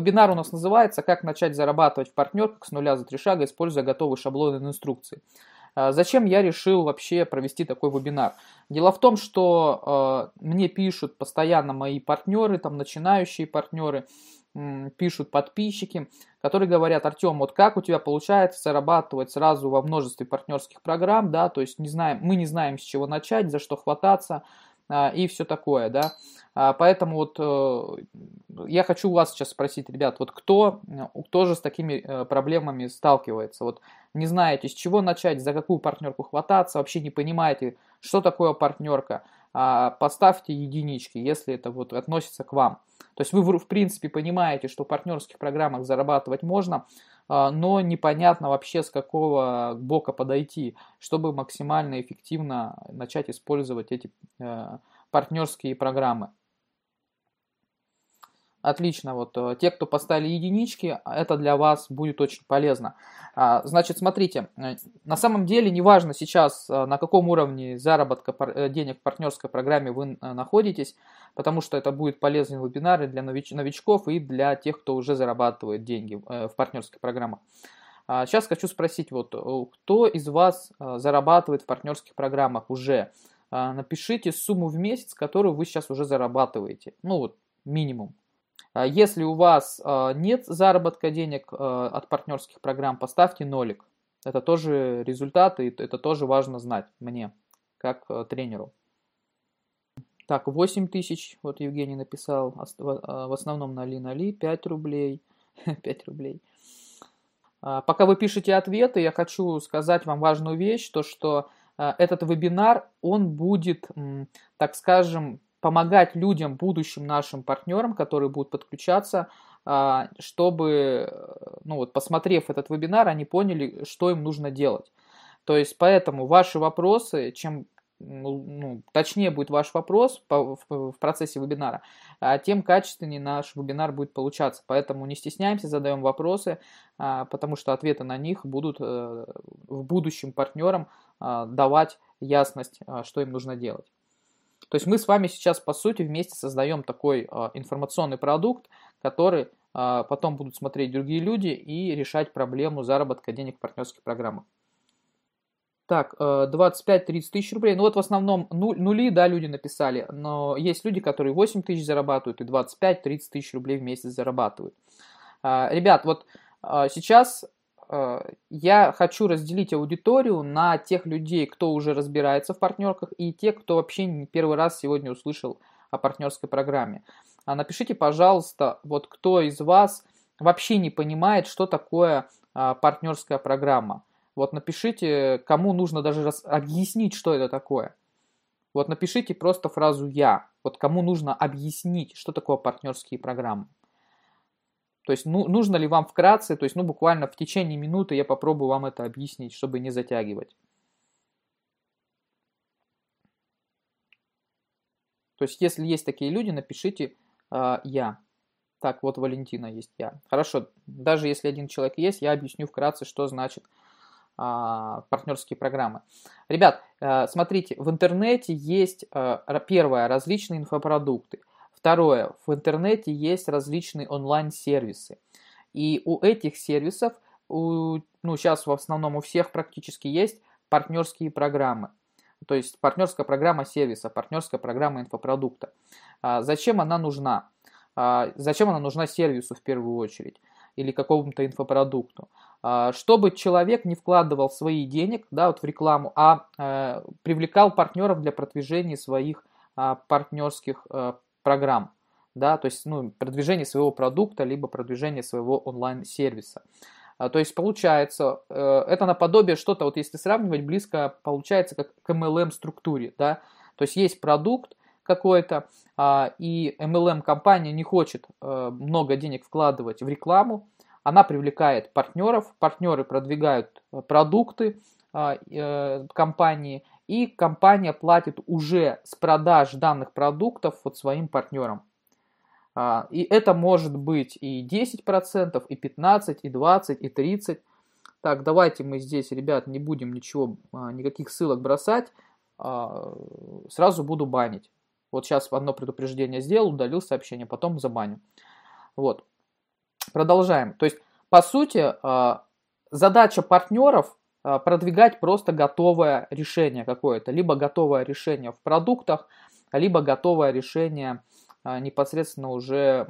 Вебинар у нас называется «Как начать зарабатывать в партнерках с нуля за три шага, используя готовые шаблоны инструкции». Зачем я решил вообще провести такой вебинар? Дело в том, что э, мне пишут постоянно мои партнеры, там начинающие партнеры, пишут подписчики, которые говорят, Артем, вот как у тебя получается зарабатывать сразу во множестве партнерских программ, да, то есть не знаем, мы не знаем, с чего начать, за что хвататься а, и все такое, да. А, поэтому вот э, я хочу вас сейчас спросить, ребят, вот кто, кто же с такими э, проблемами сталкивается? Вот не знаете, с чего начать, за какую партнерку хвататься, вообще не понимаете, что такое партнерка, а, поставьте единички, если это вот относится к вам. То есть вы в принципе понимаете, что в партнерских программах зарабатывать можно, а, но непонятно вообще с какого бока подойти, чтобы максимально эффективно начать использовать эти э, партнерские программы. Отлично, вот э, те, кто поставили единички, это для вас будет очень полезно. А, значит, смотрите, э, на самом деле неважно сейчас, э, на каком уровне заработка денег в партнерской программе вы находитесь, потому что это будет полезный вебинар для новичков и для тех, кто уже зарабатывает деньги в партнерских программах. Сейчас а, хочу спросить, вот, кто из вас зарабатывает в партнерских программах уже? А, напишите сумму в месяц, которую вы сейчас уже зарабатываете. Ну вот, минимум. А если у вас а, нет заработка денег а, от партнерских программ, поставьте нолик. Это тоже результаты, это тоже важно знать мне, как тренеру. Так, 8 тысяч, вот Евгений написал, в основном на ли 5 рублей, 5 рублей. Пока вы пишете ответы, я хочу сказать вам важную вещь, то что этот вебинар, он будет, так скажем, помогать людям, будущим нашим партнерам, которые будут подключаться, а, чтобы, ну вот, посмотрев этот вебинар, они поняли, что им нужно делать. То есть, поэтому ваши вопросы, чем ну, ну точнее будет ваш вопрос в, процессе вебинара, а тем качественнее наш вебинар будет получаться. Поэтому не стесняемся, задаем вопросы, а, потому что ответы на них будут э, в будущем партнерам давать ясность, что им нужно делать. То есть мы с вами сейчас, по сути, вместе создаем такой э, информационный продукт, который э, потом будут смотреть другие люди и решать проблему заработка денег в партнерских программах. Так, 25-30 тысяч рублей. Ну вот в основном нули, да, люди написали, но есть люди, которые 8 тысяч зарабатывают и 25-30 тысяч рублей в месяц зарабатывают. Ребят, вот сейчас Э, я хочу разделить аудиторию на тех людей, кто уже разбирается в партнерках, и тех, кто вообще не первый раз сегодня услышал о партнерской программе. А напишите, пожалуйста, вот кто из вас вообще не понимает, что такое а, партнерская программа. Вот напишите, кому нужно даже раз объяснить, что это такое. Вот напишите просто фразу «я». Вот кому нужно объяснить, что такое партнерские программы. То есть ну, нужно ли вам вкратце, то есть ну буквально в течение минуты я попробую вам это объяснить, чтобы не затягивать. То есть если есть такие люди, напишите э, «я». Так, вот Валентина есть «я». Хорошо, даже если один человек есть, я объясню вкратце, что значит э, партнерские программы. Ребят, э, смотрите, в интернете есть, э, первое, различные инфопродукты. Второе, в интернете есть различные онлайн-сервисы. И у этих сервисов, у, ну сейчас в основном у всех практически есть партнерские программы. То есть партнерская программа сервиса, партнерская программа инфопродукта. А, зачем она нужна? А, зачем она нужна сервису в первую очередь? Или какому-то инфопродукту? А, чтобы человек не вкладывал свои денег да, вот в рекламу, а, а привлекал партнеров для продвижения своих а, партнерских а, программ, да, то есть ну, продвижение своего продукта, либо продвижение своего онлайн-сервиса. А, то есть получается, э, это наподобие что-то, вот если сравнивать, близко получается как к MLM структуре, да, то есть есть продукт какой-то, а, и MLM-компания не хочет э, много денег вкладывать в рекламу, она привлекает партнеров, партнеры продвигают э, продукты а, компании, и компания платит уже с продаж данных продуктов вот своим партнерам. А, и это может быть и 10%, и 15%, и 20%, и 30%. Так, давайте мы здесь, ребят, не будем ничего, а, никаких ссылок бросать. А, сразу буду банить. Вот сейчас одно предупреждение сделал, удалил сообщение, потом забаню. Вот. продолжаем. То есть, по сути, задача партнеров продвигать просто готовое решение какое-то, либо готовое решение в продуктах, либо готовое решение непосредственно уже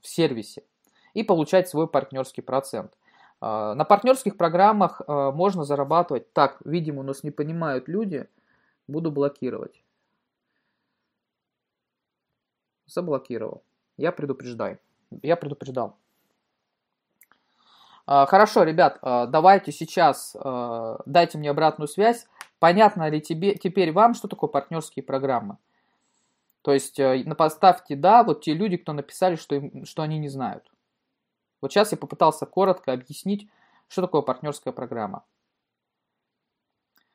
в сервисе и получать свой партнерский процент. А, на партнерских программах а, можно зарабатывать. Так, видимо, нас не понимают люди. Буду блокировать. Заблокировал. Я предупреждаю. Я предупреждал. А, хорошо, ребят, давайте сейчас дайте мне обратную связь. Понятно ли тебе, теперь вам, что такое партнерские программы? То есть э, поставьте да, вот те люди, кто написали, что, им, что они не знают. Вот сейчас я попытался коротко объяснить, что такое партнерская программа.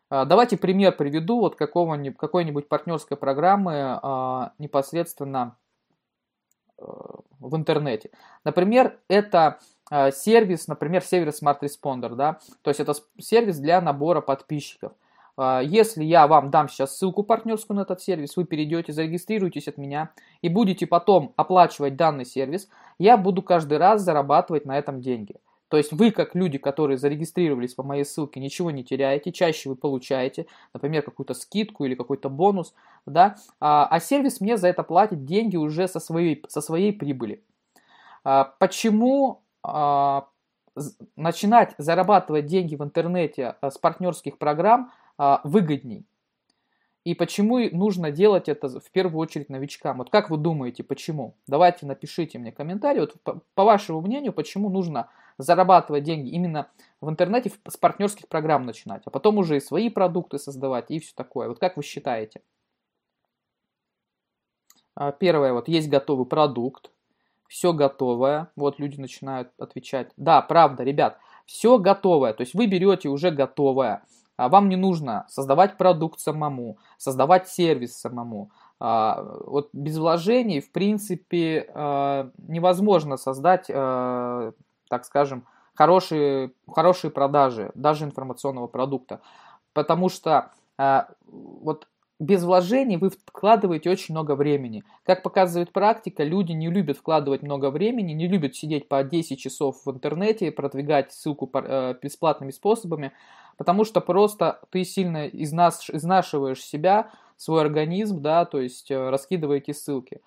А, давайте пример приведу вот какого-нибудь, какой-нибудь партнерской программы а, непосредственно э, в интернете. Например, это а, сервис, например, сервис Smart Responder, да, то есть это сервис для набора подписчиков. А, если я вам дам сейчас ссылку партнерскую на этот сервис, вы перейдете, зарегистрируетесь от меня и будете потом оплачивать данный сервис, я буду каждый раз зарабатывать на этом деньги. То есть вы, как люди, которые зарегистрировались по моей ссылке, ничего не теряете, чаще вы получаете, например, какую-то скидку или какой-то бонус, да, а, а сервис мне за это платит деньги уже со своей, со своей прибыли. А, почему начинать зарабатывать деньги в интернете с партнерских программ – а, выгодней. И почему нужно делать это в первую очередь новичкам? Вот как вы думаете, почему? Давайте напишите мне комментарий. Вот по, по вашему мнению, почему нужно зарабатывать деньги именно в интернете с партнерских программ начинать, а потом уже и свои продукты создавать и все такое. Вот как вы считаете? А, первое, вот есть готовый продукт, все готовое. Вот люди начинают отвечать. Да, правда, ребят, все готовое. То есть вы берете уже готовое а вам не нужно создавать продукт самому, создавать сервис самому. А, вот без вложений, в принципе, а, невозможно создать, так скажем, хорошие, хорошие продажи, даже информационного продукта. Потому что вот без вложений вы вкладываете очень много времени. Как показывает практика, люди не любят вкладывать много времени, не любят сидеть по 10 часов в интернете, продвигать ссылку э, бесплатными способами, потому что просто ты сильно изнаш, изнашиваешь себя, свой организм, да, то есть э, раскидываете ссылки.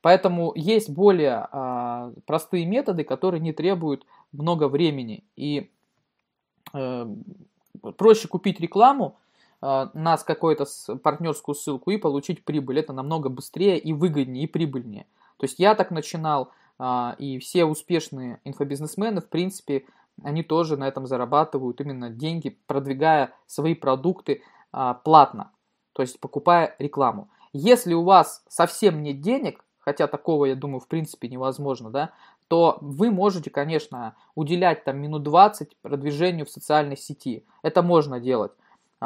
Поэтому есть более а, простые методы, которые не требуют много времени. И э, проще купить рекламу, э, на какую-то партнерскую ссылку и получить прибыль. Это намного быстрее и выгоднее, и прибыльнее. То есть я так начинал, э, и все успешные инфобизнесмены, в принципе, они тоже на этом зарабатывают именно деньги, продвигая свои продукты а, платно, то есть покупая рекламу. Если у вас совсем нет денег, хотя такого, я думаю, в принципе невозможно, да, то вы можете, конечно, уделять там минут 20 продвижению в социальной сети. Это можно делать.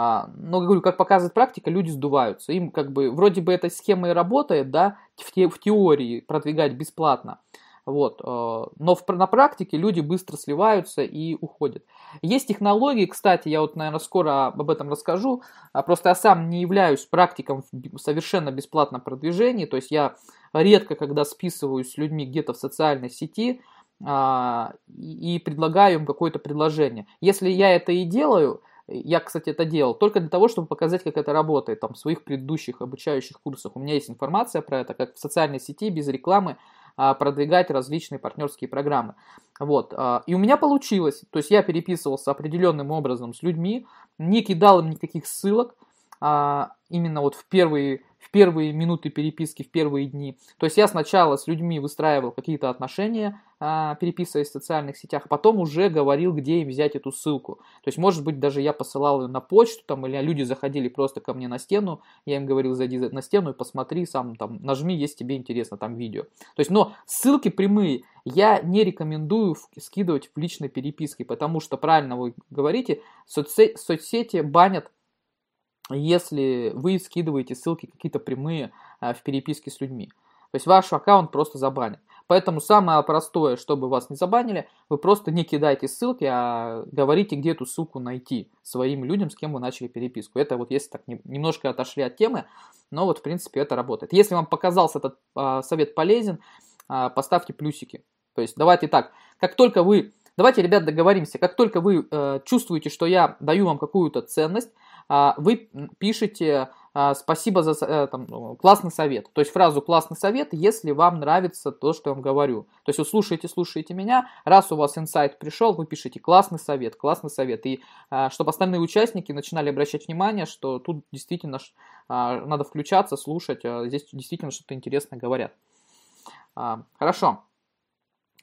А, но, говорю, как показывает практика, люди сдуваются. Им как бы, вроде бы эта схема и работает, да, в, те, в теории продвигать бесплатно. Вот. Э, но в, на практике люди быстро сливаются и уходят. Есть технологии, кстати, я вот, наверное, скоро об этом расскажу. А просто я сам не являюсь практиком в совершенно бесплатном продвижении. То есть я редко, когда списываюсь с людьми где-то в социальной сети, а, и предлагаю им какое-то предложение. Если я это и делаю, я, кстати, это делал только для того, чтобы показать, как это работает там, в своих предыдущих обучающих курсах. У меня есть информация про это, как в социальной сети без рекламы а, продвигать различные партнерские программы. Вот. А, и у меня получилось. То есть я переписывался определенным образом с людьми, не кидал им никаких ссылок, а, именно вот в первые в первые минуты переписки, в первые дни. То есть я сначала с людьми выстраивал какие-то отношения, переписываясь в социальных сетях, а потом уже говорил, где им взять эту ссылку. То есть, может быть, даже я посылал ее на почту, там, или люди заходили просто ко мне на стену, я им говорил, зайди на стену и посмотри сам, там, нажми, если тебе интересно, там, видео. То есть, но ссылки прямые я не рекомендую скидывать в личной переписке, потому что, правильно вы говорите, соцсети банят если вы скидываете ссылки какие-то прямые э, в переписке с людьми. То есть ваш аккаунт просто забанят. Поэтому самое простое, чтобы вас не забанили, вы просто не кидайте ссылки, а говорите, где эту ссылку найти своим людям, с кем вы начали переписку. Это вот если так немножко отошли от темы, но вот в принципе это работает. Если вам показался этот а, совет полезен, а, поставьте плюсики. То есть давайте так, как только вы, давайте, ребят, договоримся, как только вы э, чувствуете, что я даю вам какую-то ценность, э, вы пишете спасибо за э, там, ну, классный совет. То есть фразу классный совет, если вам нравится то, что я вам говорю. То есть вы слушаете, слушаете меня, раз у вас инсайт пришел, вы пишете классный совет, классный совет. И э, чтобы остальные участники начинали обращать внимание, что тут действительно э, надо включаться, слушать, э, здесь действительно что-то интересное говорят. Э, хорошо.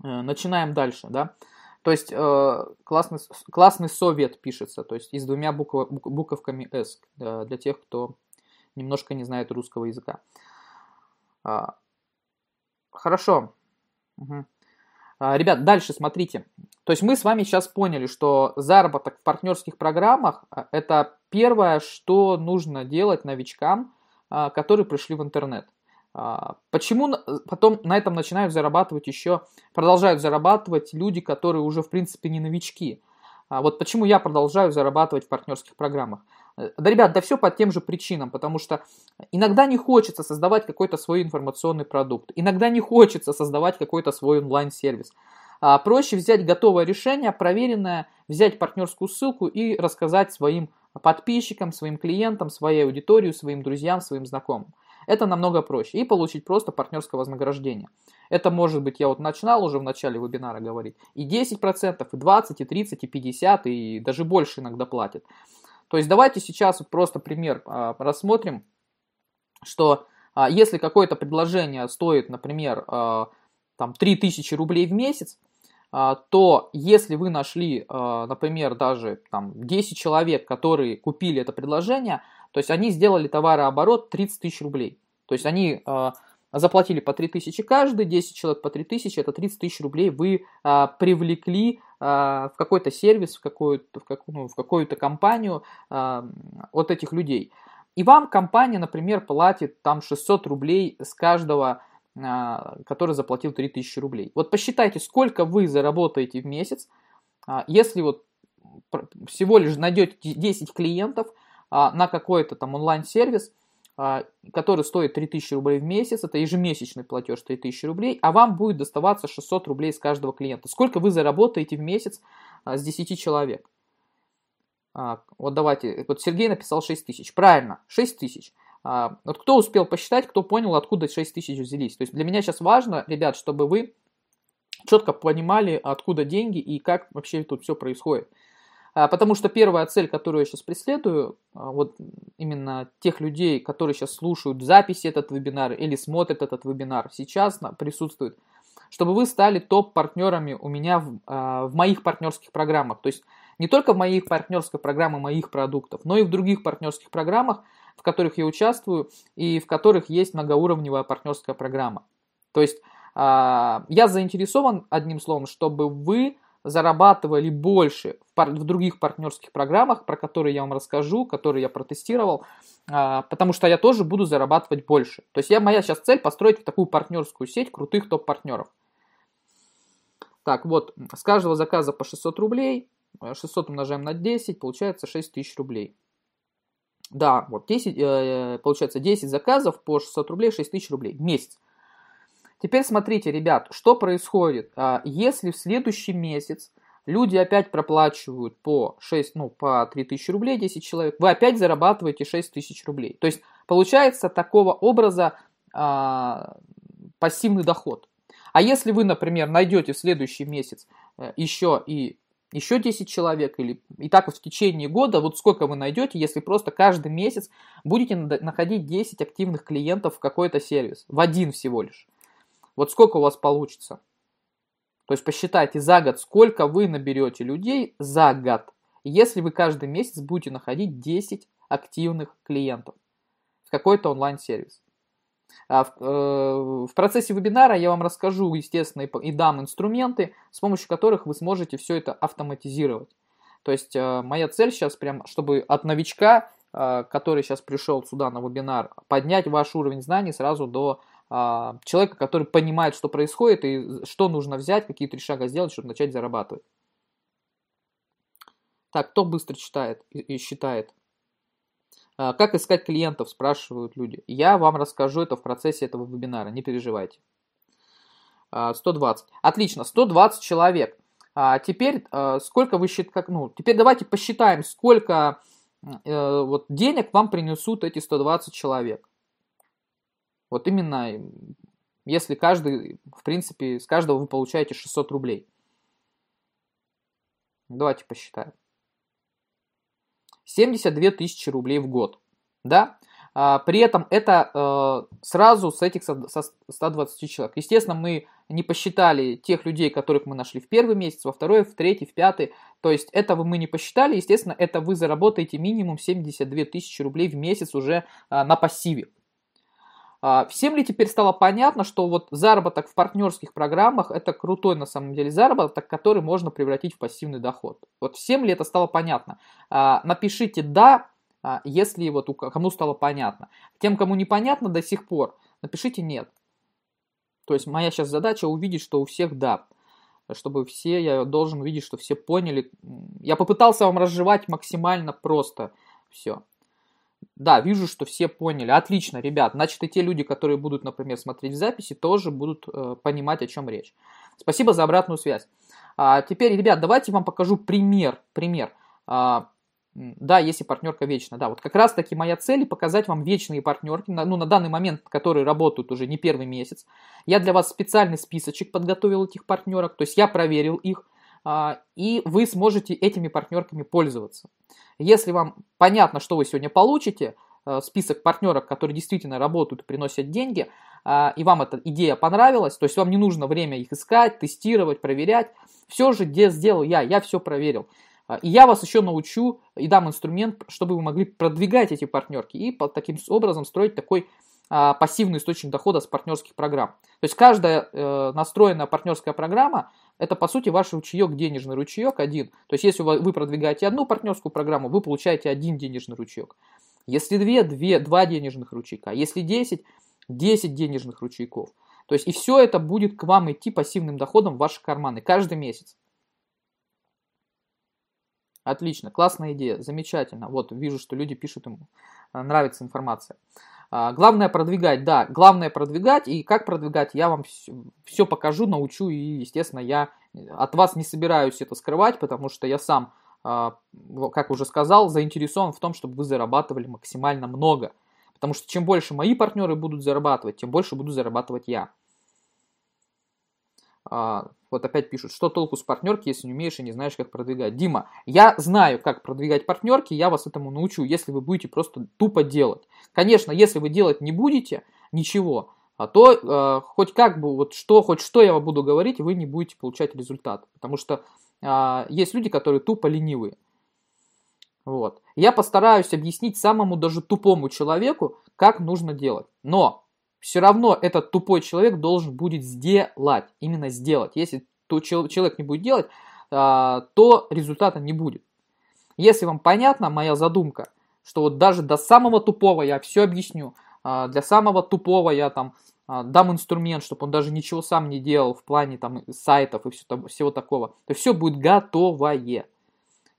Э, начинаем дальше, да. То есть э, классный, классный совет пишется, то есть и с двумя букв, буковками S, для тех, кто немножко не знает русского языка. А, хорошо. Угу. Ребят, дальше смотрите. То есть мы с вами сейчас поняли, что заработок в партнерских программах – это первое, что нужно делать новичкам, которые пришли в интернет. А, почему потом на этом начинают зарабатывать еще, продолжают зарабатывать люди, которые уже в принципе не новички? А вот почему я продолжаю зарабатывать в партнерских программах? Э, да, ребят, да все по тем же причинам, потому что иногда не хочется создавать какой-то свой информационный продукт, иногда не хочется создавать какой-то свой онлайн-сервис. А проще взять готовое решение, проверенное, взять партнерскую ссылку и рассказать своим подписчикам, своим клиентам, своей аудитории, своим друзьям, своим знакомым. Это намного проще. И получить просто партнерское вознаграждение. Это может быть, я вот начинал уже в начале вебинара говорить, и 10%, и 20%, и 30%, и 50%, и даже больше иногда платят. То есть давайте сейчас вот просто пример а, рассмотрим, что а, если какое-то предложение стоит, например, а, там 3000 рублей в месяц, то если вы нашли, например, даже там 10 человек, которые купили это предложение, то есть они сделали товарооборот 30 тысяч рублей. То есть они заплатили по 3 тысячи каждый, 10 человек по 3 тысячи, это 30 тысяч рублей вы привлекли в какой-то сервис, в какую-то, в какую, ну, в какую-то компанию э, от этих людей. И вам компания, например, платит там 600 рублей с каждого, который заплатил 3000 рублей. Вот посчитайте, сколько вы заработаете в месяц, если вот всего лишь найдете 10 клиентов – а, на какой-то там онлайн-сервис, а, который стоит 3000 рублей в месяц, это ежемесячный платеж 3000 рублей, а вам будет доставаться 600 рублей с каждого клиента. Сколько вы заработаете в месяц а, с 10 человек? Вот давайте, вот Сергей написал 6 тысяч. Правильно, 6 тысяч. Вот кто успел посчитать, кто понял, откуда 6 тысяч взялись. То есть для меня сейчас важно, ребят, чтобы вы четко понимали, откуда деньги и как вообще тут все происходит. А, потому что первая цель, которую я сейчас преследую, а, вот именно тех людей, которые сейчас слушают записи этот вебинар или смотрят этот вебинар, сейчас присутствует, чтобы вы стали топ-партнерами у меня в, а, в моих партнерских программах. То есть не только в моих партнерских программах моих продуктов, но и в других партнерских программах, в которых я участвую и в которых есть многоуровневая партнерская программа. То есть я заинтересован, одним словом, чтобы вы зарабатывали больше в, пар- в других партнерских программах, про которые я вам расскажу, которые я протестировал, а, потому что я тоже буду зарабатывать больше. То есть я, моя сейчас цель построить такую партнерскую сеть крутых топ-партнеров. Так, вот, с каждого заказа по 600 рублей, 600 умножаем на 10, получается 6000 рублей. Да, вот 10, э, получается 10 заказов по 600 рублей, 6000 рублей в месяц. Теперь смотрите, ребят, что происходит. А, если в следующий месяц люди опять проплачивают по 6, ну, по 3000 рублей 10 человек, вы опять зарабатываете 6000 рублей. То есть получается такого образа а, пассивный доход. А если вы, например, найдете в следующий месяц э, еще и еще 10 человек, или и так вот в течение года, вот сколько вы найдете, если просто каждый месяц будете находить 10 активных клиентов в какой-то сервис, в один всего лишь. Вот сколько у вас получится? То есть посчитайте за год, сколько вы наберете людей за год, если вы каждый месяц будете находить 10 активных клиентов в какой-то онлайн-сервис. А в, э, в процессе вебинара я вам расскажу, естественно, и, дам инструменты, с помощью которых вы сможете все это автоматизировать. То есть э, моя цель сейчас прям, чтобы от новичка, э, который сейчас пришел сюда на вебинар, поднять ваш уровень знаний сразу до человека, который понимает, что происходит и что нужно взять, какие три шага сделать, чтобы начать зарабатывать. Так, кто быстро читает и считает? А, как искать клиентов, спрашивают люди. Я вам расскажу это в процессе этого вебинара, не переживайте. 120. Отлично, 120 человек. А теперь сколько вы считаете, ну, теперь давайте посчитаем, сколько вот денег вам принесут эти 120 человек. Вот именно, если каждый, в принципе, с каждого вы получаете 600 рублей. Давайте посчитаем. 72 тысячи рублей в год. Да? А, при этом это э, сразу с этих 120 человек. Естественно, мы не посчитали тех людей, которых мы нашли в первый месяц, во второй, в третий, в пятый. То есть этого мы не посчитали. Естественно, это вы заработаете минимум 72 тысячи рублей в месяц уже а, на пассиве. А, всем ли теперь стало понятно, что вот заработок в партнерских программах это крутой на самом деле заработок, который можно превратить в пассивный доход? Вот всем ли это стало понятно? А, напишите «да», а, если вот кому стало понятно. Тем, кому непонятно до сих пор, напишите «нет». То есть моя сейчас задача увидеть, что у всех «да». Чтобы все, я должен увидеть, что все поняли. Я попытался вам разжевать максимально просто все. Да, вижу, что все поняли. Отлично, ребят. Значит, и те люди, которые будут, например, смотреть в записи, тоже будут э, понимать, о чем речь. Спасибо за обратную связь. А, теперь, ребят, давайте вам покажу пример. Пример. А, да, если партнерка вечна. Да, вот как раз таки моя цель показать вам вечные партнерки, ну, на данный момент, которые работают уже не первый месяц. Я для вас специальный списочек подготовил этих партнерок, то есть я проверил их. А, и вы сможете этими партнерками пользоваться. Если вам понятно, что вы сегодня получите, э, список партнеров, которые действительно работают и приносят деньги, а, и вам эта идея понравилась, то есть вам не нужно время их искать, тестировать, проверять, все же где сделал я, я все проверил. А, и я вас еще научу и дам инструмент, чтобы вы могли продвигать эти партнерки и таким образом строить такой пассивный источник дохода с партнерских программ. То есть каждая э, настроенная партнерская программа это по сути ваш ручеек, денежный ручеек один. То есть если вы продвигаете одну партнерскую программу, вы получаете один денежный ручеек. Если две, две, два денежных ручейка. Если 10, 10 денежных ручейков. То есть и все это будет к вам идти пассивным доходом в ваши карманы каждый месяц. Отлично, классная идея, замечательно. Вот вижу, что люди пишут ему, нравится информация. А, главное продвигать, да, главное продвигать, и как продвигать, я вам все, покажу, научу, и, естественно, я от вас не собираюсь это скрывать, потому что я сам, а, как уже сказал, заинтересован в том, чтобы вы зарабатывали максимально много. Потому что чем больше мои партнеры будут зарабатывать, тем больше буду зарабатывать я. Вот опять пишут, что толку с партнерки, если не умеешь и не знаешь, как продвигать. Дима, я знаю, как продвигать партнерки, я вас этому научу, если вы будете просто тупо делать. Конечно, если вы делать не будете, ничего, а то э, хоть как бы, вот что, хоть что я вам буду говорить, вы не будете получать результат. Потому что э, есть люди, которые тупо ленивые. Вот. Я постараюсь объяснить самому даже тупому человеку, как нужно делать. Но все равно этот тупой человек должен будет сделать, именно сделать. Если то человек не будет делать, а, то результата не будет. Если вам понятна моя задумка, что вот даже до самого тупого я все объясню, а, для самого тупого я там а, дам инструмент, чтобы он даже ничего сам не делал в плане там сайтов и все, всего такого, то все будет готовое.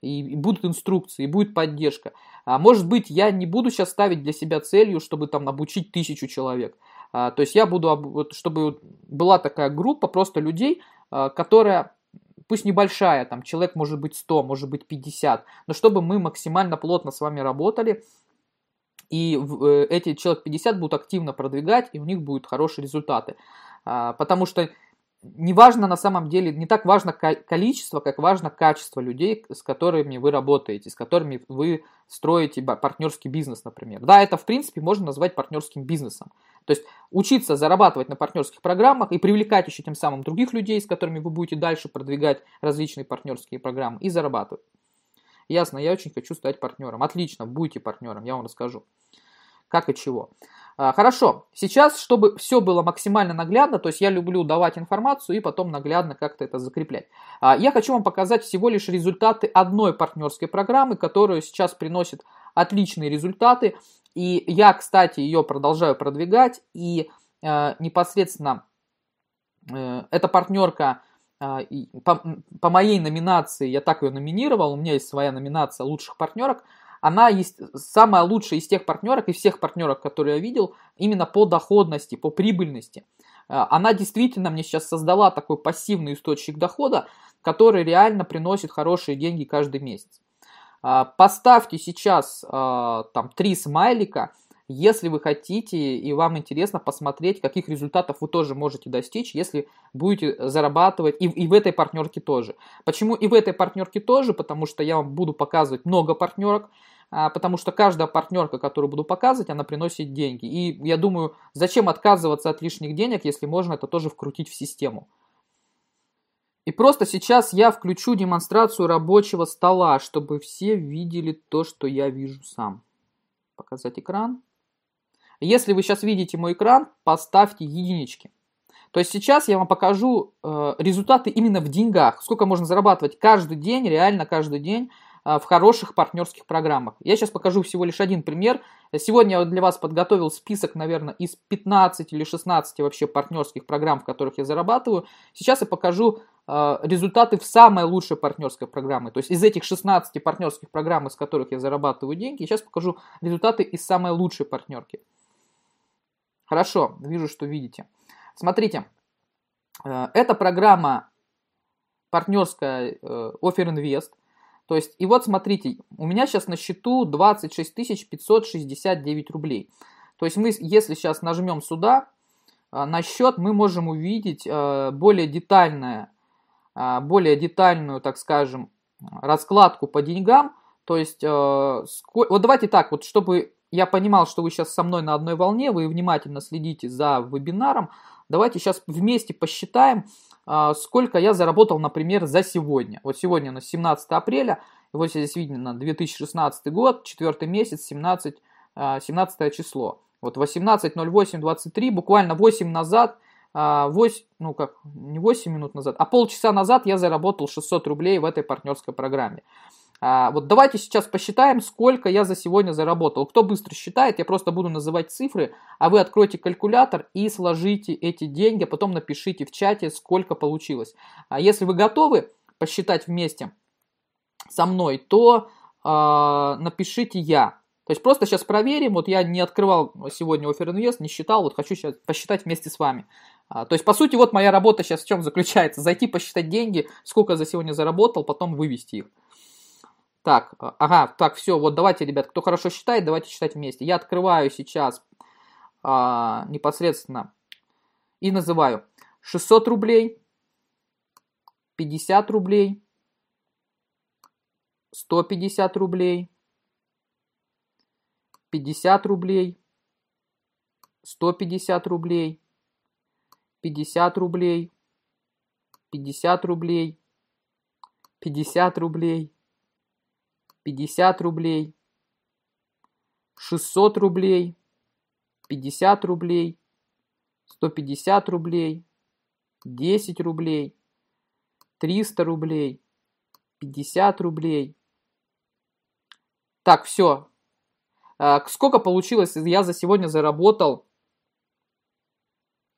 И, будут инструкции, и будет поддержка. А может быть, я не буду сейчас ставить для себя целью, чтобы там обучить тысячу человек. А, то есть я буду, чтобы была такая группа просто людей, а, которая, пусть небольшая, там человек может быть 100, может быть 50, но чтобы мы максимально плотно с вами работали, и э, эти человек 50 будут активно продвигать, и у них будут хорошие результаты. А, потому что не важно на самом деле, не так важно количество, как важно качество людей, с которыми вы работаете, с которыми вы строите партнерский бизнес, например. Да, это в принципе можно назвать партнерским бизнесом. То есть учиться зарабатывать на партнерских программах и привлекать еще тем самым других людей, с которыми вы будете дальше продвигать различные партнерские программы и зарабатывать. Ясно, я очень хочу стать партнером. Отлично, будьте партнером, я вам расскажу. Как и чего. А, хорошо, сейчас, чтобы все было максимально наглядно, то есть я люблю давать информацию и потом наглядно как-то это закреплять. А, я хочу вам показать всего лишь результаты одной партнерской программы, которая сейчас приносит отличные результаты. И я, кстати, ее продолжаю продвигать. И э, непосредственно э, эта партнерка э, по, по моей номинации, я так ее номинировал, у меня есть своя номинация лучших партнерок – она есть самая лучшая из тех партнерок и всех партнерок, которые я видел, именно по доходности, по прибыльности. она действительно мне сейчас создала такой пассивный источник дохода, который реально приносит хорошие деньги каждый месяц. Поставьте сейчас там три смайлика, если вы хотите и вам интересно посмотреть, каких результатов вы тоже можете достичь, если будете зарабатывать и, и в этой партнерке тоже. Почему и в этой партнерке тоже? Потому что я вам буду показывать много партнерок, потому что каждая партнерка, которую буду показывать, она приносит деньги. И я думаю, зачем отказываться от лишних денег, если можно это тоже вкрутить в систему. И просто сейчас я включу демонстрацию рабочего стола, чтобы все видели то, что я вижу сам. Показать экран. Если вы сейчас видите мой экран, поставьте единички. То есть сейчас я вам покажу э, результаты именно в деньгах. Сколько можно зарабатывать каждый день, реально каждый день в хороших партнерских программах. Я сейчас покажу всего лишь один пример. Сегодня я для вас подготовил список, наверное, из 15 или 16 вообще партнерских программ, в которых я зарабатываю. Сейчас я покажу э, результаты в самой лучшей партнерской программе. То есть из этих 16 партнерских программ, из которых я зарабатываю деньги, сейчас покажу результаты из самой лучшей партнерки. Хорошо, вижу, что видите. Смотрите, э, эта программа партнерская э, Offer Invest. То есть, и вот смотрите, у меня сейчас на счету 26 569 рублей. То есть мы, если сейчас нажмем сюда, э, на счет мы можем увидеть более детальное, более детальную, так скажем, раскладку по деньгам. То есть, вот давайте так, вот чтобы я понимал, что вы сейчас со мной на одной волне, вы внимательно следите за вебинаром. Давайте сейчас вместе посчитаем, а, сколько я заработал, например, за сегодня. Вот сегодня на 17 апреля, вот здесь видно 2016 год, 4 месяц, 17, 17 а, число. Вот 18.08.23, буквально 8 назад, 8, а, ну как, не 8 минут назад, а полчаса назад я заработал 600 рублей в этой партнерской программе. А, вот давайте сейчас посчитаем, сколько я за сегодня заработал. Кто быстро считает, я просто буду называть цифры, а вы откройте калькулятор и сложите эти деньги, а потом напишите в чате, сколько получилось. А если вы готовы посчитать вместе со мной, то э, напишите я. То есть просто сейчас проверим, вот я не открывал сегодня Offer Invest, не считал, вот хочу сейчас посчитать вместе с вами. А, то есть, по сути, вот моя работа сейчас в чем заключается? Зайти посчитать деньги, сколько за сегодня заработал, потом вывести их. Так, ага, так, все, вот давайте, ребят, кто хорошо считает, давайте считать вместе. Я открываю сейчас а, непосредственно и называю 600 рублей, 50 рублей, 150 рублей, 50 рублей, 150 рублей, 50 рублей, 50 рублей, 50 рублей, 50 рублей, 600 рублей, 50 рублей, 150 рублей, 10 рублей, 300 рублей, 50 рублей. Так, все. А, сколько получилось, я за сегодня заработал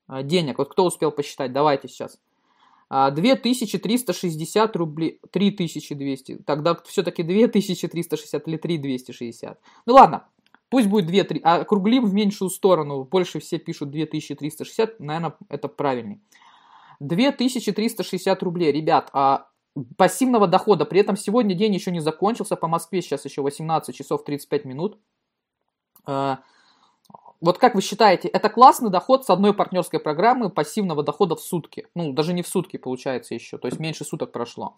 а, денег? Вот кто успел посчитать? Давайте сейчас. 2360 а, рублей, 3200, тогда все-таки 2360 или 3260. Ну ладно, пусть будет 2, 3, а округлим в меньшую сторону, больше все пишут 2360, наверное, это правильнее. 2360 рублей, ребят, а пассивного дохода, при этом сегодня день еще не закончился, по Москве сейчас еще 18 часов 35 минут. Вот как вы считаете, это классный доход с одной партнерской программы пассивного дохода в сутки? Ну, даже не в сутки получается еще, то есть меньше суток прошло.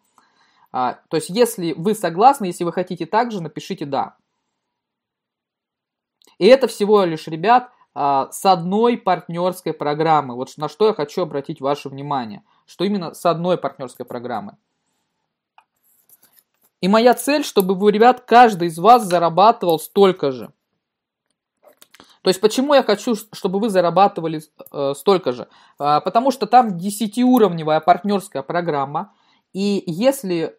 А, то есть, если вы согласны, если вы хотите так же, напишите «да». И это всего лишь, ребят, а, с одной партнерской программы. Вот на что я хочу обратить ваше внимание. Что именно с одной партнерской программы. И моя цель, чтобы вы, ребят, каждый из вас зарабатывал столько же. То есть почему я хочу, чтобы вы зарабатывали э, столько же? Э, потому что там 10-уровневая партнерская программа. И если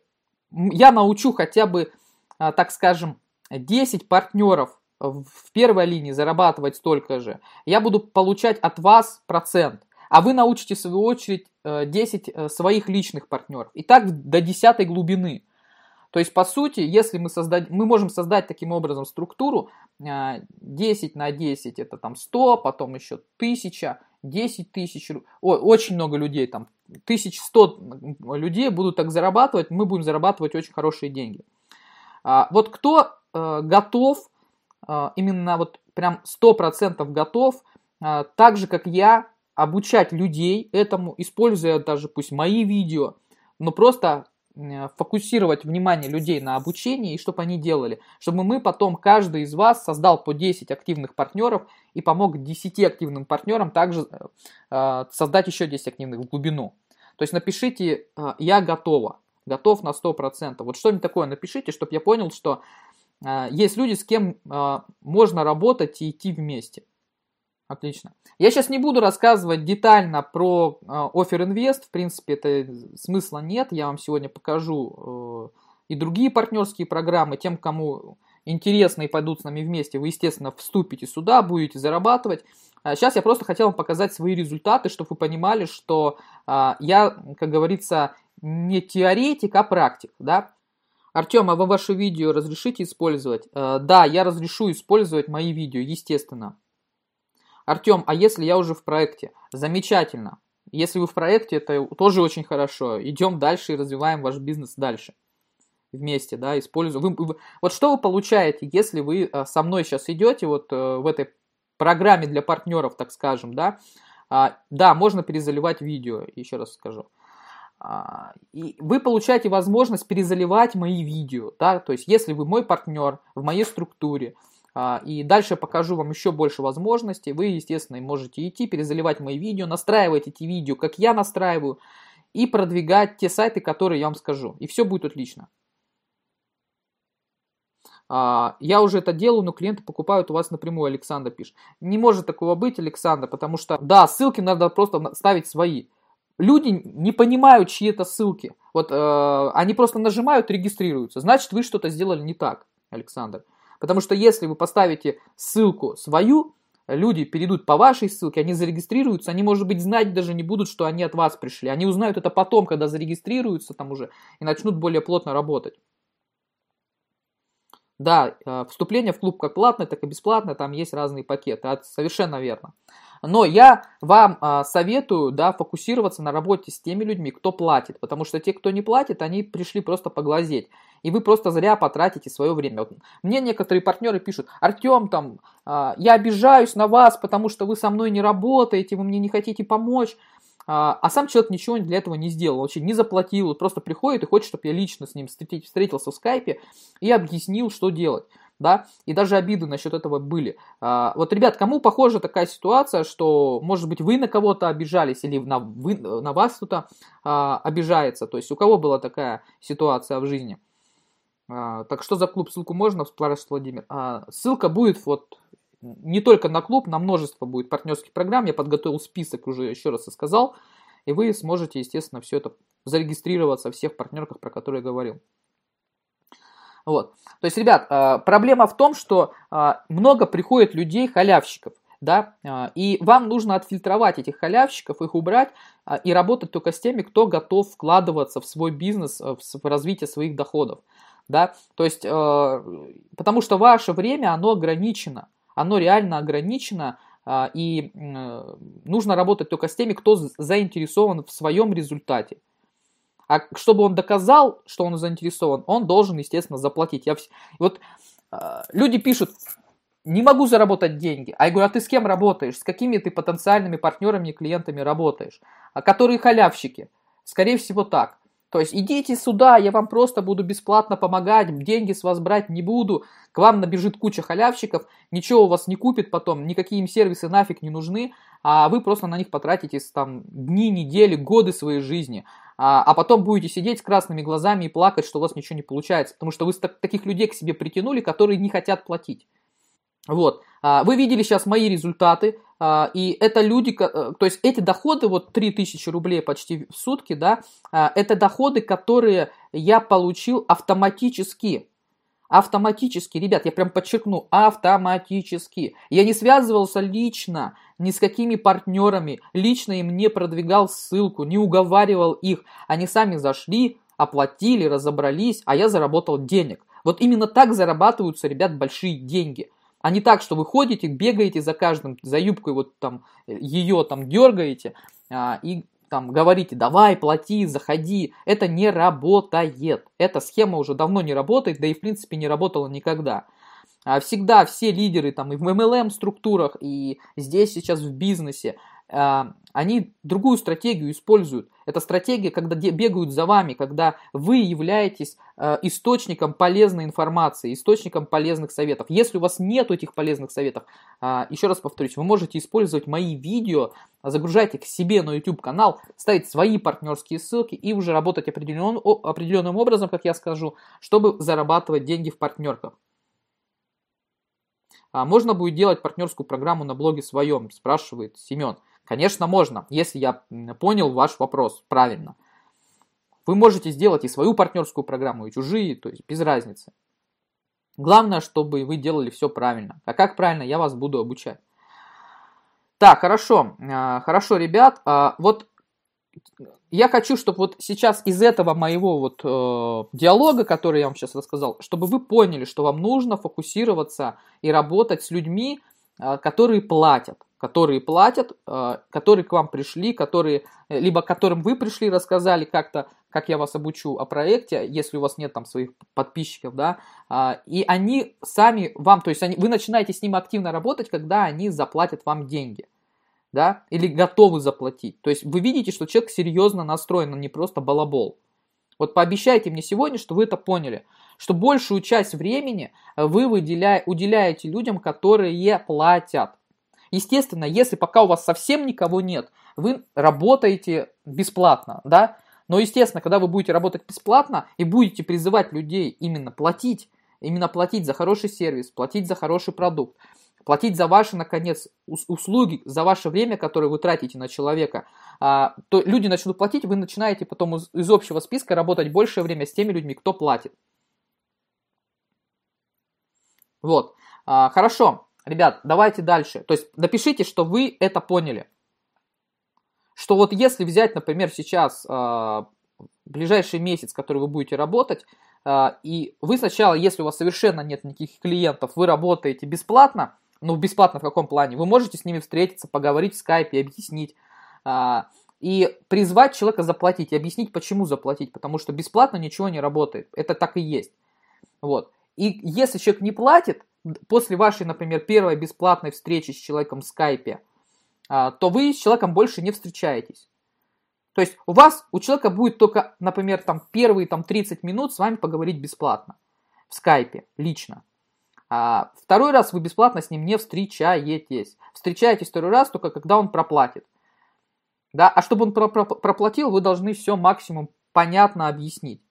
я научу хотя бы, э, так скажем, 10 партнеров в первой линии зарабатывать столько же, я буду получать от вас процент. А вы научите, в свою очередь, 10 э, э, своих личных партнеров. И так до 10 глубины. То есть, по сути, если мы, создать, мы можем создать таким образом структуру, 10 а, на 10 это там 100, потом еще 1000, 10 тысяч, очень много людей, там 1100 людей будут так зарабатывать, мы будем зарабатывать очень хорошие деньги. А, вот кто э, готов, э, именно вот прям 100% готов, э, так же как я, обучать людей этому, используя даже пусть мои видео, но просто фокусировать внимание людей на обучении и чтобы они делали, чтобы мы потом, каждый из вас создал по 10 активных партнеров и помог 10 активным партнерам также э, э, создать еще 10 активных в глубину. То есть напишите «я готова», готов на 100%. Вот что-нибудь такое напишите, чтобы я понял, что есть люди, с кем можно работать и идти вместе. Отлично. Я сейчас не буду рассказывать детально про э, Offer Invest, в принципе, это смысла нет. Я вам сегодня покажу э, и другие партнерские программы. Тем, кому интересно и пойдут с нами вместе, вы, естественно, вступите сюда, будете зарабатывать. А сейчас я просто хотел вам показать свои результаты, чтобы вы понимали, что э, я, как говорится, не теоретик, а практик, да. Артем, а вы ваши видео разрешите использовать? Э, да, я разрешу использовать мои видео, естественно. Артем, а если я уже в проекте? Замечательно. Если вы в проекте, это тоже очень хорошо. Идем дальше и развиваем ваш бизнес дальше. Вместе, да, используем. Вы, вы, вот что вы получаете, если вы э, со мной сейчас идете вот э, в этой программе для партнеров, так скажем, да, а, да, можно перезаливать видео, еще раз скажу. А, и вы получаете возможность перезаливать мои видео, да, то есть если вы мой партнер в моей структуре, и дальше покажу вам еще больше возможностей. Вы, естественно, можете идти, перезаливать мои видео, настраивать эти видео, как я настраиваю, и продвигать те сайты, которые я вам скажу. И все будет отлично. А, я уже это делаю, но клиенты покупают у вас напрямую, Александр пишет. Не может такого быть, Александр, потому что, да, ссылки надо просто ставить свои. Люди не понимают, чьи это ссылки. Вот э, они просто нажимают, регистрируются. Значит, вы что-то сделали не так, Александр. Потому что если вы поставите ссылку свою, люди перейдут по вашей ссылке, они зарегистрируются, они, может быть, знать даже не будут, что они от вас пришли. Они узнают это потом, когда зарегистрируются там уже и начнут более плотно работать. Да, э, вступление в клуб как платное, так и бесплатное, там есть разные пакеты, это совершенно верно. Но я вам а, советую, да, фокусироваться на работе с теми людьми, кто платит, потому что те, кто не платит, они пришли просто поглазеть, и вы просто зря потратите свое время. Вот мне некоторые партнеры пишут, Артем, там, а, я обижаюсь на вас, потому что вы со мной не работаете, вы мне не хотите помочь. А, а сам человек ничего для этого не сделал, вообще не заплатил, просто приходит и хочет, чтобы я лично с ним встретился в скайпе и объяснил, что делать да, и даже обиды насчет этого были. А, вот, ребят, кому похожа такая ситуация, что, может быть, вы на кого-то обижались или на, вы, на вас кто-то а, обижается, то есть у кого была такая ситуация в жизни? А, так что за клуб? Ссылку можно, спрашивает Владимир. А, ссылка будет вот не только на клуб, на множество будет партнерских программ. Я подготовил список, уже еще раз и сказал. И вы сможете, естественно, все это зарегистрироваться в всех партнерках, про которые я говорил. Вот. То есть, ребят, а, проблема в том, что а, много приходит людей халявщиков, да, и вам нужно отфильтровать этих халявщиков, их убрать и работать только с теми, кто готов вкладываться в свой бизнес, в развитие своих доходов, да, то есть, потому что ваше время, оно ограничено, оно реально ограничено, и нужно работать только с теми, кто заинтересован в своем результате. А чтобы он доказал, что он заинтересован, он должен, естественно, заплатить. Я... Вот э, люди пишут, не могу заработать деньги. А я говорю, а ты с кем работаешь? С какими ты потенциальными партнерами и клиентами работаешь? А которые халявщики? Скорее всего так. То есть идите сюда, я вам просто буду бесплатно помогать, деньги с вас брать не буду. К вам набежит куча халявщиков, ничего у вас не купит потом, никакие им сервисы нафиг не нужны, а вы просто на них потратите там дни, недели, годы своей жизни. А, а потом будете сидеть с красными глазами и плакать, что у вас ничего не получается, потому что вы таких людей к себе притянули, которые не хотят платить. Вот. А, вы видели сейчас мои результаты, а, и это люди, э, то есть эти доходы, вот 3000 рублей почти в сутки, да, а, это доходы, которые я получил автоматически. Автоматически, ребят, я прям подчеркну, автоматически. Я не связывался лично ни с какими партнерами, лично им не продвигал ссылку, не уговаривал их. Они сами зашли, оплатили, разобрались, а я заработал денег. Вот именно так зарабатываются, ребят, большие деньги – А не так, что вы ходите, бегаете за каждым, за юбкой вот там ее там дергаете а, и там говорите, давай, плати, заходи. Это не работает. Эта схема уже давно не работает, да и в принципе не работала никогда. А всегда все лидеры там и в MLM структурах, и здесь сейчас в бизнесе, они другую стратегию используют. Это стратегия, когда бегают за вами, когда вы являетесь а, источником полезной информации, источником полезных советов. Если у вас нет этих полезных советов, а, еще раз повторюсь, вы можете использовать мои видео, загружать их себе на YouTube канал, ставить свои партнерские ссылки и уже работать определенным, определенным образом, как я скажу, чтобы зарабатывать деньги в партнерках. Можно будет делать партнерскую программу на блоге своем, спрашивает Семен. Конечно, можно, если я понял ваш вопрос правильно. Вы можете сделать и свою партнерскую программу, и чужие, то есть без разницы. Главное, чтобы вы делали все правильно. А как правильно, я вас буду обучать. Так, хорошо, а, хорошо, ребят. А, вот я хочу, чтобы вот сейчас из этого моего вот э, диалога, который я вам сейчас рассказал, чтобы вы поняли, что вам нужно фокусироваться и работать с людьми, э, которые платят которые платят, э, которые к вам пришли, которые, э, либо которым вы пришли, рассказали как-то, как я вас обучу о проекте, если у вас нет там своих подписчиков, да, а, и они сами вам, то есть они, вы начинаете с ними активно работать, когда они заплатят вам деньги, да, или готовы заплатить. То есть вы видите, что человек серьезно настроен, а не просто балабол. Вот пообещайте мне сегодня, что вы это поняли, что большую часть времени вы выделяете, уделяете людям, которые платят. Естественно, если пока у вас совсем никого нет, вы работаете бесплатно, да, но, естественно, когда вы будете работать бесплатно и будете призывать людей именно платить, именно платить за хороший сервис, платить за хороший продукт, платить за ваши, наконец, услуги, за ваше время, которое вы тратите на человека, а, то люди начнут платить, вы начинаете потом из, общего списка работать большее время с теми людьми, кто платит. Вот. А, хорошо. Ребят, давайте дальше. То есть напишите, что вы это поняли. Что вот если взять, например, сейчас э, ближайший месяц, который вы будете работать, э, и вы сначала, если у вас совершенно нет никаких клиентов, вы работаете бесплатно, ну бесплатно в каком плане, вы можете с ними встретиться, поговорить в скайпе, объяснить, э, и призвать человека заплатить, и объяснить, почему заплатить, потому что бесплатно ничего не работает, это так и есть. Вот. И если человек не платит, после вашей, например, первой бесплатной встречи с человеком в скайпе, а, то вы с человеком больше не встречаетесь. То есть у вас, у человека будет только, например, там первые там, 30 минут с вами поговорить бесплатно в скайпе, лично. А второй раз вы бесплатно с ним не встречаетесь. Встречаетесь второй раз только когда он проплатит. Да? А чтобы он проплатил, вы должны все максимум понятно объяснить.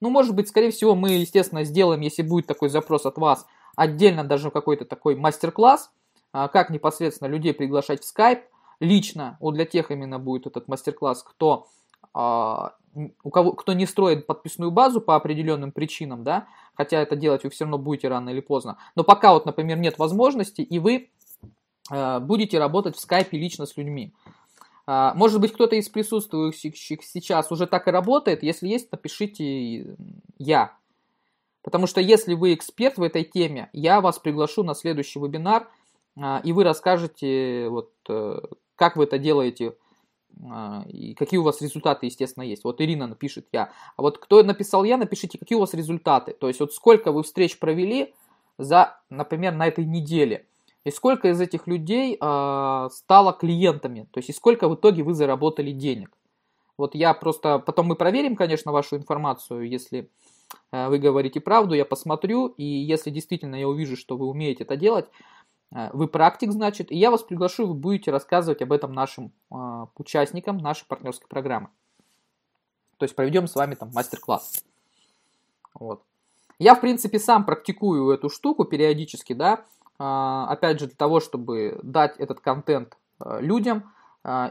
Ну, может быть, скорее всего, мы, естественно, сделаем, если будет такой запрос от вас, отдельно даже какой-то такой мастер-класс, а, как непосредственно людей приглашать в Skype. Лично, вот для тех именно будет этот мастер-класс, кто, а, у кого, кто не строит подписную базу по определенным причинам, да, хотя это делать вы все равно будете рано или поздно. Но пока вот, например, нет возможности, и вы а, будете работать в скайпе лично с людьми. Может быть, кто-то из присутствующих сейчас уже так и работает. Если есть, напишите «я». Потому что если вы эксперт в этой теме, я вас приглашу на следующий вебинар, а, и вы расскажете, вот, э, как вы это делаете, а, и какие у вас результаты, естественно, есть. Вот Ирина напишет я. А вот кто написал я, напишите, какие у вас результаты. То есть вот сколько вы встреч провели за, например, на этой неделе. И сколько из этих людей э, стало клиентами. То есть и сколько в итоге вы заработали денег. Вот я просто... Потом мы проверим, конечно, вашу информацию, если вы говорите правду, я посмотрю, и если действительно я увижу, что вы умеете это делать, э, вы практик, значит, и я вас приглашу, вы будете рассказывать об этом нашим э, участникам нашей партнерской программы. То есть проведем с вами там мастер-класс. Вот. Я, в принципе, сам практикую эту штуку периодически, да, опять же, для того, чтобы дать этот контент людям,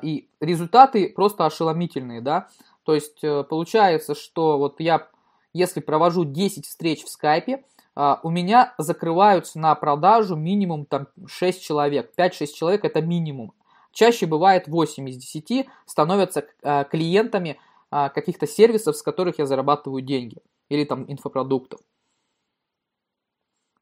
и результаты просто ошеломительные, да, то есть получается, что вот я если провожу 10 встреч в скайпе, а, у меня закрываются на продажу минимум там 6 человек. 5-6 человек это минимум. Чаще бывает 8 из 10 становятся а, клиентами а, каких-то сервисов, с которых я зарабатываю деньги. Или там инфопродуктов.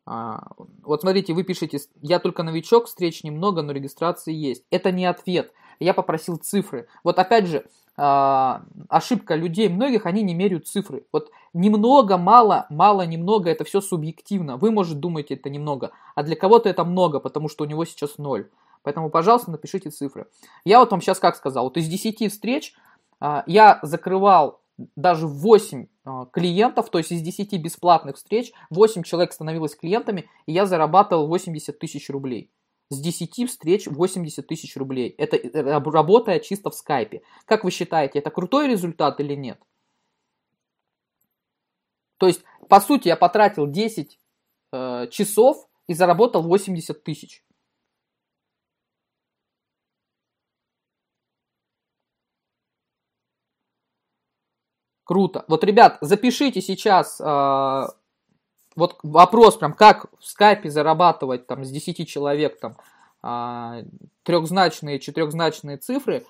А, вот смотрите, вы пишете, я только новичок, встреч немного, но регистрации есть. Это не ответ. Я попросил цифры. Вот опять же, а, ошибка людей многих, они не меряют цифры. Вот немного, мало, мало, немного, это все субъективно. Вы, может, думаете, это немного, а для кого-то это много, потому что у него сейчас ноль. Поэтому, пожалуйста, напишите цифры. Я вот вам сейчас как сказал, вот из 10 встреч а, я закрывал даже 8 а, клиентов, то есть из 10 бесплатных встреч 8 человек становилось клиентами, и я зарабатывал 80 тысяч рублей. С 10 встреч 80 тысяч рублей. Это э, работая чисто в скайпе. Как вы считаете, это крутой результат или нет? То есть, по сути, я потратил 10 э, часов и заработал 80 тысяч. Круто. Вот, ребят, запишите сейчас э, вот вопрос прям, как в скайпе зарабатывать там с 10 человек там э, трехзначные, четырехзначные цифры.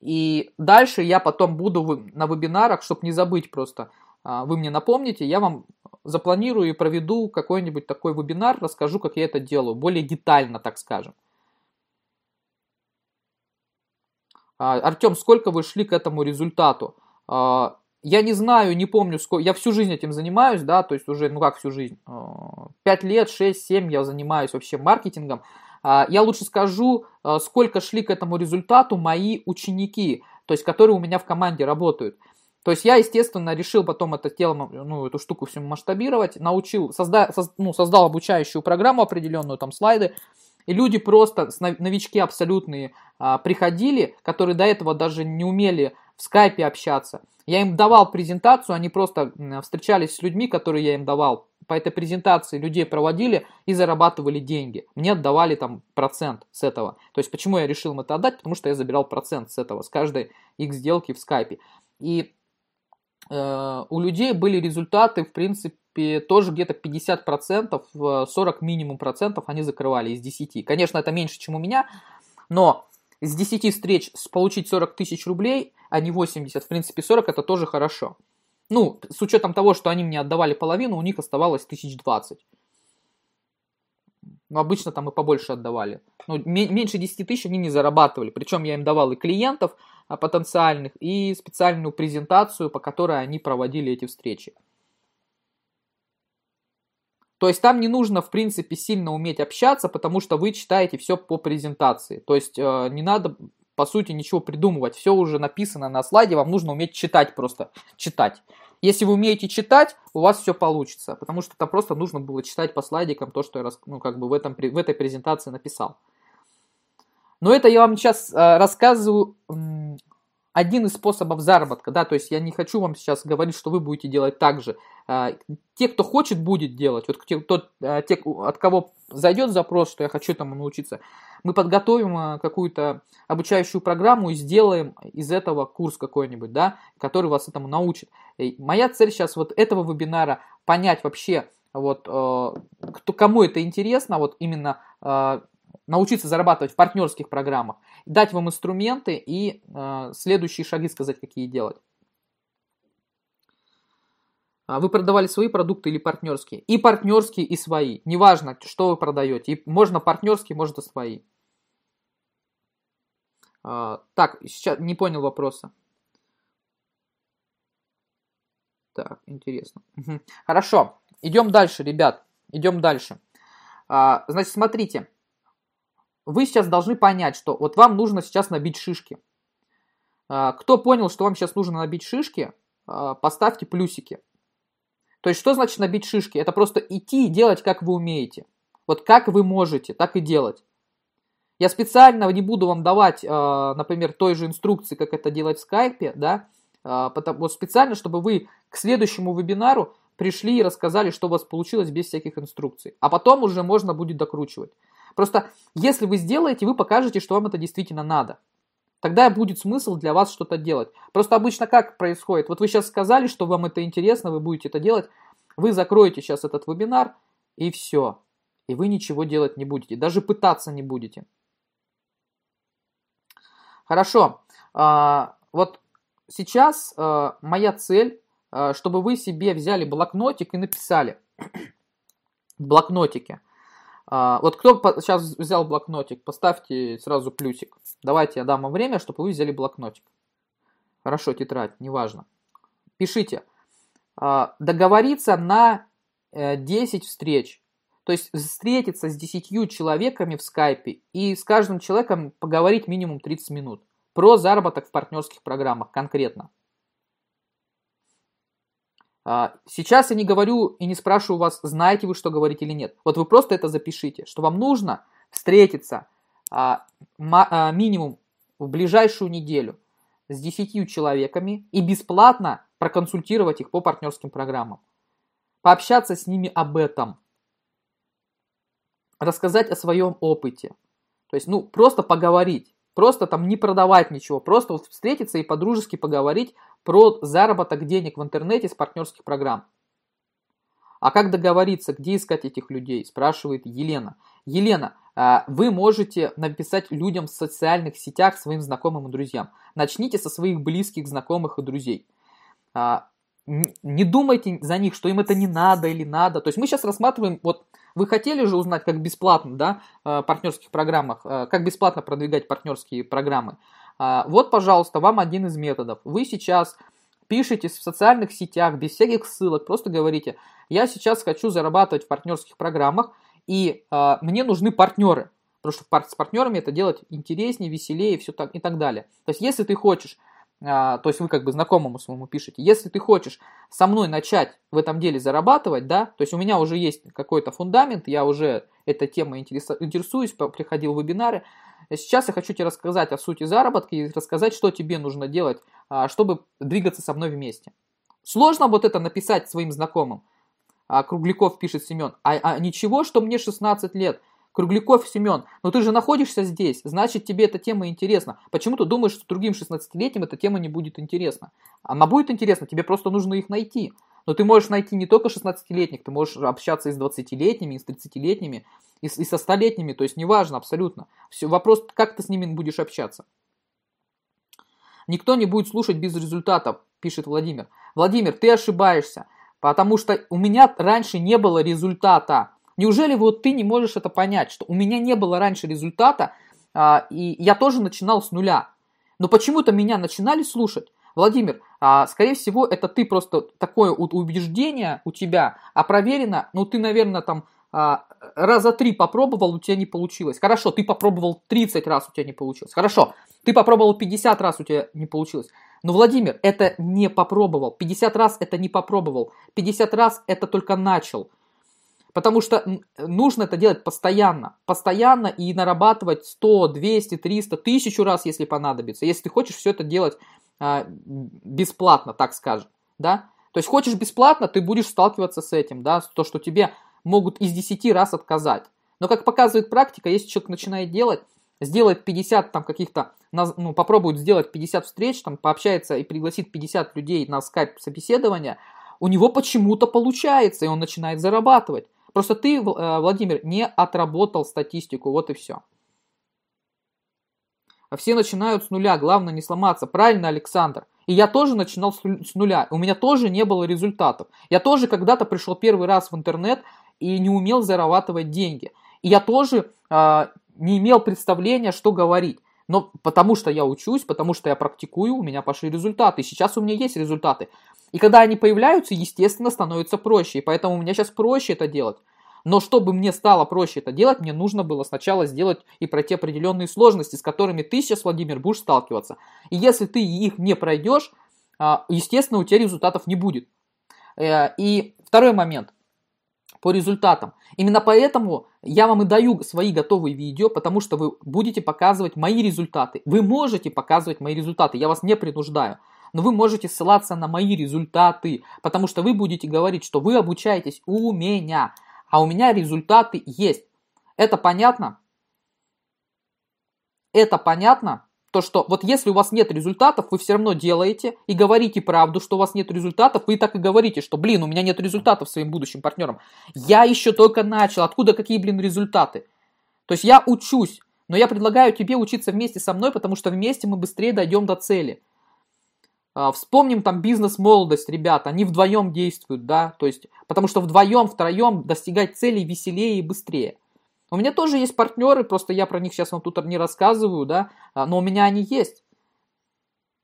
И дальше я потом буду на вебинарах, чтобы не забыть просто, э, вы мне напомните, я вам запланирую и проведу какой-нибудь такой вебинар, расскажу, как я это делаю, более детально, так скажем. Артем, сколько вы шли к этому результату? Я не знаю, не помню, сколько, я всю жизнь этим занимаюсь, да, то есть уже, ну как всю жизнь, 5 лет, 6, 7 я занимаюсь вообще маркетингом. А, я лучше скажу, а, сколько шли к этому результату мои ученики, то есть которые у меня в команде работают. То есть я, естественно, решил потом это тело, ну, эту штуку всему масштабировать, научил, созда, соз, ну, создал обучающую программу определенную, там слайды, и люди просто, новички абсолютные, а, приходили, которые до этого даже не умели в скайпе общаться. Я им давал презентацию, они просто встречались с людьми, которые я им давал. По этой презентации людей проводили и зарабатывали деньги. Мне отдавали там процент с этого. То есть почему я решил им это отдать? Потому что я забирал процент с этого, с каждой их сделки в скайпе. И э, у людей были результаты, в принципе, тоже где-то 50%, 40 минимум процентов они закрывали из 10. Конечно, это меньше, чем у меня, но из 10 встреч получить 40 тысяч рублей, а не 80, в принципе 40 это тоже хорошо. Ну, с учетом того, что они мне отдавали половину, у них оставалось 1020. Но обычно там и побольше отдавали. Ну, меньше 10 тысяч они не зарабатывали. Причем я им давал и клиентов а, потенциальных, и специальную презентацию, по которой они проводили эти встречи. То есть там не нужно, в принципе, сильно уметь общаться, потому что вы читаете все по презентации. То есть э, не надо, по сути, ничего придумывать. Все уже написано на слайде, вам нужно уметь читать просто. Читать. Если вы умеете читать, у вас все получится, потому что там просто нужно было читать по слайдикам то, что я ну, как бы в, этом, в этой презентации написал. Но это я вам сейчас э, рассказываю один из способов заработка, да, то есть я не хочу вам сейчас говорить, что вы будете делать так же. А, те, кто хочет, будет делать. Вот те, тот, а, те, от кого зайдет запрос, что я хочу этому научиться, мы подготовим а, какую-то обучающую программу и сделаем из этого курс какой-нибудь, да, который вас этому научит. И моя цель сейчас вот этого вебинара понять вообще, вот, кто, кому это интересно, вот именно научиться зарабатывать в партнерских программах, дать вам инструменты и следующие шаги сказать, какие делать. А вы продавали свои продукты или партнерские? И партнерские, и свои. Неважно, что вы продаете. И можно партнерские, можно свои. А, так, сейчас не понял вопроса. Так, интересно. Угу. Хорошо, идем дальше, ребят. Идем дальше. А, значит, смотрите вы сейчас должны понять, что вот вам нужно сейчас набить шишки. Кто понял, что вам сейчас нужно набить шишки, поставьте плюсики. То есть, что значит набить шишки? Это просто идти и делать, как вы умеете. Вот как вы можете, так и делать. Я специально не буду вам давать, а, например, той же инструкции, как это делать в скайпе, да, потому, вот специально, чтобы вы к следующему вебинару пришли и рассказали, что у вас получилось без всяких инструкций. А потом уже можно будет докручивать. Просто если вы сделаете, вы покажете, что вам это действительно надо. Тогда будет смысл для вас что-то делать. Просто обычно как происходит? Вот вы сейчас сказали, что вам это интересно, вы будете это делать. Вы закроете сейчас этот вебинар, и все. И вы ничего делать не будете. Даже пытаться не будете. Хорошо. А, вот сейчас а, моя цель, а, чтобы вы себе взяли блокнотик и написали. в блокнотике. А, вот кто сейчас взял блокнотик, поставьте сразу плюсик. Давайте я дам вам время, чтобы вы взяли блокнотик. Хорошо, тетрадь, неважно. Пишите. А, договориться на 10 э, встреч. То есть встретиться с 10 человеками в скайпе и с каждым человеком поговорить минимум 30 минут. Про заработок в партнерских программах конкретно. А, сейчас я не говорю и не спрашиваю вас, знаете вы, что говорить или нет. Вот вы просто это запишите, что вам нужно встретиться а, а, минимум в ближайшую неделю с 10 человеками и бесплатно проконсультировать их по партнерским программам. Пообщаться с ними об этом. Рассказать о своем опыте. То есть, ну, просто поговорить. Просто там не продавать ничего, просто вот встретиться и по-дружески поговорить про заработок денег в интернете с партнерских программ. А как договориться, где искать этих людей, спрашивает Елена. Елена, а, вы можете написать людям в социальных сетях, своим знакомым и друзьям. Начните со своих близких, знакомых и друзей. А, не думайте за них, что им это не надо или надо. То есть мы сейчас рассматриваем, вот вы хотели же узнать, как бесплатно, да, в партнерских программах, как бесплатно продвигать партнерские программы. А, вот, пожалуйста, вам один из методов. Вы сейчас пишите в социальных сетях, без всяких ссылок, просто говорите, я сейчас хочу зарабатывать в партнерских программах, и э, мне нужны партнеры. Потому что с партнерами это делать интереснее, веселее все так, и так далее. То есть, если ты хочешь а, то есть вы как бы знакомому своему пишете, если ты хочешь со мной начать в этом деле зарабатывать, да, то есть у меня уже есть какой-то фундамент, я уже этой темой интересуюсь, приходил в вебинары, сейчас я хочу тебе рассказать о сути заработка и рассказать, что тебе нужно делать, а, чтобы двигаться со мной вместе. Сложно вот это написать своим знакомым. А Кругляков пишет Семен, а, а ничего, что мне 16 лет, Кругляков Семен, но ты же находишься здесь, значит тебе эта тема интересна. Почему ты думаешь, что другим 16-летним эта тема не будет интересна? Она будет интересна, тебе просто нужно их найти. Но ты можешь найти не только 16-летних, ты можешь общаться и с 20-летними, и с 30-летними, и, и со 100-летними, то есть неважно абсолютно. Все, вопрос, как ты с ними будешь общаться. Никто не будет слушать без результатов, пишет Владимир. Владимир, ты ошибаешься, потому что у меня раньше не было результата. Неужели вот ты не можешь это понять, что у меня не было раньше результата, а, и я тоже начинал с нуля. Но почему-то меня начинали слушать. Владимир, а, скорее всего, это ты просто такое убеждение у тебя, а проверено, ну ты, наверное, там а, раза три попробовал, у тебя не получилось. Хорошо, ты попробовал 30 раз, у тебя не получилось. Хорошо, ты попробовал 50 раз, у тебя не получилось. Но, Владимир, это не попробовал. 50 раз это не попробовал. 50 раз это только начал. Потому что нужно это делать постоянно. Постоянно и нарабатывать 100, 200, 300, тысячу раз, если понадобится. Если ты хочешь все это делать бесплатно, так скажем. Да? То есть хочешь бесплатно, ты будешь сталкиваться с этим. Да? То, что тебе могут из 10 раз отказать. Но как показывает практика, если человек начинает делать, сделает 50 там каких-то, ну, попробует сделать 50 встреч, там, пообщается и пригласит 50 людей на скайп собеседование, у него почему-то получается, и он начинает зарабатывать. Просто ты, э, Владимир, не отработал статистику, вот и все. Все начинают с нуля, главное не сломаться. Правильно, Александр? И я тоже начинал с нуля. У меня тоже не было результатов. Я тоже когда-то пришел первый раз в интернет и не умел зарабатывать деньги. И я тоже э, не имел представления, что говорить. Но потому что я учусь, потому что я практикую, у меня пошли результаты. Сейчас у меня есть результаты. И когда они появляются, естественно, становится проще. И поэтому у меня сейчас проще это делать. Но чтобы мне стало проще это делать, мне нужно было сначала сделать и пройти определенные сложности, с которыми ты сейчас, Владимир, будешь сталкиваться. И если ты их не пройдешь, а, естественно, у тебя результатов не будет. Э, и второй момент по результатам. Именно поэтому я вам и даю свои готовые видео, потому что вы будете показывать мои результаты. Вы можете показывать мои результаты, я вас не принуждаю. Но вы можете ссылаться на мои результаты, потому что вы будете говорить, что вы обучаетесь у меня, а у меня результаты есть. Это понятно? Это понятно? То, что вот если у вас нет результатов, вы все равно делаете и говорите правду, что у вас нет результатов, вы так и говорите, что, блин, у меня нет результатов своим будущим партнерам. Я еще только начал, откуда какие, блин, результаты? То есть я учусь, но я предлагаю тебе учиться вместе со мной, потому что вместе мы быстрее дойдем до цели. А, вспомним там бизнес-молодость, ребята, они вдвоем действуют, да, то есть, потому что вдвоем, втроем достигать целей веселее и быстрее. У меня тоже есть партнеры, просто я про них сейчас вам тут не рассказываю, да, а, но у меня они есть.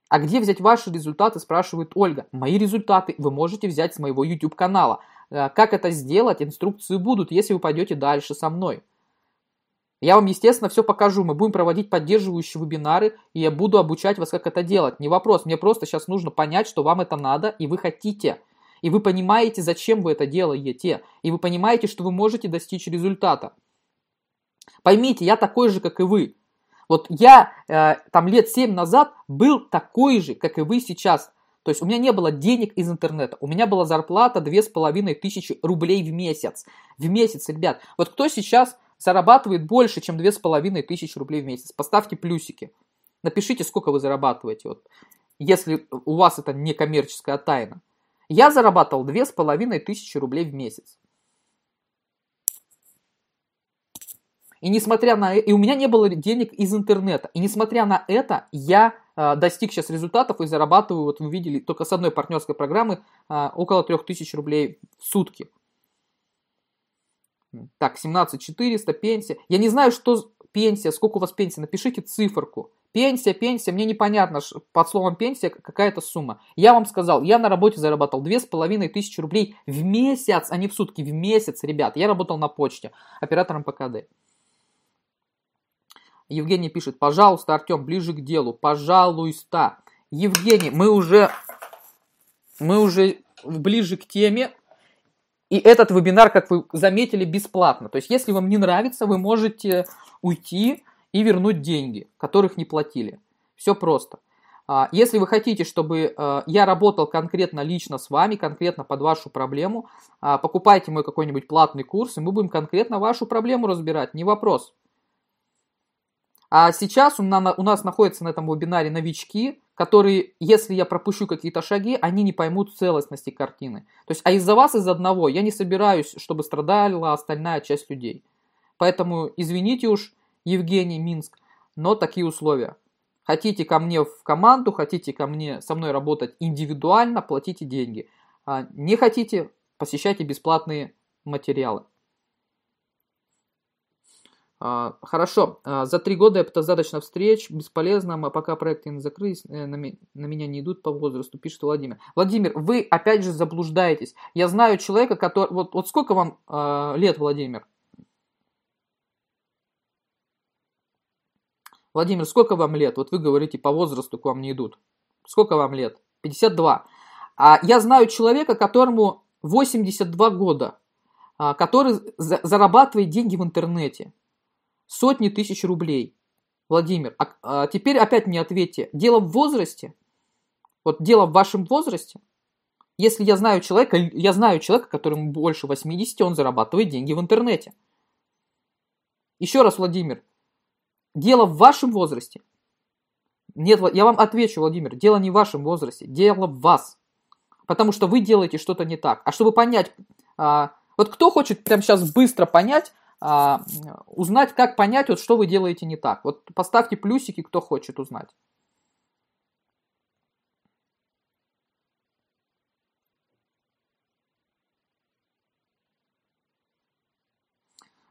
А где взять ваши результаты, спрашивает Ольга. Мои результаты вы можете взять с моего YouTube канала. А, как это сделать, инструкции будут, если вы пойдете дальше со мной. Я вам, естественно, все покажу. Мы будем проводить поддерживающие вебинары, и я буду обучать вас, как это делать. Не вопрос. Мне просто сейчас нужно понять, что вам это надо, и вы хотите. И вы понимаете, зачем вы это делаете. И вы понимаете, что вы можете достичь результата. Поймите, я такой же, как и вы. Вот я э, там лет 7 назад был такой же, как и вы сейчас. То есть у меня не было денег из интернета. У меня была зарплата 2500 рублей в месяц. В месяц, ребят. Вот кто сейчас зарабатывает больше, чем 2500 рублей в месяц. Поставьте плюсики. Напишите, сколько вы зарабатываете, вот, если у вас это не коммерческая тайна. Я зарабатывал 2500 рублей в месяц. И несмотря на и у меня не было денег из интернета. И несмотря на это, я э, достиг сейчас результатов и зарабатываю, вот вы видели, только с одной партнерской программы э, около 3000 рублей в сутки. Так, 17 400, пенсия. Я не знаю, что пенсия, сколько у вас пенсия, напишите циферку. Пенсия, пенсия, мне непонятно, под словом пенсия какая-то сумма. Я вам сказал, я на работе зарабатывал 2500 рублей в месяц, а не в сутки, в месяц, ребят. Я работал на почте, оператором ПКД. Евгений пишет, пожалуйста, Артем, ближе к делу, пожалуйста. Евгений, мы уже, мы уже ближе к теме, и этот вебинар, как вы заметили, бесплатно. То есть, если вам не нравится, вы можете уйти и вернуть деньги, которых не платили. Все просто. А, если вы хотите, чтобы э, я работал конкретно лично с вами, конкретно под вашу проблему, а, покупайте мой какой-нибудь платный курс, и мы будем конкретно вашу проблему разбирать, не вопрос. А сейчас у нас находятся на этом вебинаре новички, которые, если я пропущу какие-то шаги, они не поймут целостности картины. То есть, а из-за вас, из одного, я не собираюсь, чтобы страдала остальная часть людей. Поэтому извините уж, Евгений Минск, но такие условия. Хотите ко мне в команду, хотите ко мне со мной работать индивидуально, платите деньги. А не хотите, посещайте бесплатные материалы. А, хорошо, а, за три года это достаточно встреч, бесполезно, а пока проекты не закрылись, э, на меня не идут по возрасту, пишет Владимир. Владимир, вы опять же заблуждаетесь. Я знаю человека, который... Вот, вот сколько вам э, лет, Владимир? Владимир, сколько вам лет? Вот вы говорите, по возрасту к вам не идут. Сколько вам лет? 52. А я знаю человека, которому 82 года, который зарабатывает деньги в интернете сотни тысяч рублей. Владимир, а, а теперь опять мне ответьте, дело в возрасте? Вот дело в вашем возрасте? Если я знаю человека, я знаю человека, которому больше 80, он зарабатывает деньги в интернете. Еще раз, Владимир, дело в вашем возрасте? Нет, я вам отвечу, Владимир, дело не в вашем возрасте, дело в вас. Потому что вы делаете что-то не так. А чтобы понять, а, вот кто хочет прямо сейчас быстро понять, а, узнать, как понять, вот что вы делаете не так. Вот поставьте плюсики, кто хочет узнать.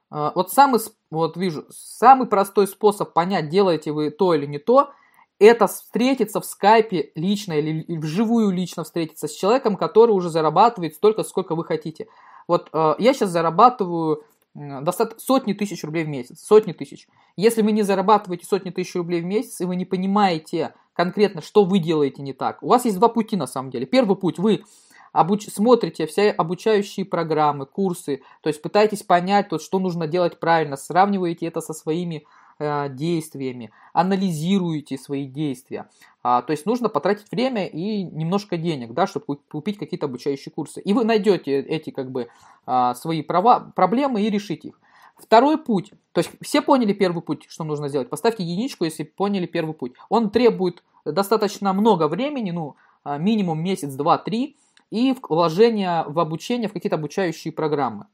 А, вот самый, вот вижу, самый простой способ понять, делаете вы то или не то, это встретиться в скайпе лично или вживую лично встретиться с человеком, который уже зарабатывает столько, сколько вы хотите. Вот э, я сейчас зарабатываю достаточно сотни тысяч рублей в месяц, сотни тысяч. Если вы не зарабатываете сотни тысяч рублей в месяц, и вы не понимаете конкретно, что вы делаете не так, у вас есть два пути на самом деле. Первый путь, вы обуч... смотрите все обучающие программы, курсы, то есть пытаетесь понять, вот, что нужно делать правильно, сравниваете это со своими Э, действиями, анализируете свои действия. А, то есть нужно потратить время и немножко денег, да, чтобы купить какие-то обучающие курсы. И вы найдете эти как бы а, свои права, проблемы и решите их. Второй путь, то есть все поняли первый путь, что нужно сделать. Поставьте единичку, если поняли первый путь. Он требует достаточно много времени, ну, а, минимум месяц, два, три, и вложение в обучение, в какие-то обучающие программы.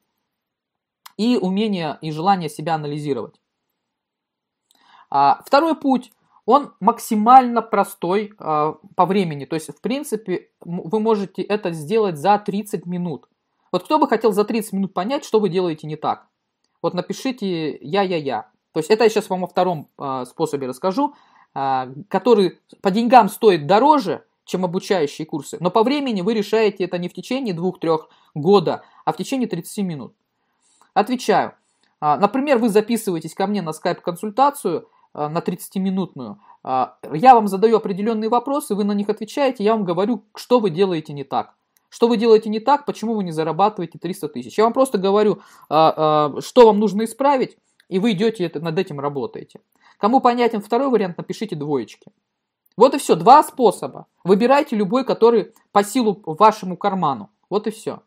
И умение и желание себя анализировать. А второй путь, он максимально простой э, по времени. То есть, в принципе, вы можете это сделать за 30 минут. Вот кто бы хотел за 30 минут понять, что вы делаете не так? Вот напишите «я-я-я». То есть это я сейчас вам о втором э, способе расскажу, который по деньгам стоит дороже, чем обучающие курсы. Но по времени вы решаете это не в течение 2-3 года, а в течение 30 минут. Отвечаю. Например, вы записываетесь ко мне на скайп-консультацию – на 30-минутную, а, я вам задаю определенные вопросы, вы на них отвечаете, я вам говорю, что вы делаете не так. Что вы делаете не так, почему вы не зарабатываете 300 тысяч. Я вам просто говорю, а, а, что вам нужно исправить, и вы идете над этим работаете. Кому понятен второй вариант, напишите двоечки. Вот и все, два способа. Выбирайте любой, который по силу вашему карману. Вот и все.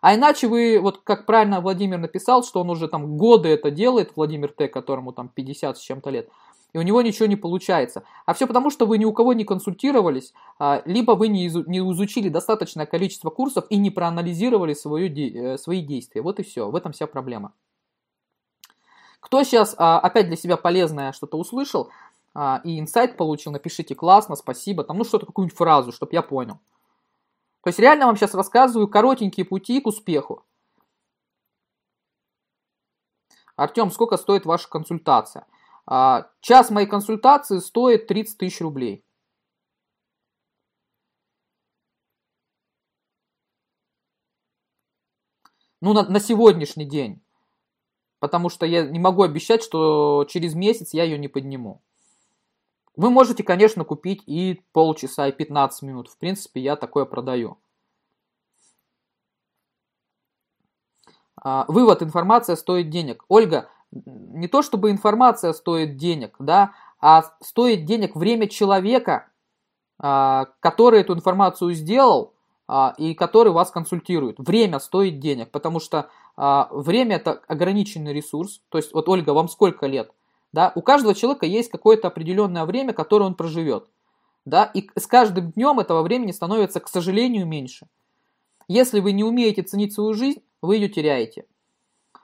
А иначе вы, вот как правильно Владимир написал, что он уже там годы это делает, Владимир Т, которому там 50 с чем-то лет, и у него ничего не получается. А все потому, что вы ни у кого не консультировались, а, либо вы не, изу, не изучили достаточное количество курсов и не проанализировали свое, э, свои действия. Вот и все, в этом вся проблема. Кто сейчас а, опять для себя полезное что-то услышал а, и инсайт получил, напишите классно, спасибо, там, ну что-то, какую-нибудь фразу, чтобы я понял. То есть реально вам сейчас рассказываю коротенькие пути к успеху. Артем, сколько стоит ваша консультация? А, час моей консультации стоит 30 тысяч рублей. Ну, на, на сегодняшний день. Потому что я не могу обещать, что через месяц я ее не подниму. Вы можете, конечно, купить и полчаса, и 15 минут. В принципе, я такое продаю. А, вывод, информация стоит денег. Ольга, не то чтобы информация стоит денег, да, а стоит денег время человека, а, который эту информацию сделал а, и который вас консультирует. Время стоит денег, потому что время это ограниченный ресурс. То есть, вот, Ольга, вам сколько лет? Да? У каждого человека есть какое-то определенное время, которое он проживет. Да? И с каждым днем этого времени становится, к сожалению, меньше. Если вы не умеете ценить свою жизнь, вы ее теряете.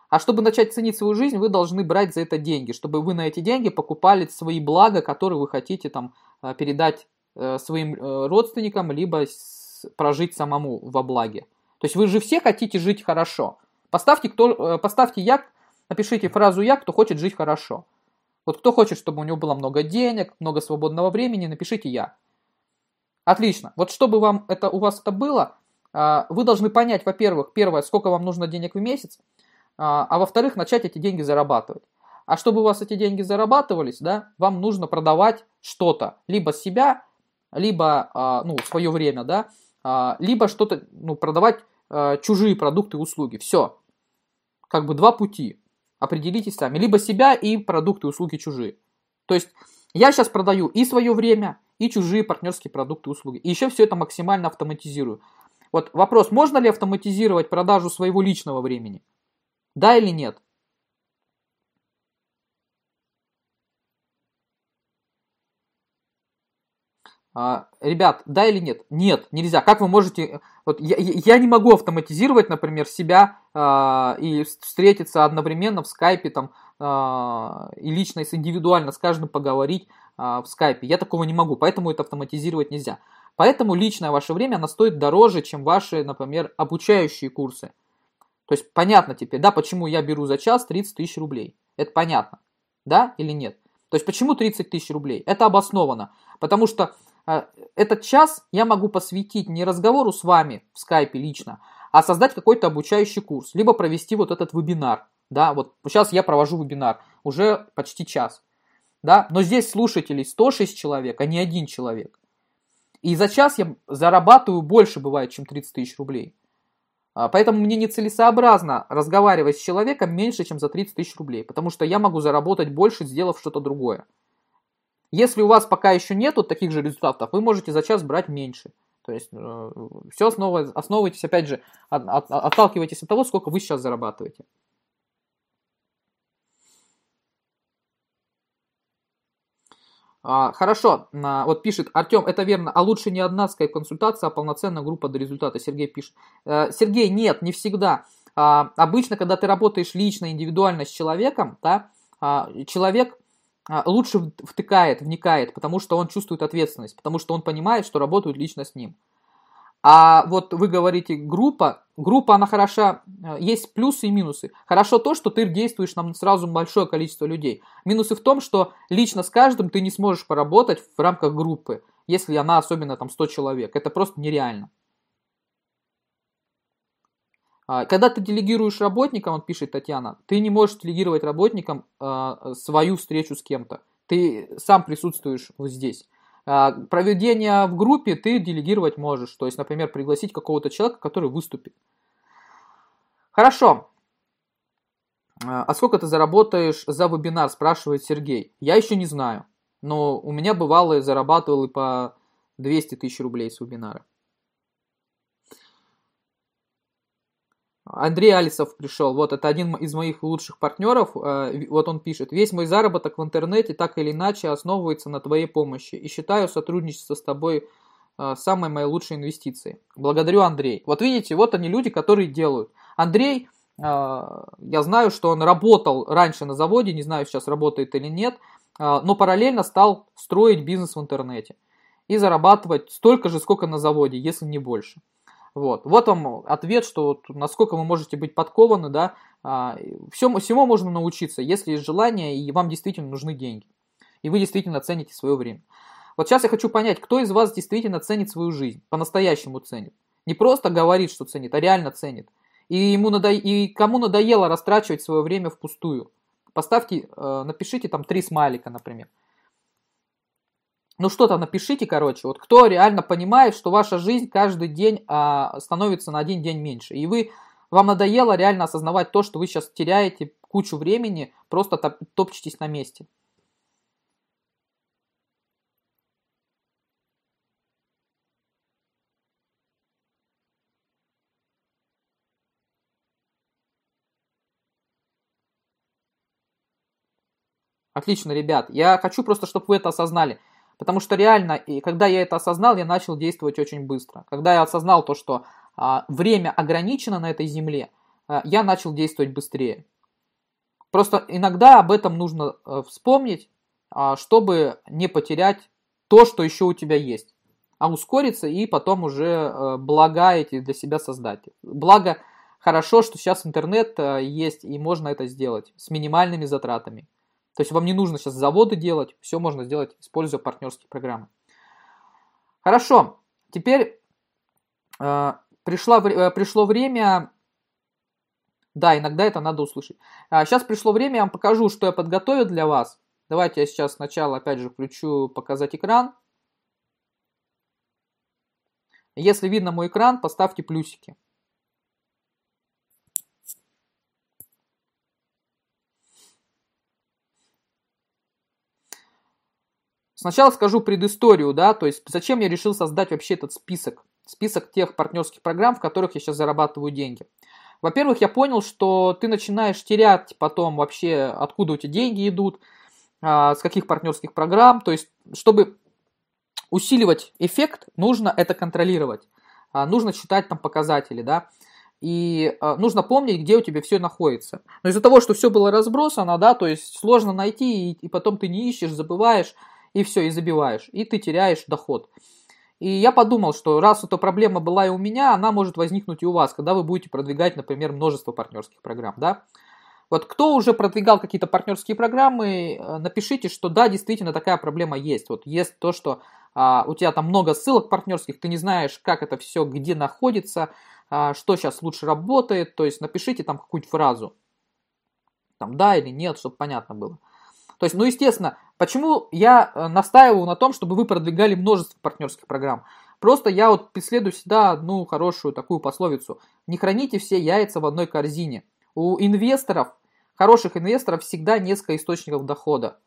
А чтобы начать ценить свою жизнь, вы должны брать за это деньги, чтобы вы на эти деньги покупали свои блага, которые вы хотите там э, передать э, своим э, родственникам, либо прожить самому во благе. То есть вы же все хотите жить хорошо. Поставьте, кто, поставьте я, напишите фразу я, кто хочет жить хорошо. Вот кто хочет, чтобы у него было много денег, много свободного времени, напишите я. Отлично. Вот чтобы вам это, у вас это было, а, вы должны понять, во-первых, первое, сколько вам нужно денег в месяц, а, а во-вторых, начать эти деньги зарабатывать. А чтобы у вас эти деньги зарабатывались, да, вам нужно продавать что-то, либо себя, либо а, ну, свое время, да, либо что-то, ну, продавать чужие продукты и услуги. Все. Как бы два пути. Определитесь сами. Либо себя и продукты, услуги чужие. То есть я сейчас продаю и свое время, и чужие партнерские продукты, услуги. И еще все это максимально автоматизирую. Вот вопрос, можно ли автоматизировать продажу своего личного времени? Да или нет? Ребят, да или нет? Нет, нельзя. Как вы можете... Вот я, я не могу автоматизировать, например, себя э, и встретиться одновременно в скайпе там, э, и лично, и индивидуально с каждым поговорить э, в скайпе. Я такого не могу, поэтому это автоматизировать нельзя. Поэтому личное ваше время, оно стоит дороже, чем ваши, например, обучающие курсы. То есть понятно теперь, да, почему я беру за час 30 тысяч рублей. Это понятно, да или нет? То есть почему 30 тысяч рублей? Это обосновано. Потому что а, этот час я могу посвятить не разговору с вами в скайпе лично, а создать какой-то обучающий курс, либо провести вот этот вебинар. Да, вот сейчас я провожу вебинар, уже почти час. Да, но здесь слушателей 106 человек, а не один человек. И за час я зарабатываю больше, бывает, чем 30 тысяч рублей. А, поэтому мне нецелесообразно разговаривать с человеком меньше, чем за 30 тысяч рублей, потому что я могу заработать больше, сделав что-то другое. Если у вас пока еще нету таких же результатов, вы можете за час брать меньше. То есть э, все основа, основывайтесь, опять же, от, от, отталкивайтесь от того, сколько вы сейчас зарабатываете. А, хорошо, а, вот пишет Артем, это верно, а лучше не одна скайп-консультация, а полноценная группа до результата, Сергей пишет. Э, Сергей, нет, не всегда. А, обычно, когда ты работаешь лично, индивидуально с человеком, да, человек лучше втыкает, вникает, потому что он чувствует ответственность, потому что он понимает, что работают лично с ним. А вот вы говорите группа, группа она хороша, э, есть плюсы и минусы. Хорошо то, что ты действуешь на сразу большое количество людей. Минусы в том, что лично с каждым ты не сможешь поработать в рамках группы, если она особенно там 100 человек. Это просто нереально. А, когда ты делегируешь работникам, он пишет Татьяна, ты не можешь делегировать работникам э, свою встречу с кем-то. Ты сам присутствуешь вот здесь. Э, проведение в группе ты делегировать можешь. То есть, например, пригласить какого-то человека, который выступит. Хорошо. А сколько ты заработаешь за вебинар, спрашивает Сергей. Я еще не знаю. Но у меня бывало, зарабатывал и по 200 тысяч рублей с вебинара. Андрей Алисов пришел, вот это один из моих лучших партнеров, э, вот он пишет, весь мой заработок в интернете так или иначе основывается на твоей помощи и считаю сотрудничество с тобой э, самой моей лучшей инвестицией. Благодарю, Андрей. Вот видите, вот они люди, которые делают. Андрей, э, я знаю, что он работал раньше на заводе, не знаю, сейчас работает или нет, но параллельно стал строить бизнес в интернете и зарабатывать столько же, сколько на заводе, если не больше. Вот. вот вам ответ, что вот насколько вы можете быть подкованы, да, а, всему, всему можно научиться, если есть желание и вам действительно нужны деньги. И вы действительно цените свое время. Вот сейчас я хочу понять, кто из вас действительно ценит свою жизнь, по-настоящему ценит. Не просто говорит, что ценит, а реально ценит. И, ему надо... и кому надоело растрачивать свое время впустую. Поставьте, э, напишите там три смайлика, например ну что-то напишите, короче, вот кто реально понимает, что ваша жизнь каждый день а, становится на один день меньше, и вы, вам надоело реально осознавать то, что вы сейчас теряете кучу времени, просто топ, топчетесь на месте. Отлично, ребят. Я хочу просто, чтобы вы это осознали. Потому что реально, и когда я это осознал, я начал действовать очень быстро. Когда я осознал то, что а, время ограничено на этой земле, а, я начал действовать быстрее. Просто иногда об этом нужно а, вспомнить, а, чтобы не потерять то, что еще у тебя есть. А ускориться и потом уже а, блага эти для себя создать. Благо, хорошо, что сейчас интернет а, есть и можно это сделать с минимальными затратами. То есть вам не нужно сейчас заводы делать, все можно сделать, используя партнерские программы. Хорошо, теперь э, пришло, э, пришло время, да, иногда это надо услышать. А сейчас пришло время, я вам покажу, что я подготовил для вас. Давайте я сейчас сначала опять же включу показать экран. Если видно мой экран, поставьте плюсики. Сначала скажу предысторию, да, то есть зачем я решил создать вообще этот список, список тех партнерских программ, в которых я сейчас зарабатываю деньги. Во-первых, я понял, что ты начинаешь терять потом вообще, откуда у тебя деньги идут, а, с каких партнерских программ. То есть, чтобы усиливать эффект, нужно это контролировать. А, нужно считать там показатели, да. И а, нужно помнить, где у тебя все находится. Но из-за того, что все было разбросано, да, то есть сложно найти, и, и потом ты не ищешь, забываешь и все, и забиваешь, и ты теряешь доход. И я подумал, что раз эта проблема была и у меня, она может возникнуть и у вас, когда вы будете продвигать, например, множество партнерских программ, да. Вот кто уже продвигал какие-то партнерские программы, э, напишите, что да, действительно такая проблема есть. Вот есть то, что а, у тебя там много ссылок партнерских, ты не знаешь, как это все, где находится, а, что сейчас лучше работает. То есть напишите там какую-нибудь фразу. Там да или нет, чтобы понятно было. То есть, ну, естественно, почему я э, настаиваю на том, чтобы вы продвигали множество партнерских программ? Просто я вот преследую всегда одну хорошую такую пословицу. Не храните все яйца в одной корзине. У инвесторов, хороших инвесторов, всегда несколько источников дохода.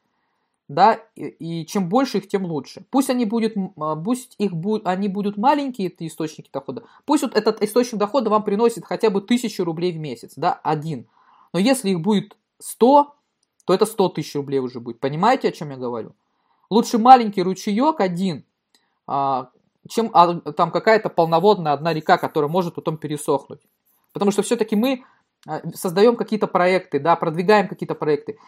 Да, и, и чем больше их, тем лучше. Пусть они будут, а, пусть их будут, они будут маленькие, эти источники дохода. Пусть вот этот источник дохода вам приносит хотя бы тысячу рублей в месяц, да, один. Но если их будет 100, то это 100 тысяч рублей уже будет. Понимаете, о чем я говорю? Лучше маленький ручеек один, а, чем а, там какая-то полноводная одна река, которая может потом пересохнуть. Потому что все-таки мы а, создаем какие-то проекты, да, продвигаем какие-то проекты.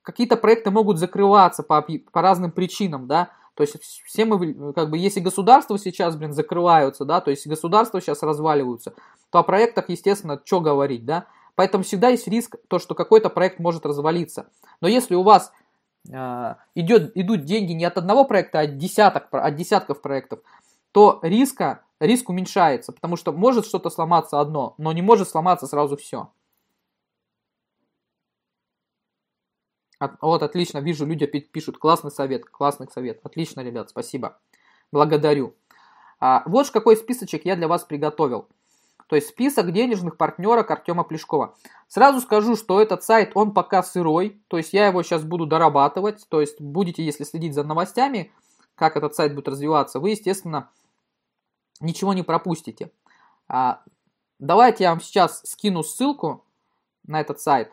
Какие-то проекты могут закрываться по, по разным причинам, да, то есть все мы, как бы, если государства сейчас, блин, закрываются, да, то есть государства сейчас разваливаются, то о проектах, естественно, что говорить, да. Поэтому всегда есть риск, то, что какой-то проект может развалиться. Но если у вас э, идет, идут деньги не от одного проекта, а от, десяток, от десятков проектов, то риска, риск уменьшается, потому что может что-то сломаться одно, но не может сломаться сразу все. Вот, отлично, вижу, люди пишут, классный совет, классный совет. Отлично, ребят, спасибо. Благодарю. А, вот какой списочек я для вас приготовил. То есть список денежных партнерок Артема Плешкова. Сразу скажу, что этот сайт, он пока сырой, то есть я его сейчас буду дорабатывать, то есть будете, если следить за новостями, как этот сайт будет развиваться, вы, естественно, ничего не пропустите. А, давайте я вам сейчас скину ссылку на этот сайт,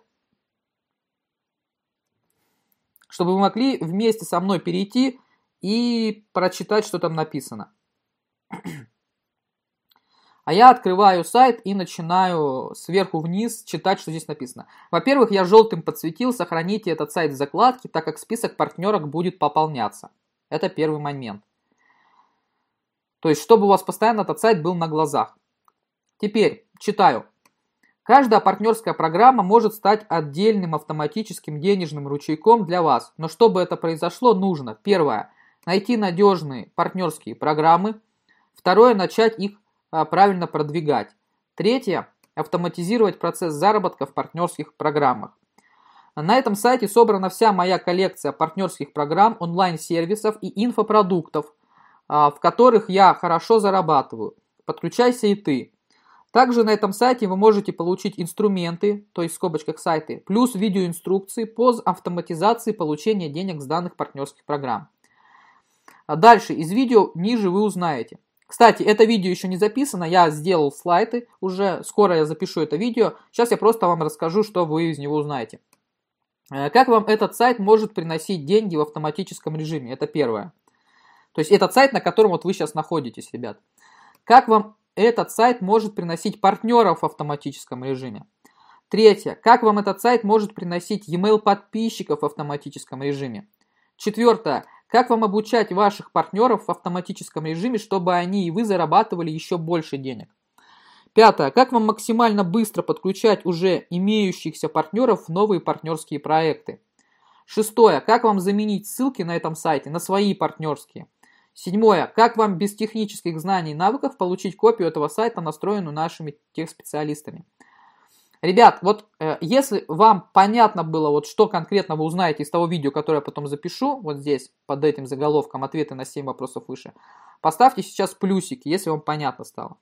чтобы вы могли вместе со мной перейти и прочитать, что там написано. А я открываю сайт и начинаю сверху вниз читать, что здесь написано. Во-первых, я желтым подсветил, сохраните этот сайт в закладке, так как список партнерок будет пополняться. Это первый момент. То есть, чтобы у вас постоянно этот сайт был на глазах. Теперь, читаю. Каждая партнерская программа может стать отдельным автоматическим денежным ручейком для вас. Но чтобы это произошло, нужно, первое, найти надежные партнерские программы. Второе, начать их правильно продвигать. Третье – автоматизировать процесс заработка в партнерских программах. На этом сайте собрана вся моя коллекция партнерских программ, онлайн-сервисов и инфопродуктов, а, в которых я хорошо зарабатываю. Подключайся и ты. Также на этом сайте вы можете получить инструменты, то есть в скобочках сайты, плюс видеоинструкции по автоматизации получения денег с данных партнерских программ. А дальше из видео ниже вы узнаете – кстати, это видео еще не записано, я сделал слайды уже, скоро я запишу это видео. Сейчас я просто вам расскажу, что вы из него узнаете. Э, как вам этот сайт может приносить деньги в автоматическом режиме? Это первое. То есть этот сайт, на котором вот вы сейчас находитесь, ребят. Как вам этот сайт может приносить партнеров в автоматическом режиме? Третье. Как вам этот сайт может приносить e-mail подписчиков в автоматическом режиме? Четвертое. Как вам обучать ваших партнеров в автоматическом режиме, чтобы они и вы зарабатывали еще больше денег? Пятое. Как вам максимально быстро подключать уже имеющихся партнеров в новые партнерские проекты? Шестое. Как вам заменить ссылки на этом сайте на свои партнерские? Седьмое. Как вам без технических знаний и навыков получить копию этого сайта, настроенную нашими техспециалистами? Ребят, вот э, если вам понятно было, вот что конкретно вы узнаете из того видео, которое я потом запишу, вот здесь, под этим заголовком «Ответы на 7 вопросов выше», поставьте сейчас плюсики, если вам понятно стало.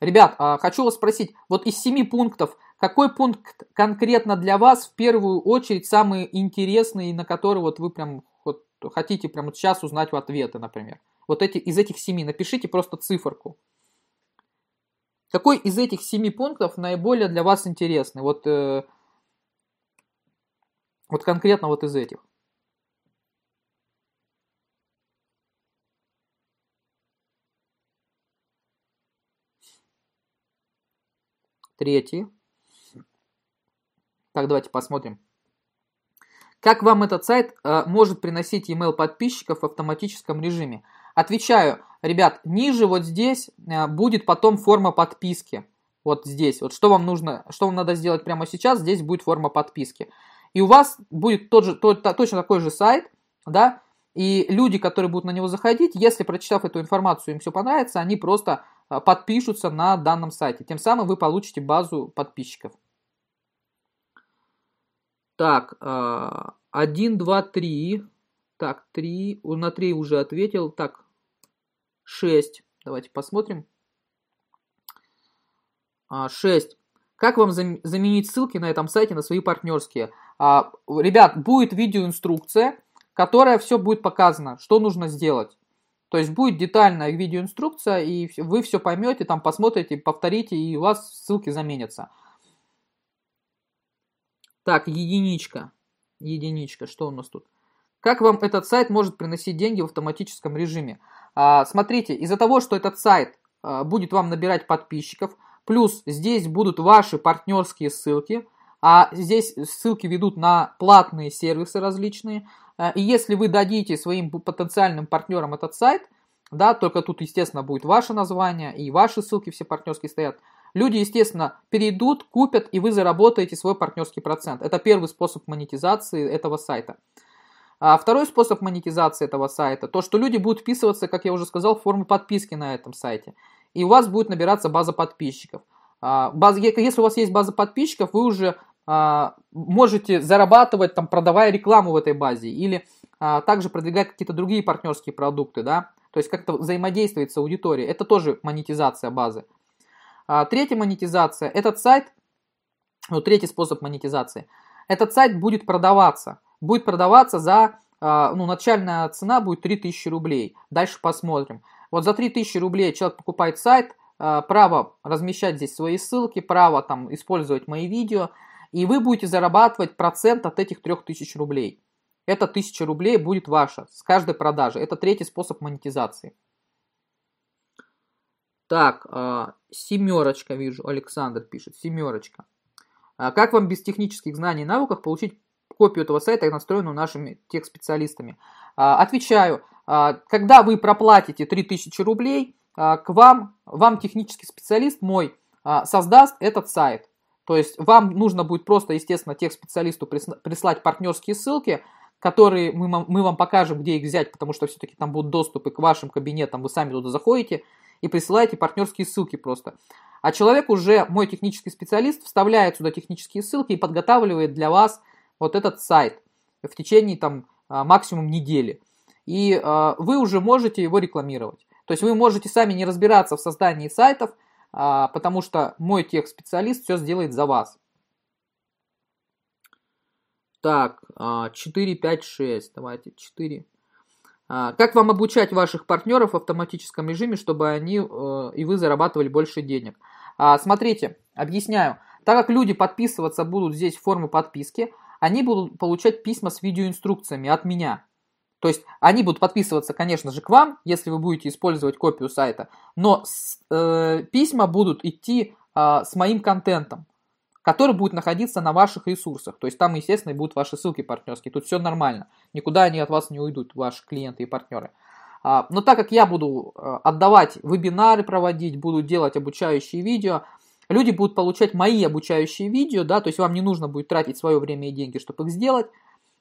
Ребят, а, хочу вас спросить, вот из семи пунктов, какой пункт конкретно для вас в первую очередь самый интересный, на который вот вы прям вот, хотите прямо сейчас узнать ответы, например? Вот эти, из этих семи напишите просто циферку. Какой из этих семи пунктов наиболее для вас интересный? Вот, э, вот конкретно вот из этих. Третий. Так, давайте посмотрим. Как вам этот сайт э, может приносить email подписчиков в автоматическом режиме? Отвечаю, ребят, ниже вот здесь э, будет потом форма подписки. Вот здесь. Вот что вам нужно, что вам надо сделать прямо сейчас, здесь будет форма подписки. И у вас будет тот же, тот, точно такой же сайт, да, и люди, которые будут на него заходить, если прочитав эту информацию, им все понравится, они просто подпишутся на данном сайте. Тем самым вы получите базу подписчиков. Так, 1, 2, 3. Так, 3. На 3 уже ответил. Так, 6. Давайте посмотрим. 6. А, как вам заменить ссылки на этом сайте на свои партнерские? А, ребят, будет видеоинструкция, которая все будет показано, что нужно сделать. То есть будет детальная видеоинструкция, и вы все поймете, там посмотрите, повторите, и у вас ссылки заменятся. Так, единичка. единичка, что у нас тут? Как вам этот сайт может приносить деньги в автоматическом режиме? А, смотрите, из-за того, что этот сайт а, будет вам набирать подписчиков, плюс здесь будут ваши партнерские ссылки, а здесь ссылки ведут на платные сервисы различные. А, и если вы дадите своим потенциальным партнерам этот сайт, да, только тут, естественно, будет ваше название и ваши ссылки все партнерские стоят, люди, естественно, перейдут, купят, и вы заработаете свой партнерский процент. Это первый способ монетизации этого сайта. А второй способ монетизации этого сайта, то, что люди будут вписываться, как я уже сказал, в форму подписки на этом сайте. И у вас будет набираться база подписчиков. А, база, если у вас есть база подписчиков, вы уже можете зарабатывать, там, продавая рекламу в этой базе. Или а, также продвигать какие-то другие партнерские продукты. Да? То есть как-то взаимодействовать с аудиторией. Это тоже монетизация базы. А, третья монетизация. Этот сайт, ну, третий способ монетизации. Этот сайт будет продаваться будет продаваться за, а, ну, начальная цена будет 3000 рублей. Дальше посмотрим. Вот за 3000 рублей человек покупает сайт, а, право размещать здесь свои ссылки, право там использовать мои видео, и вы будете зарабатывать процент от этих 3000 рублей. Это 1000 рублей будет ваша с каждой продажи. Это третий способ монетизации. Так, а, семерочка вижу, Александр пишет, семерочка. Как вам без технических знаний и навыков получить копию этого сайта, настроенную нашими тех-специалистами. А, отвечаю, а, когда вы проплатите 3000 рублей, а, к вам, вам технический специалист мой создаст этот сайт. То есть вам нужно будет просто, естественно, тех-специалисту прислать партнерские ссылки, которые мы, мы вам покажем, где их взять, потому что все-таки там будут доступы к вашим кабинетам, вы сами туда заходите и присылаете партнерские ссылки просто. А человек уже, мой технический специалист, вставляет сюда технические ссылки и подготавливает для вас вот этот сайт в течение там а, максимум недели. И э, вы уже можете его рекламировать. То есть вы можете сами не разбираться в создании сайтов, потому что мой тех-специалист все сделает за вас. Так, 4, 5, 6. Давайте 4. Как вам обучать ваших партнеров в автоматическом режиме, чтобы они э, и вы зарабатывали больше денег? Смотрите, объясняю. Так как люди подписываться будут здесь в форму подписки, они будут получать письма с видеоинструкциями от меня. То есть они будут подписываться, конечно же, к вам, если вы будете использовать копию сайта, но с, э, письма будут идти э, с моим контентом, который будет находиться на ваших ресурсах. То есть там, естественно, будут ваши ссылки партнерские. Тут все нормально. Никуда они от вас не уйдут, ваши клиенты и партнеры. А, но так как я буду э, отдавать вебинары проводить, буду делать обучающие видео, люди будут получать мои обучающие видео, да, то есть вам не нужно будет тратить свое время и деньги, чтобы их сделать.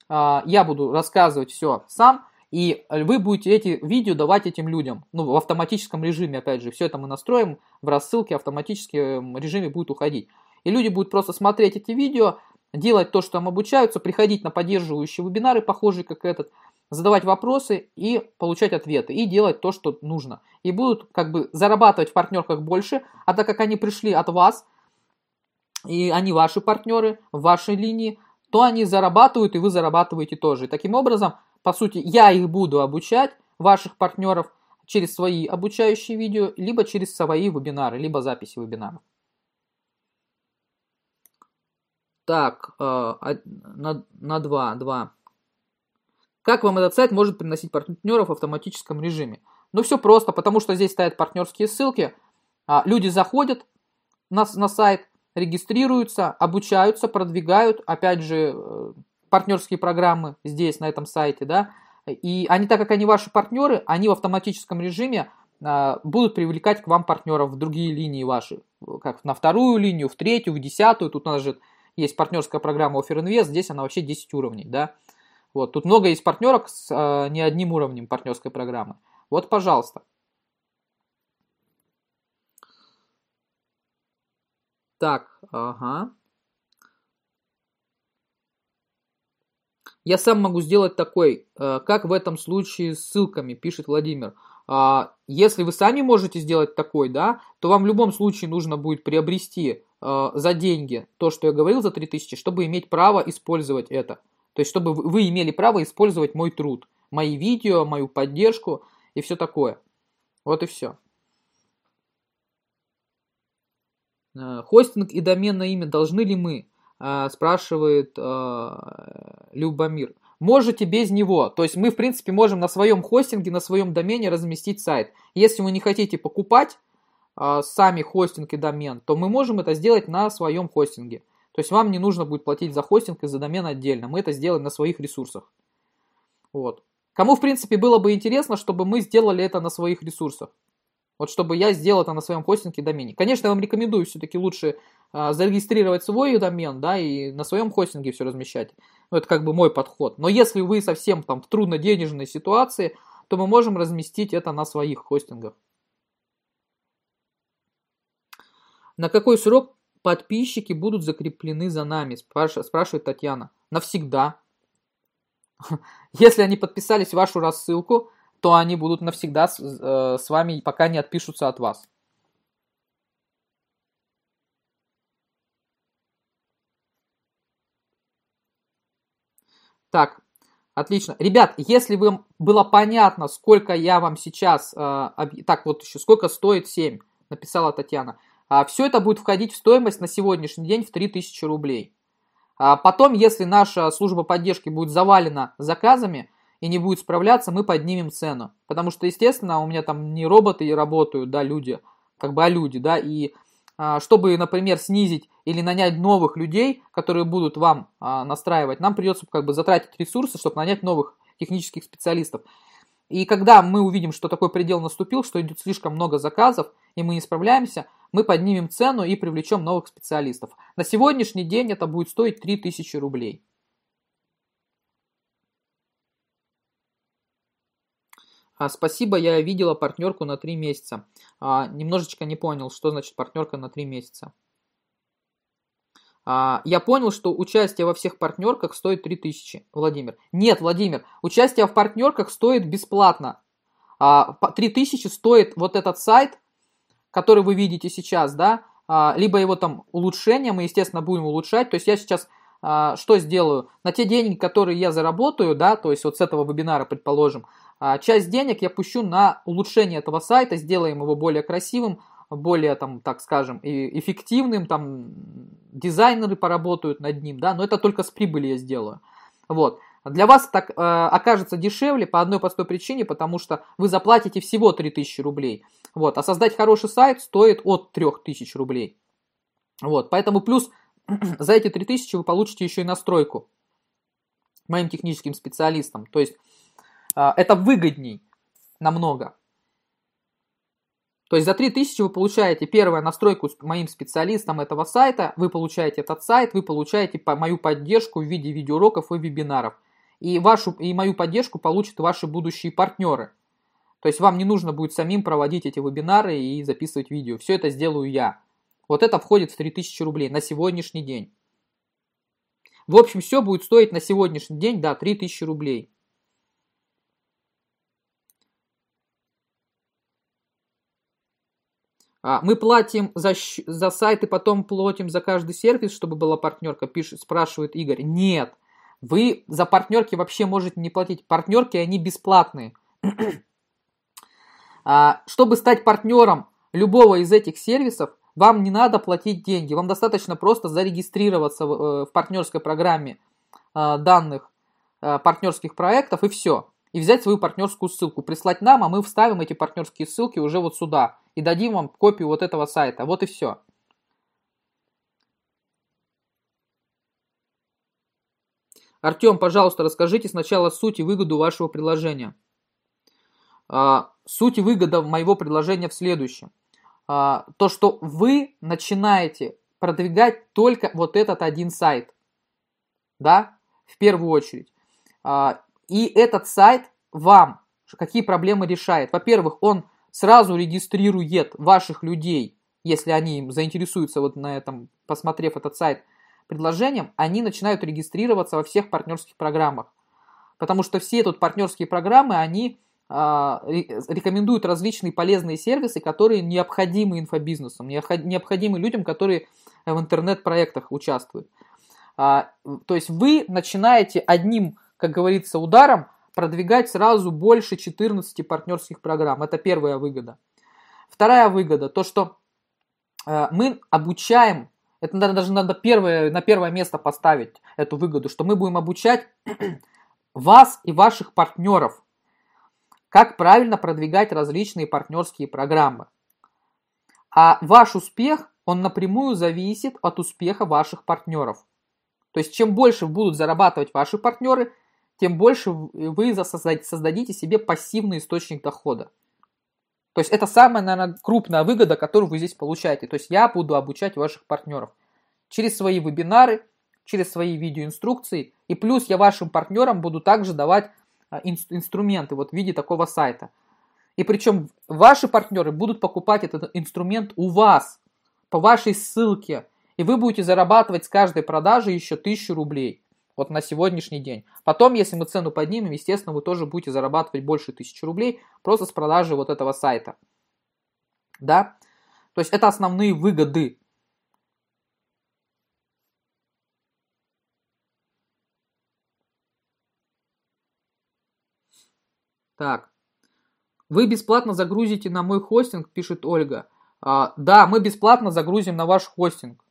А, я буду рассказывать все сам, и вы будете эти видео давать этим людям, ну, в автоматическом режиме, опять же, все это мы настроим в рассылке, в автоматическом режиме будет уходить. И люди будут просто смотреть эти видео, делать то, что там обучаются, приходить на поддерживающие вебинары, похожие как этот, задавать вопросы и получать ответы, и делать то, что нужно. И будут как бы зарабатывать в партнерках больше, а так как они пришли от вас, и они ваши партнеры в вашей линии, то они зарабатывают, и вы зарабатываете тоже. И таким образом, по сути, я их буду обучать, ваших партнеров, через свои обучающие видео, либо через свои вебинары, либо записи вебинаров. Так, э, на, на 2, 2. Как вам этот сайт может приносить партнеров в автоматическом режиме? Ну все просто, потому что здесь стоят партнерские ссылки, а, люди заходят на, на сайт, регистрируются, обучаются, продвигают, опять же, э, партнерские программы здесь, на этом сайте, да, и они, так как они ваши партнеры, они в автоматическом режиме а, будут привлекать к вам партнеров в другие линии ваши, как на вторую линию, в третью, в десятую, тут у нас же есть партнерская программа Offer Invest, здесь она вообще 10 уровней, да, вот, тут много есть партнерок с э, не одним уровнем партнерской программы. Вот, пожалуйста. Так, ага. Я сам могу сделать такой, э, как в этом случае с ссылками, пишет Владимир. А, если вы сами можете сделать такой, да, то вам в любом случае нужно будет приобрести э, за деньги то, что я говорил за 3000, чтобы иметь право использовать это. То есть, чтобы вы имели право использовать мой труд, мои видео, мою поддержку и все такое. Вот и все. Э, хостинг и доменное имя должны ли мы? э, спрашивает э, Любомир. Можете без него. То есть мы, в принципе, можем на своем хостинге, на своем домене разместить сайт. Если вы не хотите покупать э, сами хостинг и домен, то мы можем это сделать на своем хостинге. То есть вам не нужно будет платить за хостинг и за домен отдельно. Мы это сделаем на своих ресурсах. Вот. Кому, в принципе, было бы интересно, чтобы мы сделали это на своих ресурсах. Вот чтобы я сделал это на своем хостинге домене. Конечно, я вам рекомендую все-таки лучше а, зарегистрировать свой домен, да, и на своем хостинге все размещать. Ну, это как бы мой подход. Но если вы совсем там в трудноденежной ситуации, то мы можем разместить это на своих хостингах. На какой срок подписчики будут закреплены за нами, спрашивает Татьяна. Навсегда. Если они подписались вашу рассылку, то они будут навсегда с, э, с вами, пока не отпишутся от вас. Так, отлично. Ребят, если вам было понятно, сколько я вам сейчас... Э, об... Так, вот еще, сколько стоит 7, написала Татьяна. А, все это будет входить в стоимость на сегодняшний день в 3000 рублей. А потом, если наша служба поддержки будет завалена заказами и не будет справляться, мы поднимем цену. Потому что, естественно, у меня там не роботы работают, да, люди, как бы, а люди, да, и а, чтобы, например, снизить или нанять новых людей, которые будут вам а, настраивать, нам придется как бы затратить ресурсы, чтобы нанять новых технических специалистов. И когда мы увидим, что такой предел наступил, что идет слишком много заказов, и мы не справляемся, мы поднимем цену и привлечем новых специалистов. На сегодняшний день это будет стоить 3000 рублей. Спасибо, я видела партнерку на 3 месяца. А, немножечко не понял, что значит партнерка на 3 месяца. А, я понял, что участие во всех партнерках стоит 3000, Владимир. Нет, Владимир, участие в партнерках стоит бесплатно. 3000 а, стоит вот этот сайт, который вы видите сейчас, да, а, либо его там улучшение, мы, естественно, будем улучшать. То есть я сейчас что сделаю? На те деньги, которые я заработаю, да, то есть вот с этого вебинара, предположим, часть денег я пущу на улучшение этого сайта, сделаем его более красивым, более, там, так скажем, эффективным, там, дизайнеры поработают над ним, да, но это только с прибыли я сделаю. Вот. Для вас так э, окажется дешевле по одной простой причине, потому что вы заплатите всего 3000 рублей. Вот. А создать хороший сайт стоит от 3000 рублей. Вот. Поэтому плюс за эти 3000 вы получите еще и настройку моим техническим специалистам. То есть это выгодней намного. То есть за 3000 вы получаете первую настройку с моим специалистом этого сайта, вы получаете этот сайт, вы получаете мою поддержку в виде видеоуроков и вебинаров. И, вашу, и мою поддержку получат ваши будущие партнеры. То есть вам не нужно будет самим проводить эти вебинары и записывать видео. Все это сделаю я. Вот это входит в 3000 рублей на сегодняшний день. В общем, все будет стоить на сегодняшний день, да, 3000 рублей. А, мы платим за, за сайт и потом платим за каждый сервис, чтобы была партнерка, пишет, спрашивает Игорь. Нет, вы за партнерки вообще можете не платить. Партнерки, они бесплатные. А, чтобы стать партнером любого из этих сервисов, вам не надо платить деньги. Вам достаточно просто зарегистрироваться в, э, партнерской программе а, данных партнерских проектов и все и взять свою партнерскую ссылку, прислать нам, а мы вставим эти партнерские ссылки уже вот сюда и дадим вам копию вот этого сайта. Вот и все. Артем, пожалуйста, расскажите сначала суть и выгоду вашего приложения. А, суть и выгода моего предложения в следующем. А, то, что вы начинаете продвигать только вот этот один сайт. Да, в первую очередь. И этот сайт вам какие проблемы решает? Во-первых, он сразу регистрирует ваших людей, если они заинтересуются вот на этом, посмотрев этот сайт предложением, они начинают регистрироваться во всех партнерских программах. Потому что все тут партнерские программы, они а, рекомендуют различные полезные сервисы, которые необходимы инфобизнесам, необходимы людям, которые в интернет-проектах участвуют. А, то есть вы начинаете одним как говорится, ударом продвигать сразу больше 14 партнерских программ. Это первая выгода. Вторая выгода, то что э, мы обучаем Это наверное, даже надо первое, на первое место поставить эту выгоду, что мы будем обучать вас и ваших партнеров, как правильно продвигать различные партнерские программы. А ваш успех, он напрямую зависит от успеха ваших партнеров. То есть, чем больше будут зарабатывать ваши партнеры, тем больше вы создадите себе пассивный источник дохода. То есть это самая, наверное, крупная выгода, которую вы здесь получаете. То есть я буду обучать ваших партнеров через свои вебинары, через свои видеоинструкции. И плюс я вашим партнерам буду также давать а, инструменты вот в виде такого сайта. И причем ваши партнеры будут покупать этот инструмент у вас, по вашей ссылке. И вы будете зарабатывать с каждой продажи еще 1000 рублей. Вот на сегодняшний день. Потом, если мы цену поднимем, естественно, вы тоже будете зарабатывать больше 1000 рублей просто с продажи вот этого сайта. Да? То есть это основные выгоды. Так. Вы бесплатно загрузите на мой хостинг, пишет Ольга. А, да, мы бесплатно загрузим на ваш хостинг.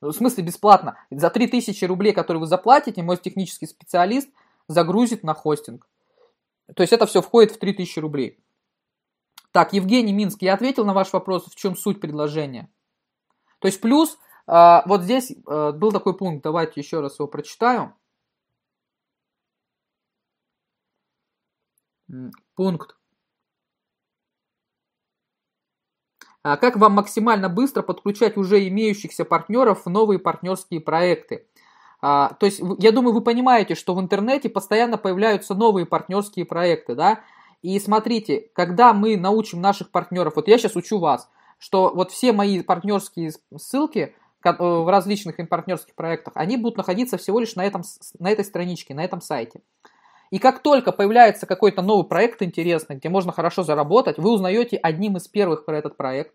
В смысле бесплатно? За 3000 рублей, которые вы заплатите, мой технический специалист загрузит на хостинг. То есть это все входит в 3000 рублей. Так, Евгений Минск, я ответил на ваш вопрос, в чем суть предложения. То есть плюс, а, вот здесь а, был такой пункт, давайте еще раз его прочитаю. Пункт А как вам максимально быстро подключать уже имеющихся партнеров в новые партнерские проекты. А, то есть, я думаю, вы понимаете, что в интернете постоянно появляются новые партнерские проекты, да, и смотрите, когда мы научим наших партнеров, вот я сейчас учу вас, что вот все мои партнерские ссылки э, в различных партнерских проектах, они будут находиться всего лишь на, этом, на этой страничке, на этом сайте. И как только появляется какой-то новый проект интересный, где можно хорошо заработать, вы узнаете одним из первых про этот проект,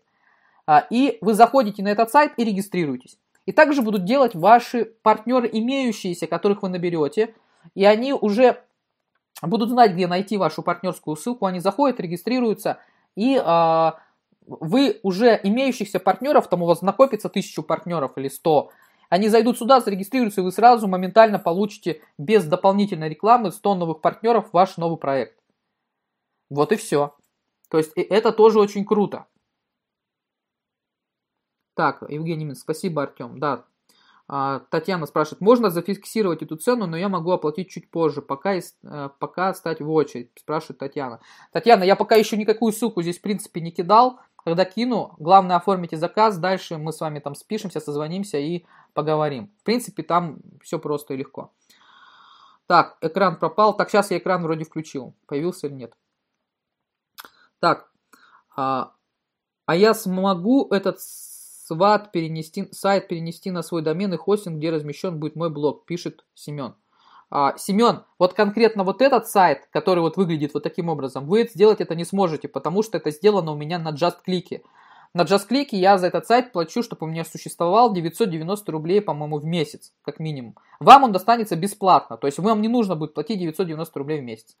а, и вы заходите на этот сайт и регистрируетесь. И также будут делать ваши партнеры, имеющиеся, которых вы наберете, и они уже будут знать, где найти вашу партнерскую ссылку, они заходят, регистрируются, и э, вы уже имеющихся партнеров, там у вас накопится тысячу партнеров или сто, они зайдут сюда, зарегистрируются, и вы сразу моментально получите без дополнительной рекламы 100 новых партнеров ваш новый проект. Вот и все. То есть это тоже очень круто. Так, Евгений Минск, спасибо, Артем. Да, а, Татьяна спрашивает, можно зафиксировать эту цену, но я могу оплатить чуть позже, пока, э, пока стать в очередь, спрашивает Татьяна. Татьяна, я пока еще никакую ссылку здесь в принципе не кидал, когда кину, главное оформите заказ, дальше мы с вами там спишемся, созвонимся и поговорим. В принципе, там все просто и легко. Так, экран пропал. Так, сейчас я экран вроде включил. Появился или нет? Так, а, а я смогу этот сват перенести, сайт перенести на свой домен и хостинг, где размещен будет мой блог, пишет Семен. А, Семен, вот конкретно вот этот сайт, который вот выглядит вот таким образом, вы сделать это не сможете, потому что это сделано у меня на JustClick. На JustClick я за этот сайт плачу, чтобы у меня существовал 990 рублей, по-моему, в месяц, как минимум. Вам он достанется бесплатно, то есть вам не нужно будет платить 990 рублей в месяц.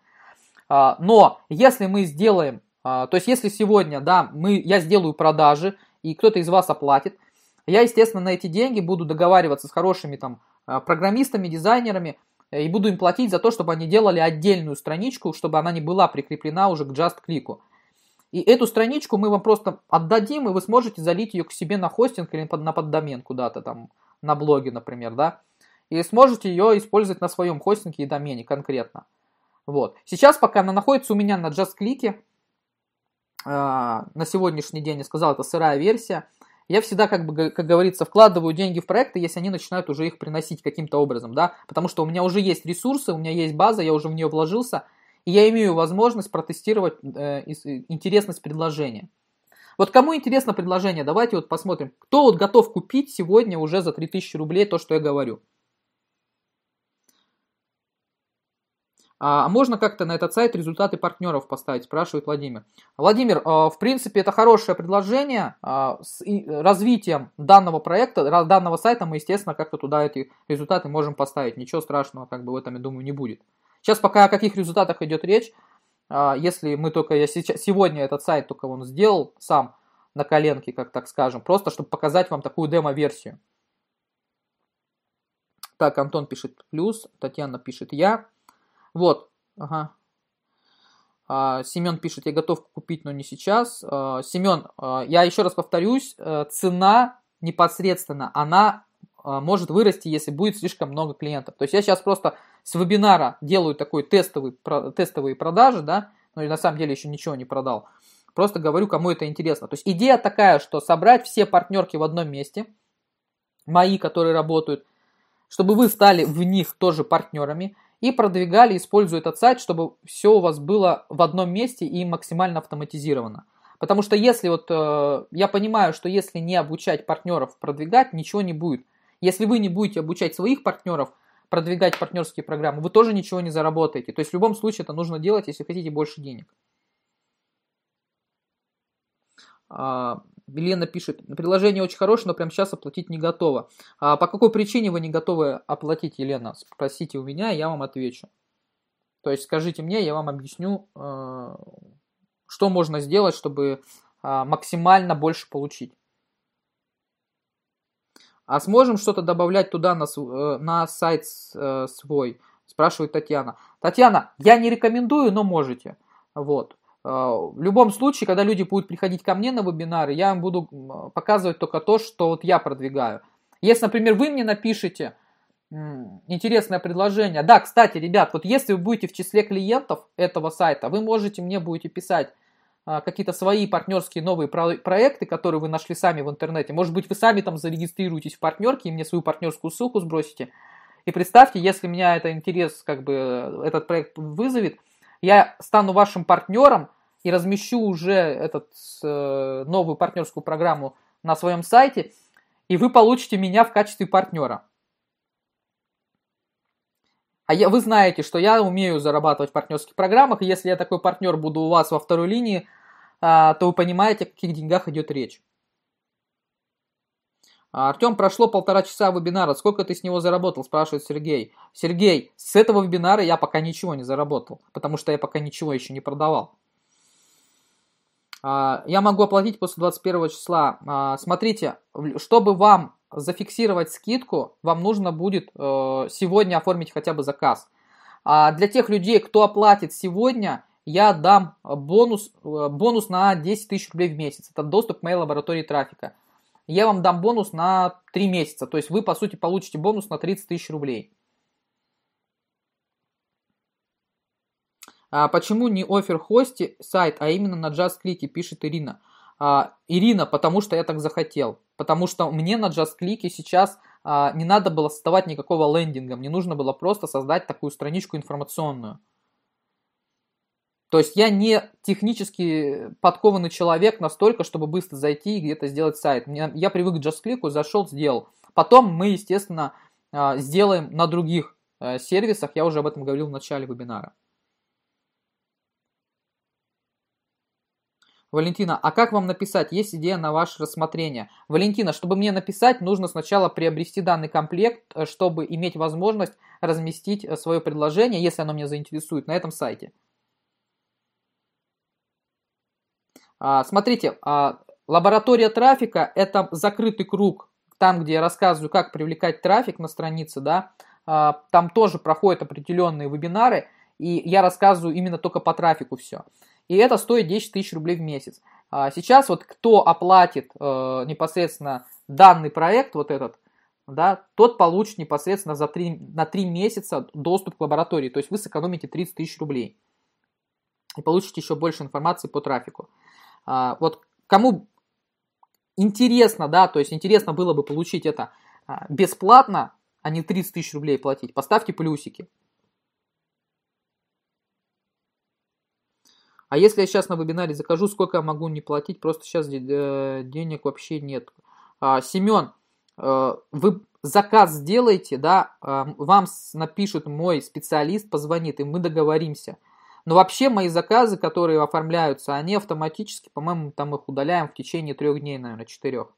А, но если мы сделаем, а, то есть если сегодня, да, мы, я сделаю продажи, и кто-то из вас оплатит, я, естественно, на эти деньги буду договариваться с хорошими там а, программистами, дизайнерами, и буду им платить за то, чтобы они делали отдельную страничку, чтобы она не была прикреплена уже к JustClick. И эту страничку мы вам просто отдадим, и вы сможете залить ее к себе на хостинг или на поддомен куда-то там, на блоге, например, да. И сможете ее использовать на своем хостинге и домене конкретно. Вот. Сейчас, пока она находится у меня на JustClick, э, на сегодняшний день, я сказал, это сырая версия, я всегда, как бы, как говорится, вкладываю деньги в проекты, если они начинают уже их приносить каким-то образом, да, потому что у меня уже есть ресурсы, у меня есть база, я уже в нее вложился, я имею возможность протестировать э, интересность предложения. Вот кому интересно предложение, давайте вот посмотрим, кто вот готов купить сегодня уже за 3000 рублей то, что я говорю. А можно как-то на этот сайт результаты партнеров поставить, спрашивает Владимир. Владимир, а, в принципе, это хорошее предложение. А, с развитием данного проекта, данного сайта мы, естественно, как-то туда эти результаты можем поставить. Ничего страшного, как бы в этом, я думаю, не будет. Сейчас пока о каких результатах идет речь, а, если мы только, я сейчас, сегодня этот сайт только он сделал сам на коленке, как так скажем, просто чтобы показать вам такую демо-версию. Так, Антон пишет плюс, Татьяна пишет я. Вот, ага. А, Семен пишет, я готов купить, но не сейчас. А, Семен, я еще раз повторюсь, э, цена непосредственно, она может вырасти, если будет слишком много клиентов. То есть я сейчас просто с вебинара делаю такой тестовый, тестовые продажи, да, но и на самом деле еще ничего не продал. Просто говорю, кому это интересно. То есть идея такая, что собрать все партнерки в одном месте, мои, которые работают, чтобы вы стали в них тоже партнерами и продвигали, используя этот сайт, чтобы все у вас было в одном месте и максимально автоматизировано. Потому что если вот, э, я понимаю, что если не обучать партнеров продвигать, ничего не будет. Если вы не будете обучать своих партнеров продвигать партнерские программы, вы тоже ничего не заработаете. То есть в любом случае это нужно делать, если хотите больше денег. А, Елена пишет, приложение очень хорошее, но прямо сейчас оплатить не готово. А по какой причине вы не готовы оплатить, Елена? Спросите у меня, я вам отвечу. То есть скажите мне, я вам объясню, э, что можно сделать, чтобы а, максимально больше получить. А сможем что-то добавлять туда на, э, на сайт э, свой? Спрашивает Татьяна. Татьяна, я не рекомендую, но можете. Вот. А, в любом случае, когда люди будут приходить ко мне на вебинары, я им буду показывать только то, что вот я продвигаю. Если, например, вы мне напишите интересное предложение. Да, кстати, ребят, вот если вы будете в числе клиентов этого сайта, вы можете мне будете писать какие-то свои партнерские новые проекты, которые вы нашли сами в интернете. Может быть, вы сами там зарегистрируетесь в партнерке и мне свою партнерскую ссылку сбросите. И представьте, если меня это интерес, как бы этот проект вызовет, я стану вашим партнером и размещу уже этот, э, новую партнерскую программу на своем сайте, и вы получите меня в качестве партнера. А я, вы знаете, что я умею зарабатывать в партнерских программах, и если я такой партнер буду у вас во второй линии, а, то вы понимаете, о каких деньгах идет речь. А, Артем, прошло полтора часа вебинара. Сколько ты с него заработал? Спрашивает Сергей. Сергей, с этого вебинара я пока ничего не заработал, потому что я пока ничего еще не продавал. А, я могу оплатить после 21 числа. А, смотрите, чтобы вам зафиксировать скидку, вам нужно будет э, сегодня оформить хотя бы заказ. А для тех людей, кто оплатит сегодня, я дам бонус, э, бонус на 10 тысяч рублей в месяц. Это доступ к моей лаборатории трафика я вам дам бонус на 3 месяца. То есть вы, по сути, получите бонус на 30 тысяч рублей. А почему не офер хости сайт, а именно на JustClick, пишет Ирина. А, Ирина, потому что я так захотел. Потому что мне на JustClick сейчас а, не надо было создавать никакого лендинга. Мне нужно было просто создать такую страничку информационную. То есть я не технически подкованный человек настолько, чтобы быстро зайти и где-то сделать сайт. Я привык к JustClick, зашел, сделал. Потом мы, естественно, а, сделаем на других э, сервисах. Я уже об этом говорил в начале вебинара. Валентина, а как вам написать? Есть идея на ваше рассмотрение. Валентина, чтобы мне написать, нужно сначала приобрести данный комплект, э, чтобы иметь возможность разместить э, свое предложение, если оно меня заинтересует, на этом сайте. А, смотрите, а, лаборатория трафика – это закрытый круг, там, где я рассказываю, как привлекать трафик на странице, да, а, там тоже проходят определенные вебинары, и я рассказываю именно только по трафику все. И это стоит 10 тысяч рублей в месяц. Сейчас вот кто оплатит э, непосредственно данный проект, вот этот, да, тот получит непосредственно за 3, на 3 месяца доступ к лаборатории. То есть вы сэкономите 30 тысяч рублей. И получите еще больше информации по трафику. А, вот кому интересно, да, то есть интересно было бы получить это а, бесплатно, а не 30 тысяч рублей платить, поставьте плюсики. А если я сейчас на вебинаре закажу, сколько я могу не платить? Просто сейчас э, денег вообще нет. А, Семен, э, вы заказ сделаете, да, вам напишет мой специалист, позвонит, и мы договоримся. Но вообще мои заказы, которые оформляются, они автоматически, по-моему, там их удаляем в течение трех дней, наверное, четырех.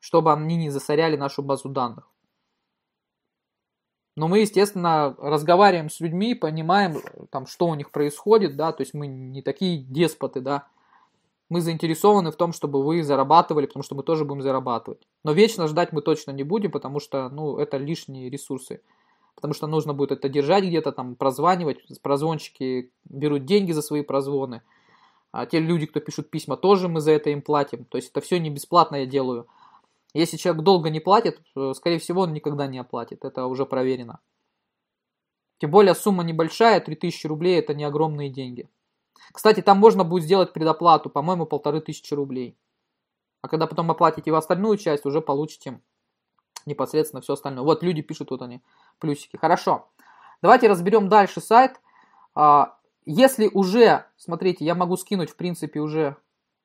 Чтобы они не засоряли нашу базу данных. Но мы, естественно, разговариваем с людьми, понимаем, там, что у них происходит, да, то есть мы не такие деспоты, да. мы заинтересованы в том, чтобы вы зарабатывали, потому что мы тоже будем зарабатывать. Но вечно ждать мы точно не будем, потому что, ну, это лишние ресурсы. Потому что нужно будет это держать где-то, там, прозванивать. Прозвонщики берут деньги за свои прозвоны. А те люди, кто пишут письма, тоже мы за это им платим. То есть это все не бесплатно я делаю. Если человек долго не платит, скорее всего, он никогда не оплатит. Это уже проверено. Тем более сумма небольшая, 3000 рублей это не огромные деньги. Кстати, там можно будет сделать предоплату, по-моему, полторы тысячи рублей. А когда потом оплатите в остальную часть, уже получите непосредственно все остальное. Вот люди пишут, вот они, плюсики. Хорошо. Давайте разберем дальше сайт. А, если уже, смотрите, я могу скинуть, в принципе, уже,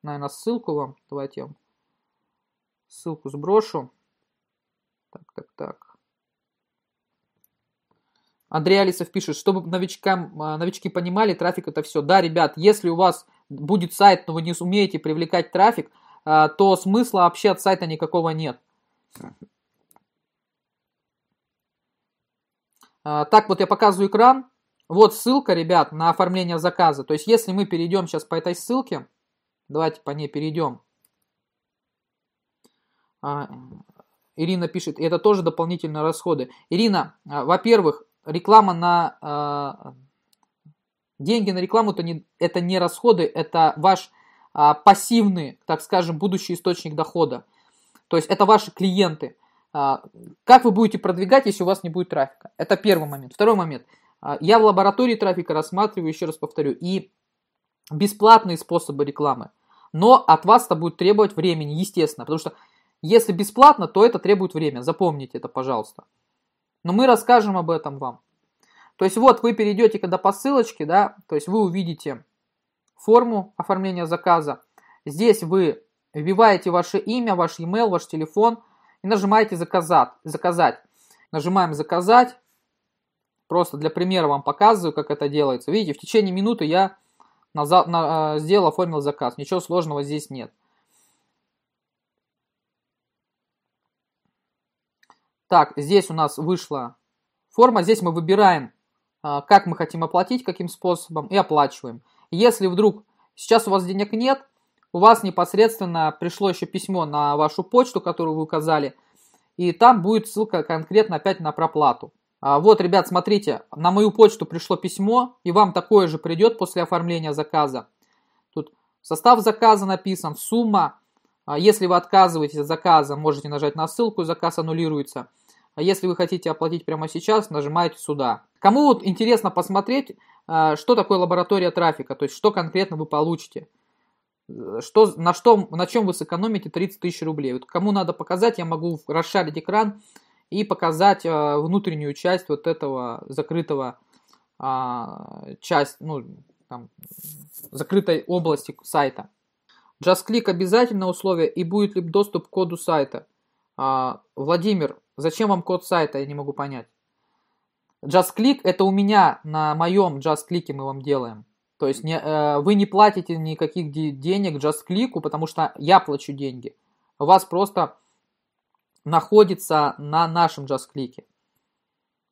наверное, ссылку вам. Давайте я ссылку сброшу. Так, так, так. Андрей Алисов пишет, чтобы новичкам, а, новички понимали, трафик это все. Да, ребят, если у вас будет сайт, но вы не сумеете привлекать трафик, а, то смысла вообще от сайта никакого нет. Так, вот я показываю экран. Вот ссылка, ребят, на оформление заказа. То есть, если мы перейдем сейчас по этой ссылке, давайте по ней перейдем. Ирина пишет, это тоже дополнительные расходы. Ирина, во-первых, реклама на деньги на рекламу это не, это не расходы, это ваш пассивный, так скажем, будущий источник дохода. То есть это ваши клиенты. Э, как вы будете продвигать, если у вас не будет трафика? Это первый момент. Второй момент. Э, я в лаборатории трафика рассматриваю, еще раз повторю, и бесплатные способы рекламы. Но от вас это будет требовать времени, естественно. Потому что если бесплатно, то это требует время. Запомните это, пожалуйста. Но мы расскажем об этом вам. То есть вот вы перейдете когда по ссылочке, да, то есть вы увидите форму оформления заказа. Здесь вы вбиваете ваше имя, ваш email, ваш телефон и нажимаете заказать. заказать. Нажимаем заказать. Просто для примера вам показываю, как это делается. Видите, в течение минуты я назад, на, э, сделал, оформил заказ. Ничего сложного здесь нет. Так, здесь у нас вышла форма. Здесь мы выбираем, а, как мы хотим оплатить, каким способом, и оплачиваем. Если вдруг сейчас у вас денег нет, у вас непосредственно пришло еще письмо на вашу почту, которую вы указали, и там будет ссылка конкретно опять на проплату. А, вот, ребят, смотрите, на мою почту пришло письмо, и вам такое же придет после оформления заказа. Тут состав заказа написан, сумма, а если вы отказываетесь от заказа, можете нажать на ссылку, заказ аннулируется. А если вы хотите оплатить прямо сейчас, нажимаете сюда. Кому вот интересно посмотреть, а, что такое лаборатория трафика, то есть что конкретно вы получите. Что, на, что, на чем вы сэкономите 30 тысяч рублей. Вот кому надо показать, я могу расшарить экран и показать а, внутреннюю часть вот этого закрытого часть, ну, там, закрытой области сайта. JustClick обязательно условие и будет ли доступ к коду сайта? А, Владимир, зачем вам код сайта, я не могу понять. JustClick это у меня на моем JustClick мы вам делаем. То есть не, э, вы не платите никаких денег JustClick, потому что я плачу деньги. У вас просто находится на нашем JustClick.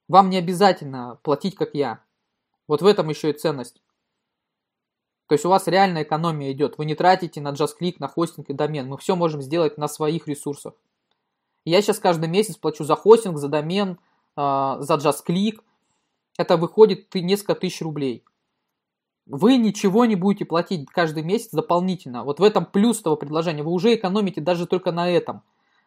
Вам не обязательно платить, как я. Вот в этом еще и ценность. То есть у вас реальная экономия идет. Вы не тратите на JustClick, на хостинг и домен. Мы все можем сделать на своих ресурсах. Я сейчас каждый месяц плачу за хостинг, за домен, а, за JustClick. Это выходит несколько тысяч рублей. Вы ничего не будете платить каждый месяц дополнительно. Вот в этом плюс этого предложения. Вы уже экономите даже только на этом.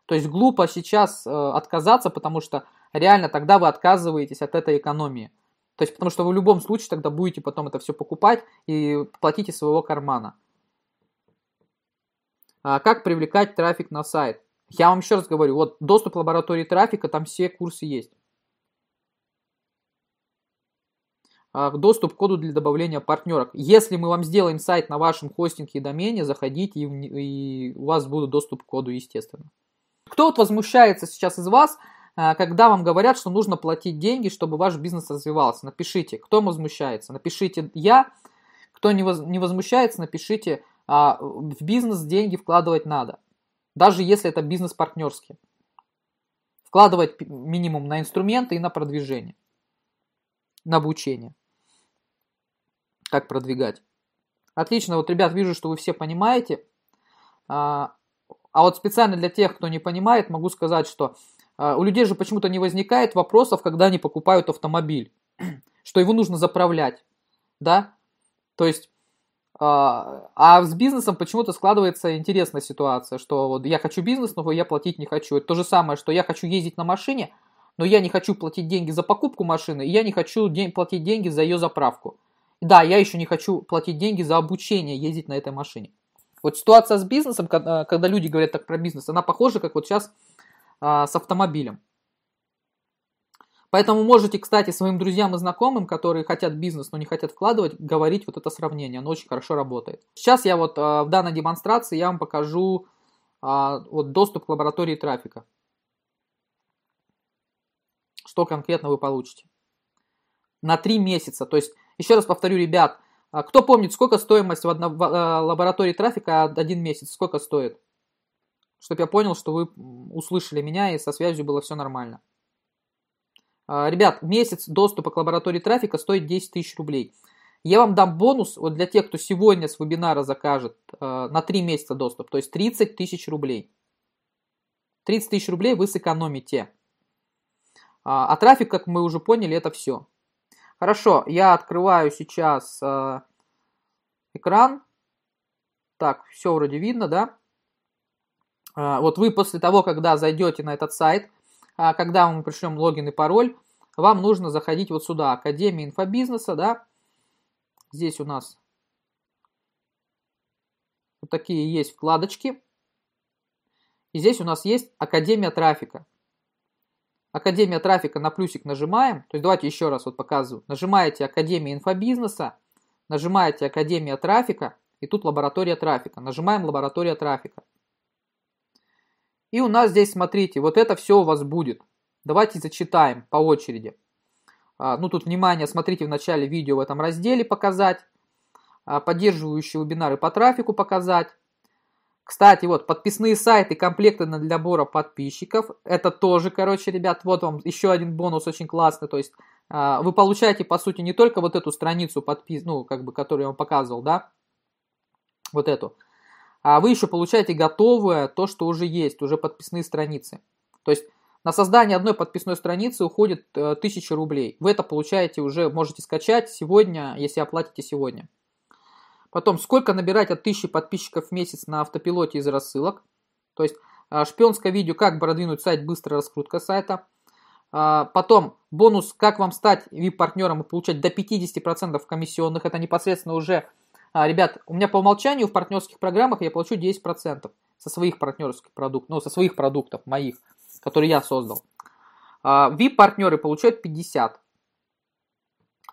То есть глупо сейчас э, отказаться, потому что реально тогда вы отказываетесь от этой экономии. То есть, потому что вы в любом случае тогда будете потом это все покупать и платить из своего кармана. А как привлекать трафик на сайт? Я вам еще раз говорю, вот доступ к лаборатории трафика, там все курсы есть. Доступ к коду для добавления партнерок. Если мы вам сделаем сайт на вашем хостинге и домене, заходите, и, у вас будет доступ к коду, естественно. Кто вот возмущается сейчас из вас, а, когда вам говорят, что нужно платить деньги, чтобы ваш бизнес развивался. Напишите, кто возмущается. Напишите «я». Кто не возмущается, напишите а, «в бизнес деньги вкладывать надо». Даже если это бизнес партнерский. Вкладывать минимум на инструменты и на продвижение. На обучение. Как продвигать. Отлично, вот, ребят, вижу, что вы все понимаете. А, а вот специально для тех, кто не понимает, могу сказать, что а, у людей же почему-то не возникает вопросов, когда они покупают автомобиль, что его нужно заправлять, да? То есть, а, а с бизнесом почему-то складывается интересная ситуация, что вот я хочу бизнес, но я платить не хочу. Это то же самое, что я хочу ездить на машине, но я не хочу платить деньги за покупку машины, и я не хочу платить деньги за ее заправку. Да, я еще не хочу платить деньги за обучение ездить на этой машине. Вот ситуация с бизнесом, когда, когда люди говорят так про бизнес, она похожа, как вот сейчас а, с автомобилем. Поэтому можете, кстати, своим друзьям и знакомым, которые хотят бизнес, но не хотят вкладывать, говорить вот это сравнение. Оно очень хорошо работает. Сейчас я вот а, в данной демонстрации я вам покажу а, вот доступ к лаборатории трафика. Что конкретно вы получите. На три месяца. То есть, еще раз повторю, ребят, а кто помнит, сколько стоимость в, одно, в э, лаборатории трафика один месяц? Сколько стоит? Чтобы я понял, что вы услышали меня и со связью было все нормально. А, ребят, месяц доступа к лаборатории трафика стоит 10 тысяч рублей. Я вам дам бонус вот для тех, кто сегодня с вебинара закажет э, на 3 месяца доступ, то есть 30 тысяч рублей. 30 тысяч рублей вы сэкономите. А, а трафик, как мы уже поняли, это все. Хорошо, я открываю сейчас э, экран. Так, все вроде видно, да? Э, вот вы после того, когда зайдете на этот сайт, э, когда мы пришлем логин и пароль, вам нужно заходить вот сюда, Академия инфобизнеса, да? Здесь у нас вот такие есть вкладочки. И здесь у нас есть Академия трафика. Академия трафика на плюсик нажимаем. То есть давайте еще раз вот показываю. Нажимаете Академия инфобизнеса, нажимаете Академия трафика и тут лаборатория трафика. Нажимаем лаборатория трафика. И у нас здесь, смотрите, вот это все у вас будет. Давайте зачитаем по очереди. А, ну тут, внимание, смотрите в начале видео в этом разделе показать. А, поддерживающие вебинары по трафику показать. Кстати, вот подписные сайты, комплекты для набора подписчиков. Это тоже, короче, ребят, вот вам еще один бонус очень классный. То есть э, вы получаете, по сути, не только вот эту страницу подпис, ну, как бы, которую я вам показывал, да, вот эту, а вы еще получаете готовое, то, что уже есть, уже подписные страницы. То есть на создание одной подписной страницы уходит э, 1000 рублей. Вы это получаете уже, можете скачать сегодня, если оплатите сегодня. Потом, сколько набирать от 1000 подписчиков в месяц на автопилоте из рассылок. То есть, а, шпионское видео, как продвинуть сайт, быстрая раскрутка сайта. А, потом, бонус, как вам стать VIP-партнером и получать до 50% комиссионных. Это непосредственно уже, а, ребят, у меня по умолчанию в партнерских программах я получу 10% со своих партнерских продуктов, ну, со своих продуктов моих, которые я создал. VIP-партнеры получают 50.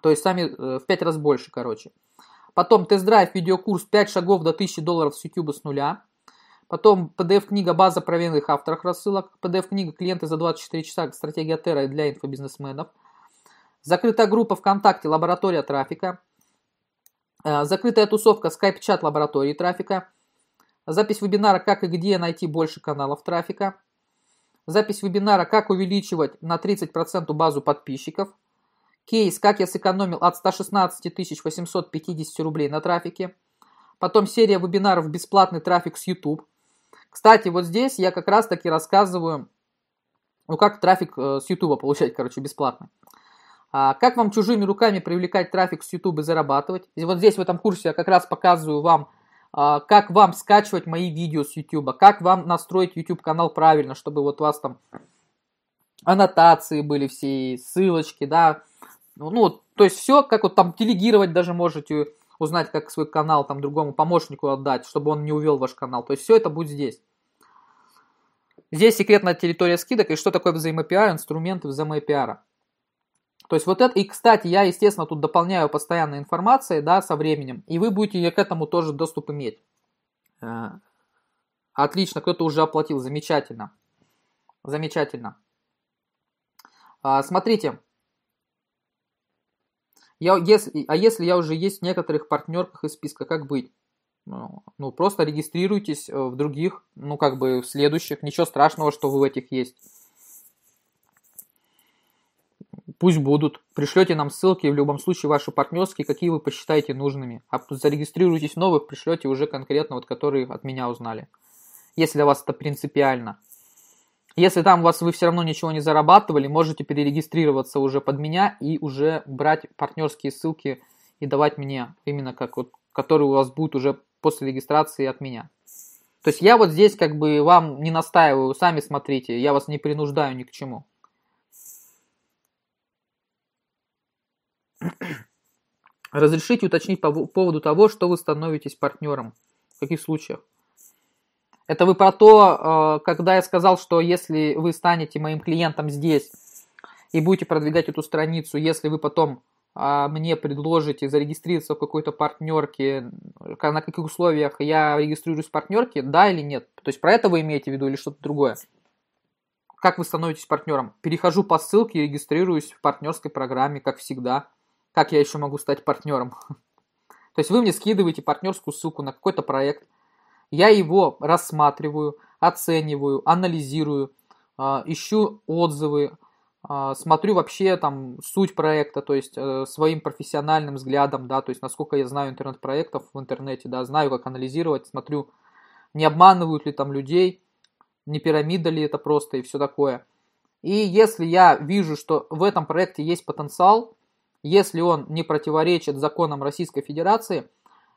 То есть сами э, в 5 раз больше, короче. Потом тест-драйв, видеокурс 5 шагов до 1000 долларов с YouTube с нуля. Потом PDF-книга «База проверенных авторов рассылок». PDF-книга «Клиенты за 24 часа. Стратегия Терра для инфобизнесменов». Закрытая группа ВКонтакте «Лаборатория трафика». Э, закрытая тусовка Skype-чат лаборатории трафика. Запись вебинара «Как и где найти больше каналов трафика». Запись вебинара «Как увеличивать на 30% базу подписчиков». Кейс, как я сэкономил от 116 850 рублей на трафике. Потом серия вебинаров «Бесплатный трафик с YouTube». Кстати, вот здесь я как раз таки рассказываю, ну как трафик э, с YouTube получать, короче, бесплатно. А, как вам чужими руками привлекать трафик с YouTube и зарабатывать. И вот здесь в этом курсе я как раз показываю вам, а, как вам скачивать мои видео с YouTube, как вам настроить YouTube канал правильно, чтобы вот у вас там аннотации были все, ссылочки, да, ну, ну, то есть все, как вот там делегировать даже можете, узнать, как свой канал там другому помощнику отдать, чтобы он не увел ваш канал. То есть все это будет здесь. Здесь секретная территория скидок и что такое взаимопиар, инструменты взаимопиара. То есть вот это, и кстати, я, естественно, тут дополняю постоянной информацией, да, со временем, и вы будете к этому тоже доступ иметь. Э, отлично, кто-то уже оплатил, замечательно. Замечательно. А, смотрите, я, если, а если я уже есть в некоторых партнерках из списка, как быть? Ну, ну, просто регистрируйтесь э, в других, ну, как бы в следующих. Ничего страшного, что вы в этих есть. Пусть будут. Пришлете нам ссылки, в любом случае, ваши партнерские, какие вы посчитаете нужными. А зарегистрируйтесь новых, пришлете уже конкретно, вот которые от меня узнали. Если для вас это принципиально. Если там у вас вы все равно ничего не зарабатывали, можете перерегистрироваться уже под меня и уже брать партнерские ссылки и давать мне, именно как вот, которые у вас будут уже после регистрации от меня. То есть я вот здесь как бы вам не настаиваю, сами смотрите, я вас не принуждаю ни к чему. Разрешите уточнить по поводу того, что вы становитесь партнером. В каких случаях? Это вы про то, э, когда я сказал, что если вы станете моим клиентом здесь и будете продвигать эту страницу, если вы потом а, мне предложите зарегистрироваться в какой-то партнерке, на каких условиях я регистрируюсь в партнерке, да или нет? То есть про это вы имеете в виду или что-то другое? Как вы становитесь партнером? Перехожу по ссылке и регистрируюсь в партнерской программе, как всегда. Как я еще могу стать партнером? То есть вы мне скидываете партнерскую ссылку на какой-то проект, я его рассматриваю, оцениваю, анализирую, а, ищу отзывы, а, смотрю вообще там суть проекта, то есть э, своим профессиональным взглядом, да, то есть насколько я знаю интернет-проектов в интернете, да, знаю, как анализировать, смотрю, не обманывают ли там людей, не пирамида ли это просто и все такое. И если я вижу, что в этом проекте есть потенциал, если он не противоречит законам Российской Федерации,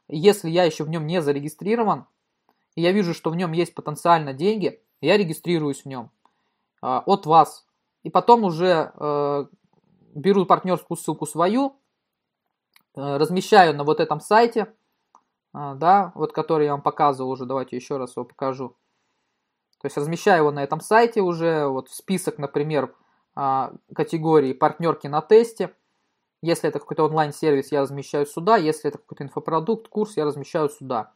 если я еще в нем не зарегистрирован, и я вижу, что в нем есть потенциально деньги, я регистрируюсь в нем э, от вас. И потом уже э, беру партнерскую ссылку свою, э, размещаю на вот этом сайте, э, да, вот который я вам показывал уже, давайте еще раз его покажу. То есть размещаю его на этом сайте уже, вот в список, например, э, категории партнерки на тесте. Если это какой-то онлайн-сервис, я размещаю сюда. Если это какой-то инфопродукт, курс, я размещаю сюда.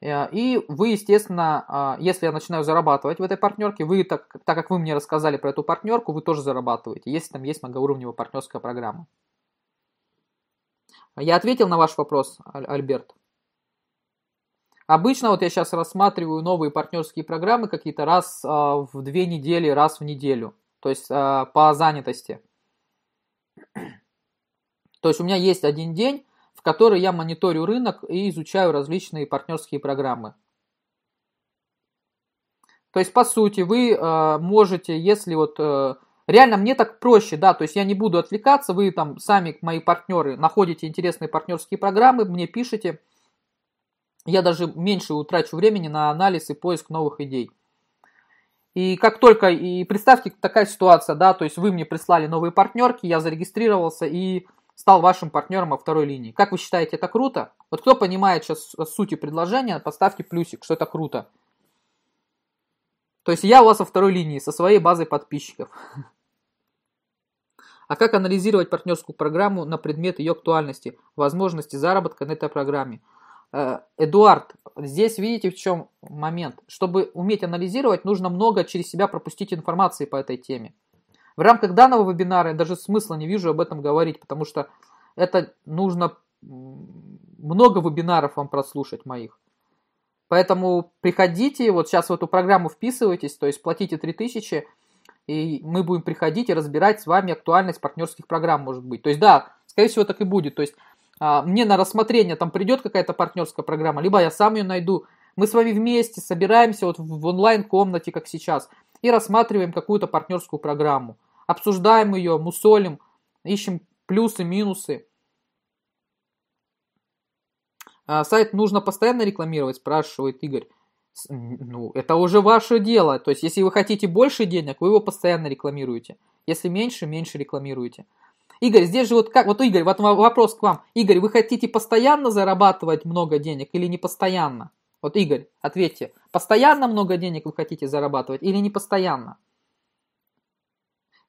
Э, и вы, естественно, а, если я начинаю зарабатывать в этой партнерке, вы, так, так как вы мне рассказали про эту партнерку, вы тоже зарабатываете, если там есть многоуровневая партнерская программа. Я ответил на ваш вопрос, Альберт. Обычно вот я сейчас рассматриваю новые партнерские программы какие-то раз а, в две недели, раз в неделю. То есть а, по занятости. То есть у меня есть один день, в который я мониторю рынок и изучаю различные партнерские программы. То есть, по сути, вы э, можете, если вот э, реально мне так проще, да, то есть я не буду отвлекаться, вы там сами, мои партнеры, находите интересные партнерские программы, мне пишите, я даже меньше утрачу времени на анализ и поиск новых идей. И как только, и представьте такая ситуация, да, то есть вы мне прислали новые партнерки, я зарегистрировался и стал вашим партнером во второй линии. Как вы считаете, это круто? Вот кто понимает сейчас сути предложения, поставьте плюсик, что это круто. То есть я у вас во второй линии со своей базой подписчиков. А как анализировать партнерскую программу на предмет ее актуальности, возможности заработка на этой программе? Э, Эдуард, здесь видите в чем момент. Чтобы уметь анализировать, нужно много через себя пропустить информации по этой теме. В рамках данного вебинара я даже смысла не вижу об этом говорить, потому что это нужно много вебинаров вам прослушать моих. Поэтому приходите, вот сейчас в эту программу вписывайтесь, то есть платите 3000, и мы будем приходить и разбирать с вами актуальность партнерских программ, может быть. То есть да, скорее всего так и будет. То есть а, мне на рассмотрение там придет какая-то партнерская программа, либо я сам ее найду. Мы с вами вместе собираемся вот в онлайн-комнате, как сейчас, и рассматриваем какую-то партнерскую программу обсуждаем ее, мусолим, ищем плюсы, минусы. А сайт нужно постоянно рекламировать, спрашивает Игорь. Ну, это уже ваше дело. То есть, если вы хотите больше денег, вы его постоянно рекламируете. Если меньше, меньше рекламируете. Игорь, здесь же вот как, вот Игорь, вот вопрос к вам. Игорь, вы хотите постоянно зарабатывать много денег или не постоянно? Вот Игорь, ответьте, постоянно много денег вы хотите зарабатывать или не постоянно?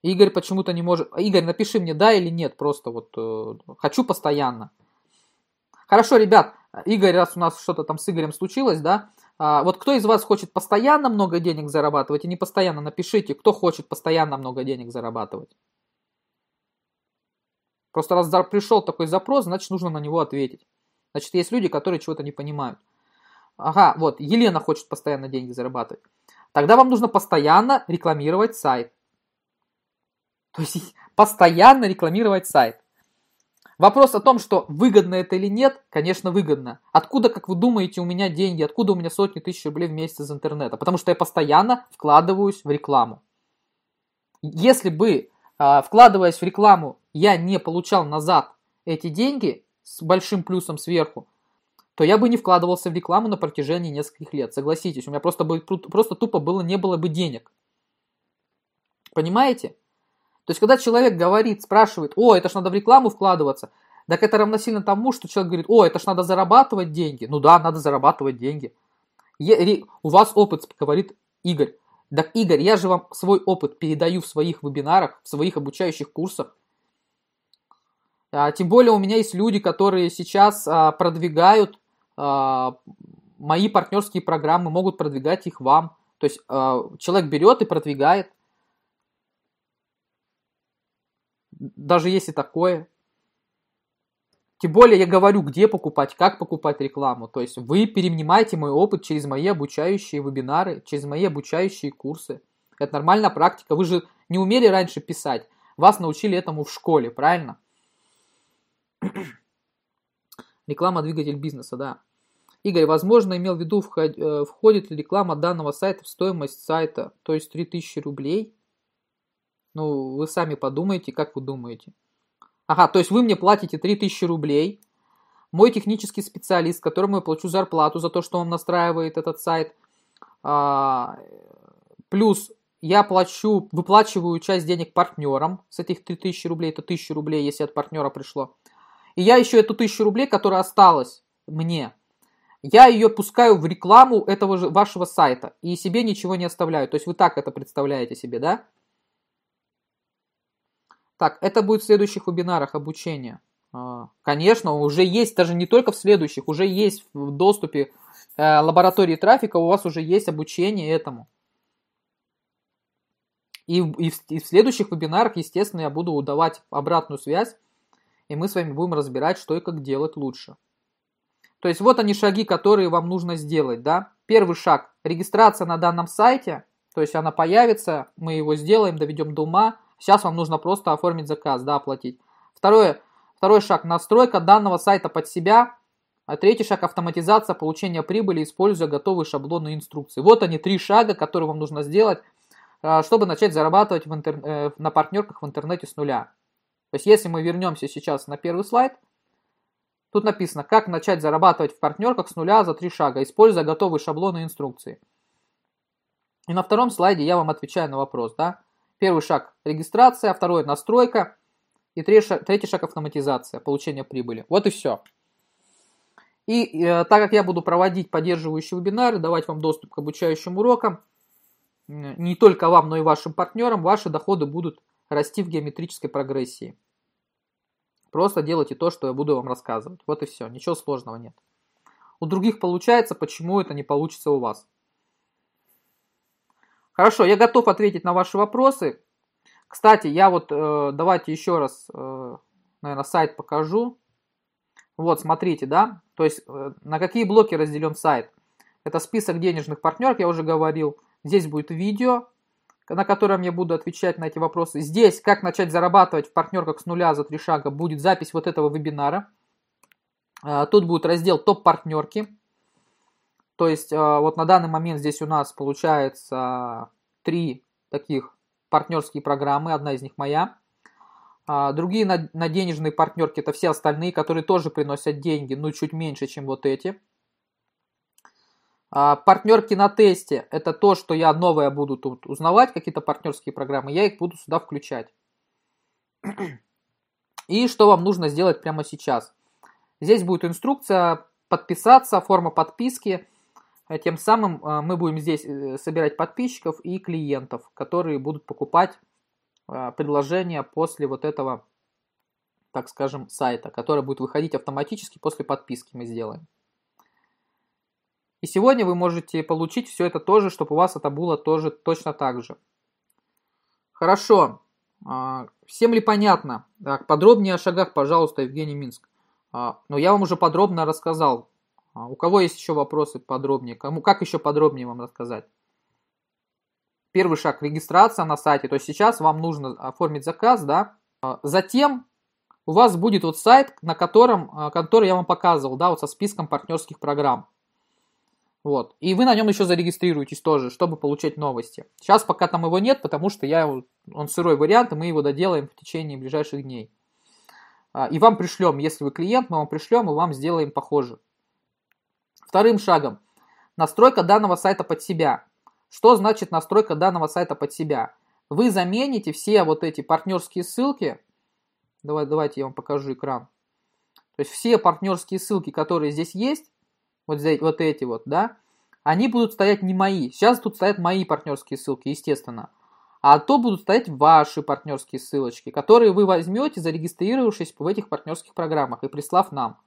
Игорь почему-то не может... Игорь, напиши мне да или нет, просто вот э, хочу постоянно. Хорошо, ребят, Игорь, раз у нас что-то там с Игорем случилось, да, а, вот кто из вас хочет постоянно много денег зарабатывать и не постоянно, напишите, кто хочет постоянно много денег зарабатывать. Просто раз пришел такой запрос, значит нужно на него ответить. Значит, есть люди, которые чего-то не понимают. Ага, вот, Елена хочет постоянно деньги зарабатывать. Тогда вам нужно постоянно рекламировать сайт. То есть постоянно рекламировать сайт. Вопрос о том, что выгодно это или нет, конечно, выгодно. Откуда, как вы думаете, у меня деньги, откуда у меня сотни тысяч рублей в месяц из интернета? Потому что я постоянно вкладываюсь в рекламу. Если бы, а, вкладываясь в рекламу, я не получал назад эти деньги с большим плюсом сверху, то я бы не вкладывался в рекламу на протяжении нескольких лет. Согласитесь, у меня просто, бы, просто тупо было, не было бы денег. Понимаете? То есть, когда человек говорит, спрашивает, о, это ж надо в рекламу вкладываться, так это равносильно тому, что человек говорит, о, это ж надо зарабатывать деньги. Ну да, надо зарабатывать деньги. У вас опыт, говорит Игорь. Так, Игорь, я же вам свой опыт передаю в своих вебинарах, в своих обучающих курсах. А, тем более у меня есть люди, которые сейчас а, продвигают а, мои партнерские программы, могут продвигать их вам. То есть а, человек берет и продвигает. Даже если такое. Тем более я говорю, где покупать, как покупать рекламу. То есть вы перенимаете мой опыт через мои обучающие вебинары, через мои обучающие курсы. Это нормальная практика. Вы же не умели раньше писать. Вас научили этому в школе, правильно? Реклама двигатель бизнеса, да. Игорь, возможно, имел в виду, э, входит ли реклама данного сайта в стоимость сайта, то есть 3000 рублей? Ну, вы сами подумайте, как вы думаете. Ага, то есть вы мне платите 3000 рублей. Мой технический специалист, которому я плачу зарплату за то, что он настраивает этот сайт. А, плюс я плачу, выплачиваю часть денег партнерам с этих 3000 рублей, это 1000 рублей, если от партнера пришло. И я еще эту 1000 рублей, которая осталась мне, я ее пускаю в рекламу этого же вашего сайта и себе ничего не оставляю. То есть вы так это представляете себе, да? Так, это будет в следующих вебинарах обучения. А, конечно, уже есть, даже не только в следующих, уже есть в доступе э, лаборатории трафика, у вас уже есть обучение этому. И, и, в, и в следующих вебинарах, естественно, я буду давать обратную связь, и мы с вами будем разбирать, что и как делать лучше. То есть вот они шаги, которые вам нужно сделать. Да? Первый шаг – регистрация на данном сайте, то есть она появится, мы его сделаем, доведем до ума – Сейчас вам нужно просто оформить заказ, да, оплатить. Второе, второй шаг – настройка данного сайта под себя. А третий шаг – автоматизация получения прибыли, используя готовые шаблоны инструкции. Вот они, три шага, которые вам нужно сделать, а, чтобы начать зарабатывать в интер... Э, на партнерках в интернете с нуля. То есть, если мы вернемся сейчас на первый слайд, тут написано, как начать зарабатывать в партнерках с нуля за три шага, используя готовые шаблоны инструкции. И на втором слайде я вам отвечаю на вопрос, да, Первый шаг – регистрация, второй – настройка, и третий шаг, автоматизация, получение прибыли. Вот и все. И э, так как я буду проводить поддерживающие вебинары, давать вам доступ к обучающим урокам, не только вам, но и вашим партнерам, ваши доходы будут расти в геометрической прогрессии. Просто делайте то, что я буду вам рассказывать. Вот и все. Ничего сложного нет. У других получается, почему это не получится у вас? Хорошо, я готов ответить на ваши вопросы. Кстати, я вот, э, давайте еще раз, э, наверное, сайт покажу. Вот, смотрите, да, то есть э, на какие блоки разделен сайт. Это список денежных партнеров, я уже говорил. Здесь будет видео, на котором я буду отвечать на эти вопросы. Здесь, как начать зарабатывать в партнерках с нуля за три шага, будет запись вот этого вебинара. Тут будет раздел топ-партнерки. То есть э, вот на данный момент здесь у нас получается три таких партнерские программы, одна из них моя. А, другие на, денежные партнерки это все остальные, которые тоже приносят деньги, но чуть меньше, чем вот эти. А, партнерки на тесте это то, что я новое буду тут узнавать, какие-то партнерские программы, я их буду сюда включать. И что вам нужно сделать прямо сейчас? Здесь будет инструкция подписаться, форма подписки – тем самым а, мы будем здесь э, собирать подписчиков и клиентов, которые будут покупать а, предложения после вот этого, так скажем, сайта, который будет выходить автоматически после подписки мы сделаем. И сегодня вы можете получить все это тоже, чтобы у вас это было тоже точно так же. Хорошо. Всем ли понятно? Так, подробнее о шагах, пожалуйста, Евгений Минск. Но я вам уже подробно рассказал, а у кого есть еще вопросы подробнее? Кому, как еще подробнее вам рассказать? Первый шаг – регистрация на сайте. То есть сейчас вам нужно оформить заказ, да. А, затем у вас будет вот сайт, на котором, а, который я вам показывал, да, вот со списком партнерских программ. Вот. И вы на нем еще зарегистрируетесь тоже, чтобы получать новости. Сейчас пока там его нет, потому что я, он сырой вариант, и мы его доделаем в течение ближайших дней. И вам пришлем, если вы клиент, мы вам пришлем и вам сделаем похоже. Вторым шагом – настройка данного сайта под себя. Что значит настройка данного сайта под себя? Вы замените все вот эти партнерские ссылки. Давай, давайте я вам покажу экран. То есть все партнерские ссылки, которые здесь есть, вот, здесь, вот эти вот, да, они будут стоять не мои. Сейчас тут стоят мои партнерские ссылки, естественно. А то будут стоять ваши партнерские ссылочки, которые вы возьмете, зарегистрировавшись в этих партнерских программах и прислав нам.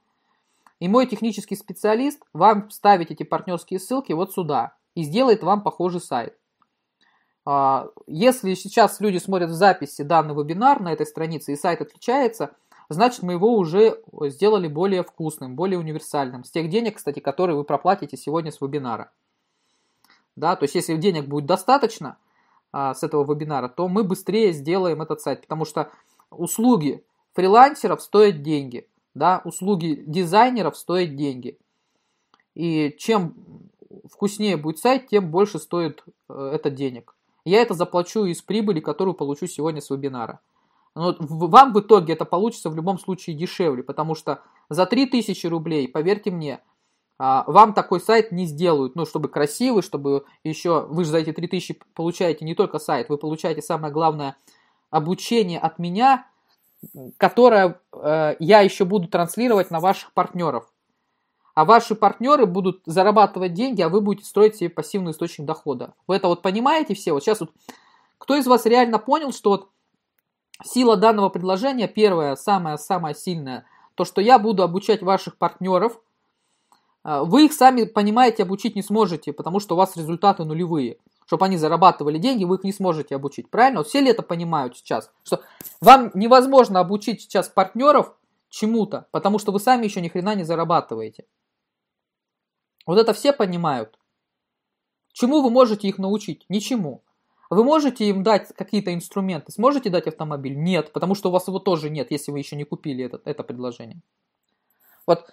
И мой технический специалист вам ставит эти партнерские ссылки вот сюда и сделает вам похожий сайт. А, если сейчас люди смотрят в записи данный вебинар на этой странице и сайт отличается, значит мы его уже сделали более вкусным, более универсальным. С тех денег, кстати, которые вы проплатите сегодня с вебинара. Да, то есть если денег будет достаточно а, с этого вебинара, то мы быстрее сделаем этот сайт, потому что услуги фрилансеров стоят деньги, да, услуги дизайнеров стоят деньги. И чем вкуснее будет сайт, тем больше стоит э, это денег. Я это заплачу из прибыли, которую получу сегодня с вебинара. Но вам в итоге это получится в любом случае дешевле, потому что за 3000 рублей, поверьте мне, а, вам такой сайт не сделают, ну, чтобы красивый, чтобы еще, вы же за эти 3000 получаете не только сайт, вы получаете самое главное обучение от меня, которое э, я еще буду транслировать на ваших партнеров а ваши партнеры будут зарабатывать деньги, а вы будете строить себе пассивный источник дохода. Вы это вот понимаете все? Вот сейчас вот кто из вас реально понял, что вот сила данного предложения, первая, самая-самая сильная, то, что я буду обучать ваших партнеров, а, вы их сами, понимаете, обучить не сможете, потому что у вас результаты нулевые. Чтобы они зарабатывали деньги, вы их не сможете обучить. Правильно? Вот все ли это понимают сейчас? Что вам невозможно обучить сейчас партнеров чему-то, потому что вы сами еще ни хрена не зарабатываете. Вот это все понимают. Чему вы можете их научить? Ничему. Вы можете им дать какие-то инструменты? Сможете дать автомобиль? Нет, потому что у вас его тоже нет, если вы еще не купили это, это предложение. Вот.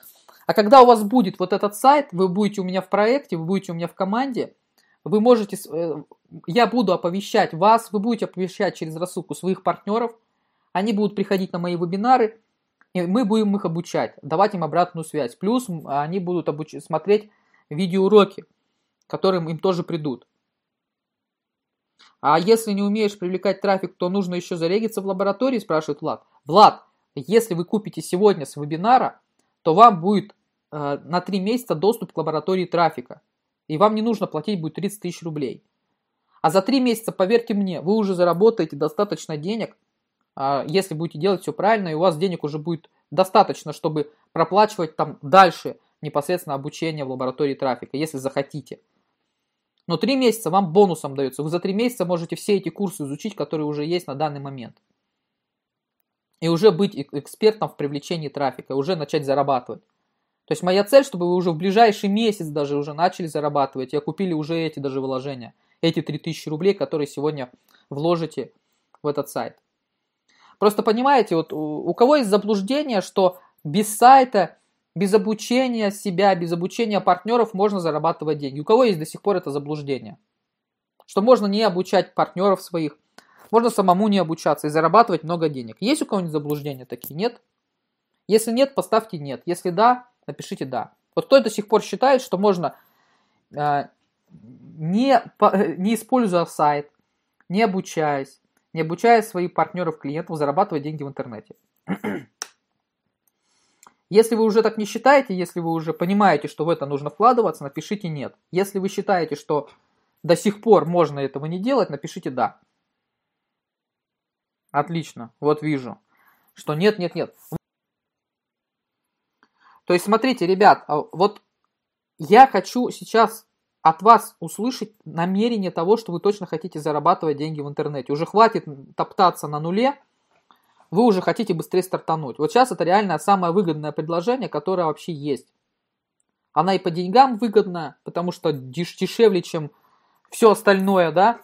А когда у вас будет вот этот сайт, вы будете у меня в проекте, вы будете у меня в команде, вы можете, э, я буду оповещать вас, вы будете оповещать через рассылку своих партнеров, они будут приходить на мои вебинары, и мы будем их обучать, давать им обратную связь. Плюс они будут обуч... смотреть видеоуроки, которым им тоже придут. А если не умеешь привлекать трафик, то нужно еще зарегиться в лаборатории, спрашивает Влад. Влад, если вы купите сегодня с вебинара, то вам будет э, на 3 месяца доступ к лаборатории трафика. И вам не нужно платить будет 30 тысяч рублей. А за 3 месяца, поверьте мне, вы уже заработаете достаточно денег, э, если будете делать все правильно, и у вас денег уже будет достаточно, чтобы проплачивать там дальше непосредственно обучение в лаборатории трафика, если захотите. Но три месяца вам бонусом дается. Вы за три месяца можете все эти курсы изучить, которые уже есть на данный момент. И уже быть экспертом в привлечении трафика, уже начать зарабатывать. То есть моя цель, чтобы вы уже в ближайший месяц даже уже начали зарабатывать, и окупили уже эти даже вложения, эти 3000 рублей, которые сегодня вложите в этот сайт. Просто понимаете, вот у кого есть заблуждение, что без сайта без обучения себя, без обучения партнеров можно зарабатывать деньги. У кого есть до сих пор это заблуждение? Что можно не обучать партнеров своих, можно самому не обучаться и зарабатывать много денег. Есть у кого-нибудь заблуждения такие? Нет? Если нет, поставьте нет. Если да, напишите да. Вот кто до сих пор считает, что можно, э, не, не используя сайт, не обучаясь, не обучая своих партнеров, клиентов, зарабатывать деньги в интернете. Если вы уже так не считаете, если вы уже понимаете, что в это нужно вкладываться, напишите «нет». Если вы считаете, что до сих пор можно этого не делать, напишите «да». Отлично, вот вижу, что нет, нет, нет. То есть, смотрите, ребят, а вот я хочу сейчас от вас услышать намерение того, что вы точно хотите зарабатывать деньги в интернете. Уже хватит топтаться на нуле, вы уже хотите быстрее стартануть. Вот сейчас это реально самое выгодное предложение, которое вообще есть. Она и по деньгам выгодна, потому что деш дешевле, чем все остальное, да.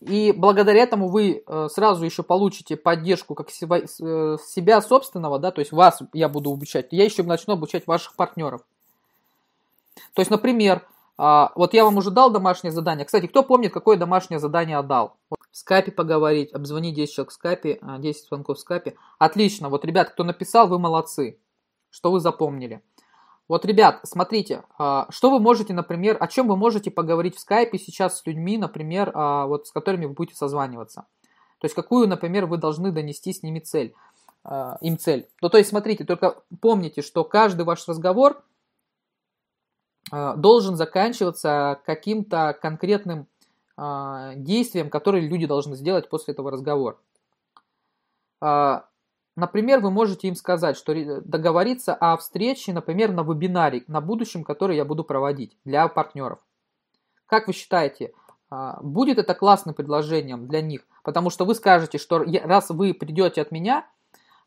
И благодаря этому вы э, сразу еще получите поддержку как э, себя собственного, да, то есть вас я буду обучать, я еще начну обучать ваших партнеров. То есть, например, а, вот я вам уже дал домашнее задание. Кстати, кто помнит, какое домашнее задание отдал? В скайпе поговорить, обзвонить 10 человек в скайпе, 10 звонков в скайпе. Отлично. Вот, ребят, кто написал, вы молодцы, что вы запомнили. Вот, ребят, смотрите, а, что вы можете, например, о чем вы можете поговорить в скайпе сейчас с людьми, например, а, вот с которыми вы будете созваниваться. То есть, какую, например, вы должны донести с ними цель, им цель. Ну, то есть, смотрите, только помните, что каждый ваш разговор – должен заканчиваться каким-то конкретным действием, которое люди должны сделать после этого разговора. Например, вы можете им сказать, что договориться о встрече, например, на вебинаре, на будущем, который я буду проводить для партнеров. Как вы считаете, будет это классным предложением для них? Потому что вы скажете, что раз вы придете от меня,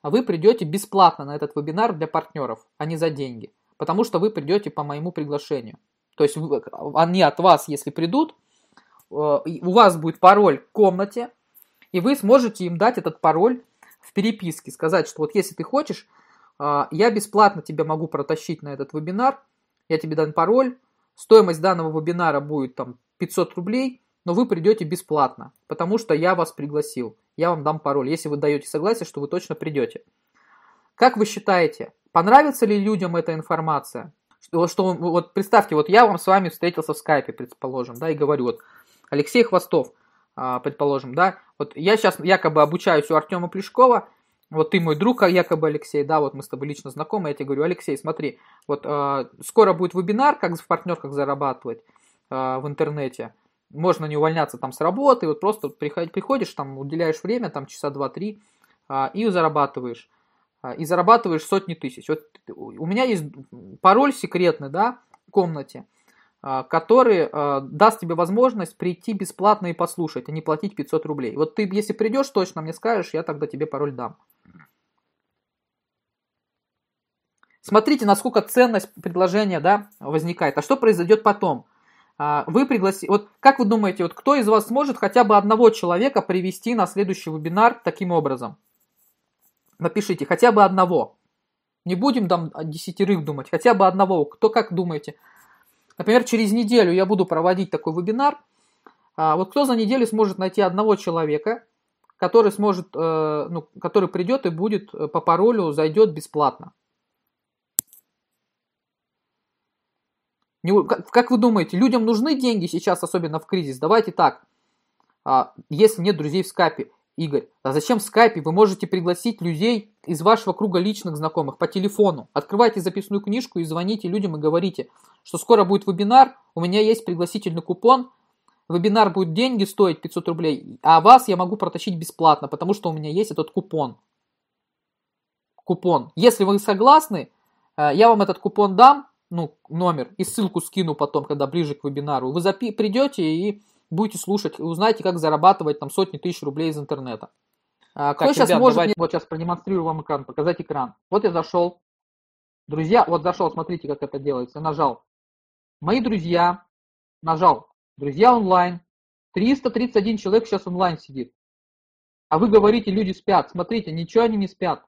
вы придете бесплатно на этот вебинар для партнеров, а не за деньги потому что вы придете по моему приглашению. То есть они от вас, если придут, э, у вас будет пароль в комнате, и вы сможете им дать этот пароль в переписке, сказать, что вот если ты хочешь, э, я бесплатно тебя могу протащить на этот вебинар, я тебе дам пароль, стоимость данного вебинара будет там 500 рублей, но вы придете бесплатно, потому что я вас пригласил, я вам дам пароль, если вы даете согласие, что вы точно придете. Как вы считаете, Понравится ли людям эта информация? Что, что вот представьте, вот я вам с вами встретился в скайпе, предположим, да, и говорю, вот Алексей Хвостов, а, предположим, да, вот я сейчас якобы обучаюсь у Артема Плешкова, вот ты мой друг, а якобы Алексей, да, вот мы с тобой лично знакомы, я тебе говорю, Алексей, смотри, вот э, скоро будет вебинар, как в партнерках зарабатывать э, в интернете, можно не увольняться там с работы, вот просто приходишь, приходишь там уделяешь время, там часа два-три, э, и зарабатываешь. А, и зарабатываешь сотни тысяч. Вот у меня есть пароль секретный, да, в комнате, который а, даст тебе возможность прийти бесплатно и послушать, а не платить 500 рублей. Вот ты, если придешь, точно мне скажешь, я тогда тебе пароль дам. Смотрите, насколько ценность предложения да, возникает. А что произойдет потом? Вы пригласите, вот как вы думаете, вот кто из вас сможет хотя бы одного человека привести на следующий вебинар таким образом? Напишите хотя бы одного. Не будем там десятерых думать, хотя бы одного. Кто как думаете? Например, через неделю я буду проводить такой вебинар. А вот кто за неделю сможет найти одного человека, который сможет, э, ну, который придет и будет э, по паролю, зайдет бесплатно. Как вы думаете, людям нужны деньги сейчас, особенно в кризис? Давайте так. А, если нет друзей в скайпе, Игорь, а зачем в скайпе? Вы можете пригласить людей из вашего круга личных знакомых по телефону. Открывайте записную книжку и звоните людям и говорите, что скоро будет вебинар, у меня есть пригласительный купон, вебинар будет деньги стоить 500 рублей, а вас я могу протащить бесплатно, потому что у меня есть этот купон. Купон. Если вы согласны, э, я вам этот купон дам, ну, номер, и ссылку скину потом, когда ближе к вебинару. Вы запи- придете и будете слушать, узнаете, как зарабатывать там сотни тысяч рублей из интернета. А, Кто так, сейчас ребят, может... Давайте... Вот сейчас продемонстрирую вам экран, показать экран. Вот я зашел. Друзья, вот зашел, смотрите, как это делается. Нажал. Мои друзья. Нажал. Друзья онлайн. 331 человек сейчас онлайн сидит. А вы говорите, люди спят. Смотрите, ничего они не спят.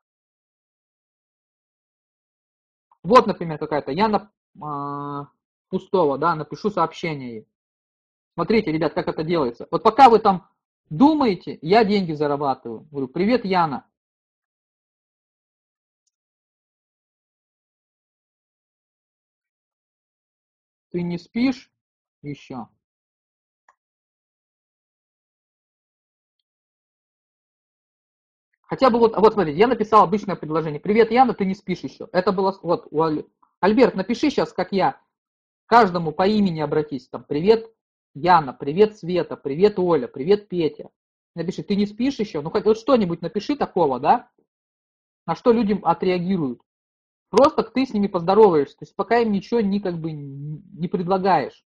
Вот, например, какая-то. Я на э, пустого, да, напишу сообщение ей. Смотрите, ребят, как это делается. Вот пока вы там думаете, я деньги зарабатываю. Говорю, привет, Яна. Ты не спишь еще? Хотя бы вот, вот смотрите, я написал обычное предложение. Привет, Яна, ты не спишь еще. Это было, вот, у Альберт, напиши сейчас, как я. Каждому по имени обратись. Там, привет, Яна, привет, Света, привет, Оля, привет, Петя. Напиши, ты не спишь еще? Ну, хоть вот что-нибудь напиши такого, да? На что люди отреагируют. Просто ты с ними поздороваешься. То есть пока им ничего не, как бы, не предлагаешь.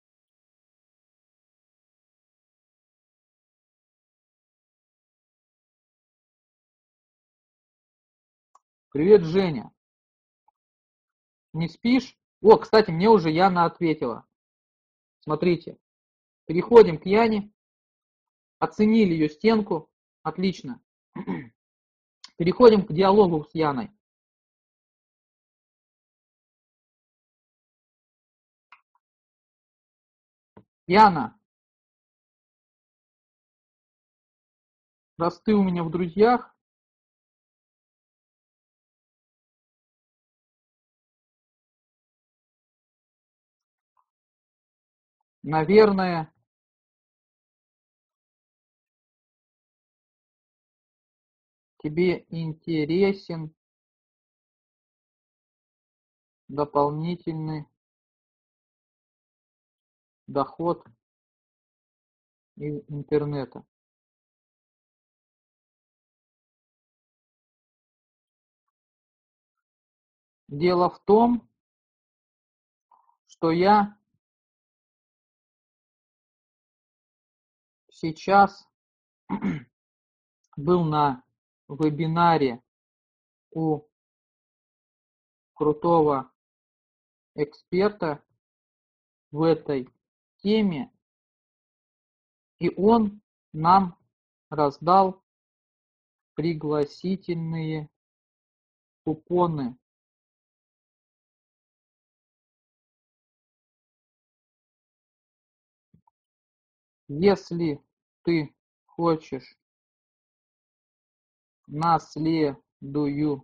Привет, Женя. Не спишь? О, кстати, мне уже Яна ответила. Смотрите. Переходим к Яне. Оценили ее стенку. Отлично. Переходим к диалогу с Яной. Яна, раз ты у меня в друзьях, наверное, тебе интересен дополнительный доход из интернета. Дело в том, что я сейчас был на вебинаре у крутого эксперта в этой теме, и он нам раздал пригласительные купоны. Если ты хочешь наследующий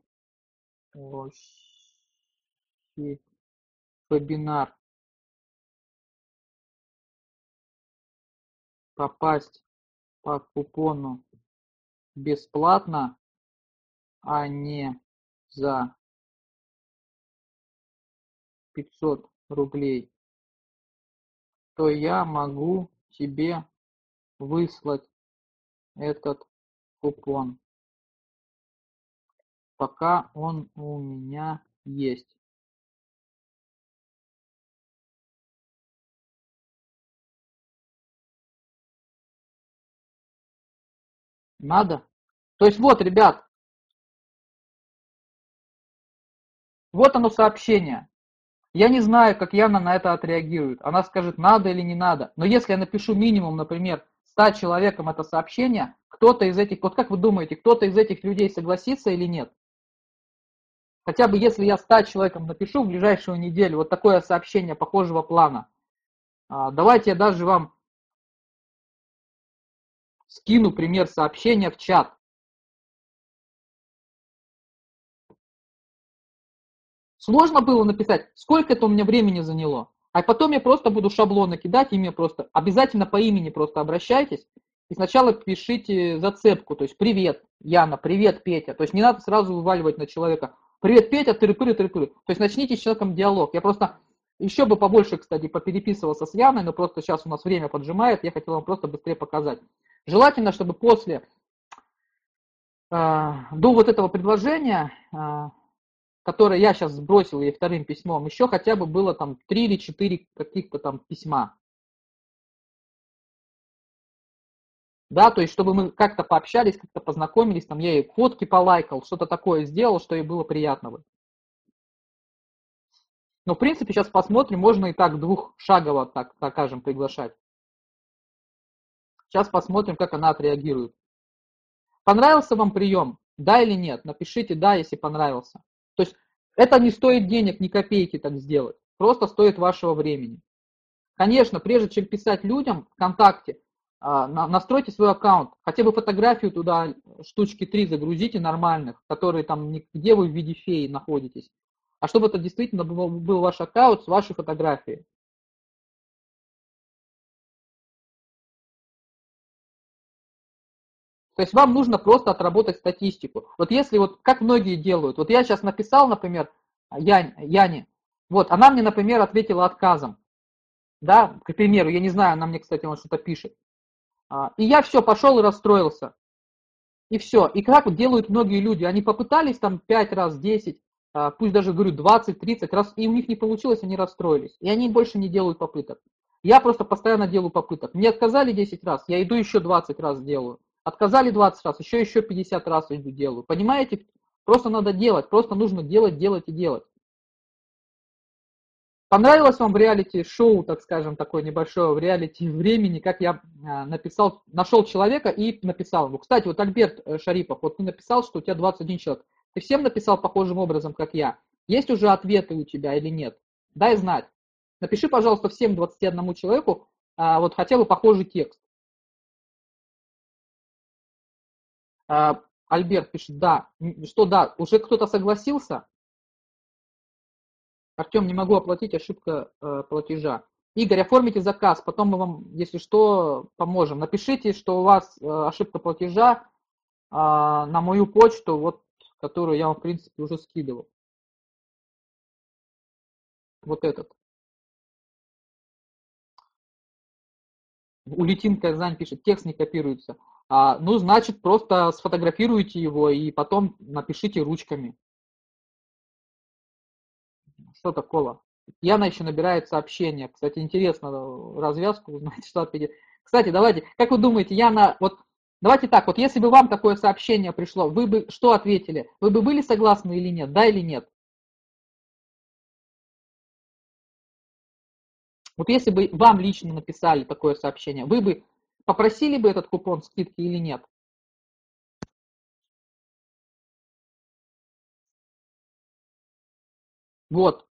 вебинар. Попасть по купону бесплатно, а не за 500 рублей, то я могу тебе выслать этот купон пока он у меня есть надо то есть вот ребят вот оно сообщение я не знаю, как Яна на это отреагирует. Она скажет, надо или не надо. Но если я напишу минимум, например, 100 человекам это сообщение, кто-то из этих, вот как вы думаете, кто-то из этих людей согласится или нет? Хотя бы если я 100 человекам напишу в ближайшую неделю вот такое сообщение похожего плана, а, давайте я даже вам скину пример сообщения в чат. Сложно было написать, сколько это у меня времени заняло. А потом я просто буду шаблоны кидать, и мне просто обязательно по имени просто обращайтесь. И сначала пишите зацепку, то есть привет, Яна, привет, Петя. То есть не надо сразу вываливать на человека, привет, Петя, тыры-пыры, тыры-пыры. То есть начните с человеком диалог. Я просто еще бы побольше, кстати, попереписывался с Яной, но просто сейчас у нас время поджимает, я хотел вам просто быстрее показать. Желательно, чтобы после, э, до вот этого предложения, э, которое я сейчас сбросил ей вторым письмом, еще хотя бы было там три или четыре каких-то там письма. Да, то есть, чтобы мы как-то пообщались, как-то познакомились, там я ей фотки полайкал, что-то такое сделал, что ей было приятного. Но, в принципе, сейчас посмотрим, можно и так двухшагово, так, так скажем, приглашать. Сейчас посмотрим, как она отреагирует. Понравился вам прием? Да или нет? Напишите «да», если понравился. То есть это не стоит денег, ни копейки так сделать. Просто стоит вашего времени. Конечно, прежде чем писать людям ВКонтакте, а, настройте свой аккаунт, хотя бы фотографию туда, штучки три загрузите нормальных, которые там, где вы в виде феи находитесь, а чтобы это действительно был, был ваш аккаунт с вашей фотографией. То есть вам нужно просто отработать статистику. Вот если вот, как многие делают, вот я сейчас написал, например, Янь, Яне, вот, она мне, например, ответила отказом. Да, к примеру, я не знаю, она мне, кстати, он что-то пишет. А, и я все, пошел и расстроился. И все. И как вот делают многие люди, они попытались там 5 раз, 10, а, пусть даже, говорю, 20, 30 раз, и у них не получилось, они расстроились. И они больше не делают попыток. Я просто постоянно делаю попыток. Мне отказали 10 раз, я иду еще 20 раз делаю. Отказали 20 раз, еще еще 50 раз иду делаю. Понимаете? Просто надо делать, просто нужно делать, делать и делать. Понравилось вам в реалити-шоу, так скажем, такое небольшое в реалити времени, как я а, написал, нашел человека и написал ему. Кстати, вот Альберт э, Шарипов, вот ты написал, что у тебя 21 человек. Ты всем написал похожим образом, как я. Есть уже ответы у тебя или нет? Дай знать. Напиши, пожалуйста, всем 21 человеку а, вот хотя бы похожий текст. Альберт пишет, да. Что да, уже кто-то согласился? Артем, не могу оплатить, ошибка э, платежа. Игорь, оформите заказ, потом мы вам, если что, поможем. Напишите, что у вас э, ошибка платежа э, на мою почту, вот, которую я вам, в принципе, уже скидывал. Вот этот. Улетин Казань пишет, текст не копируется. А, ну, значит, просто сфотографируйте его и потом напишите ручками. Что такого? Яна еще набирает сообщения. Кстати, интересно развязку узнать, что ответит. Кстати, давайте, как вы думаете, Яна, вот давайте так, вот если бы вам такое сообщение пришло, вы бы что ответили? Вы бы были согласны или нет? Да или нет? Вот если бы вам лично написали такое сообщение, вы бы попросили бы этот купон скидки или нет? Вот.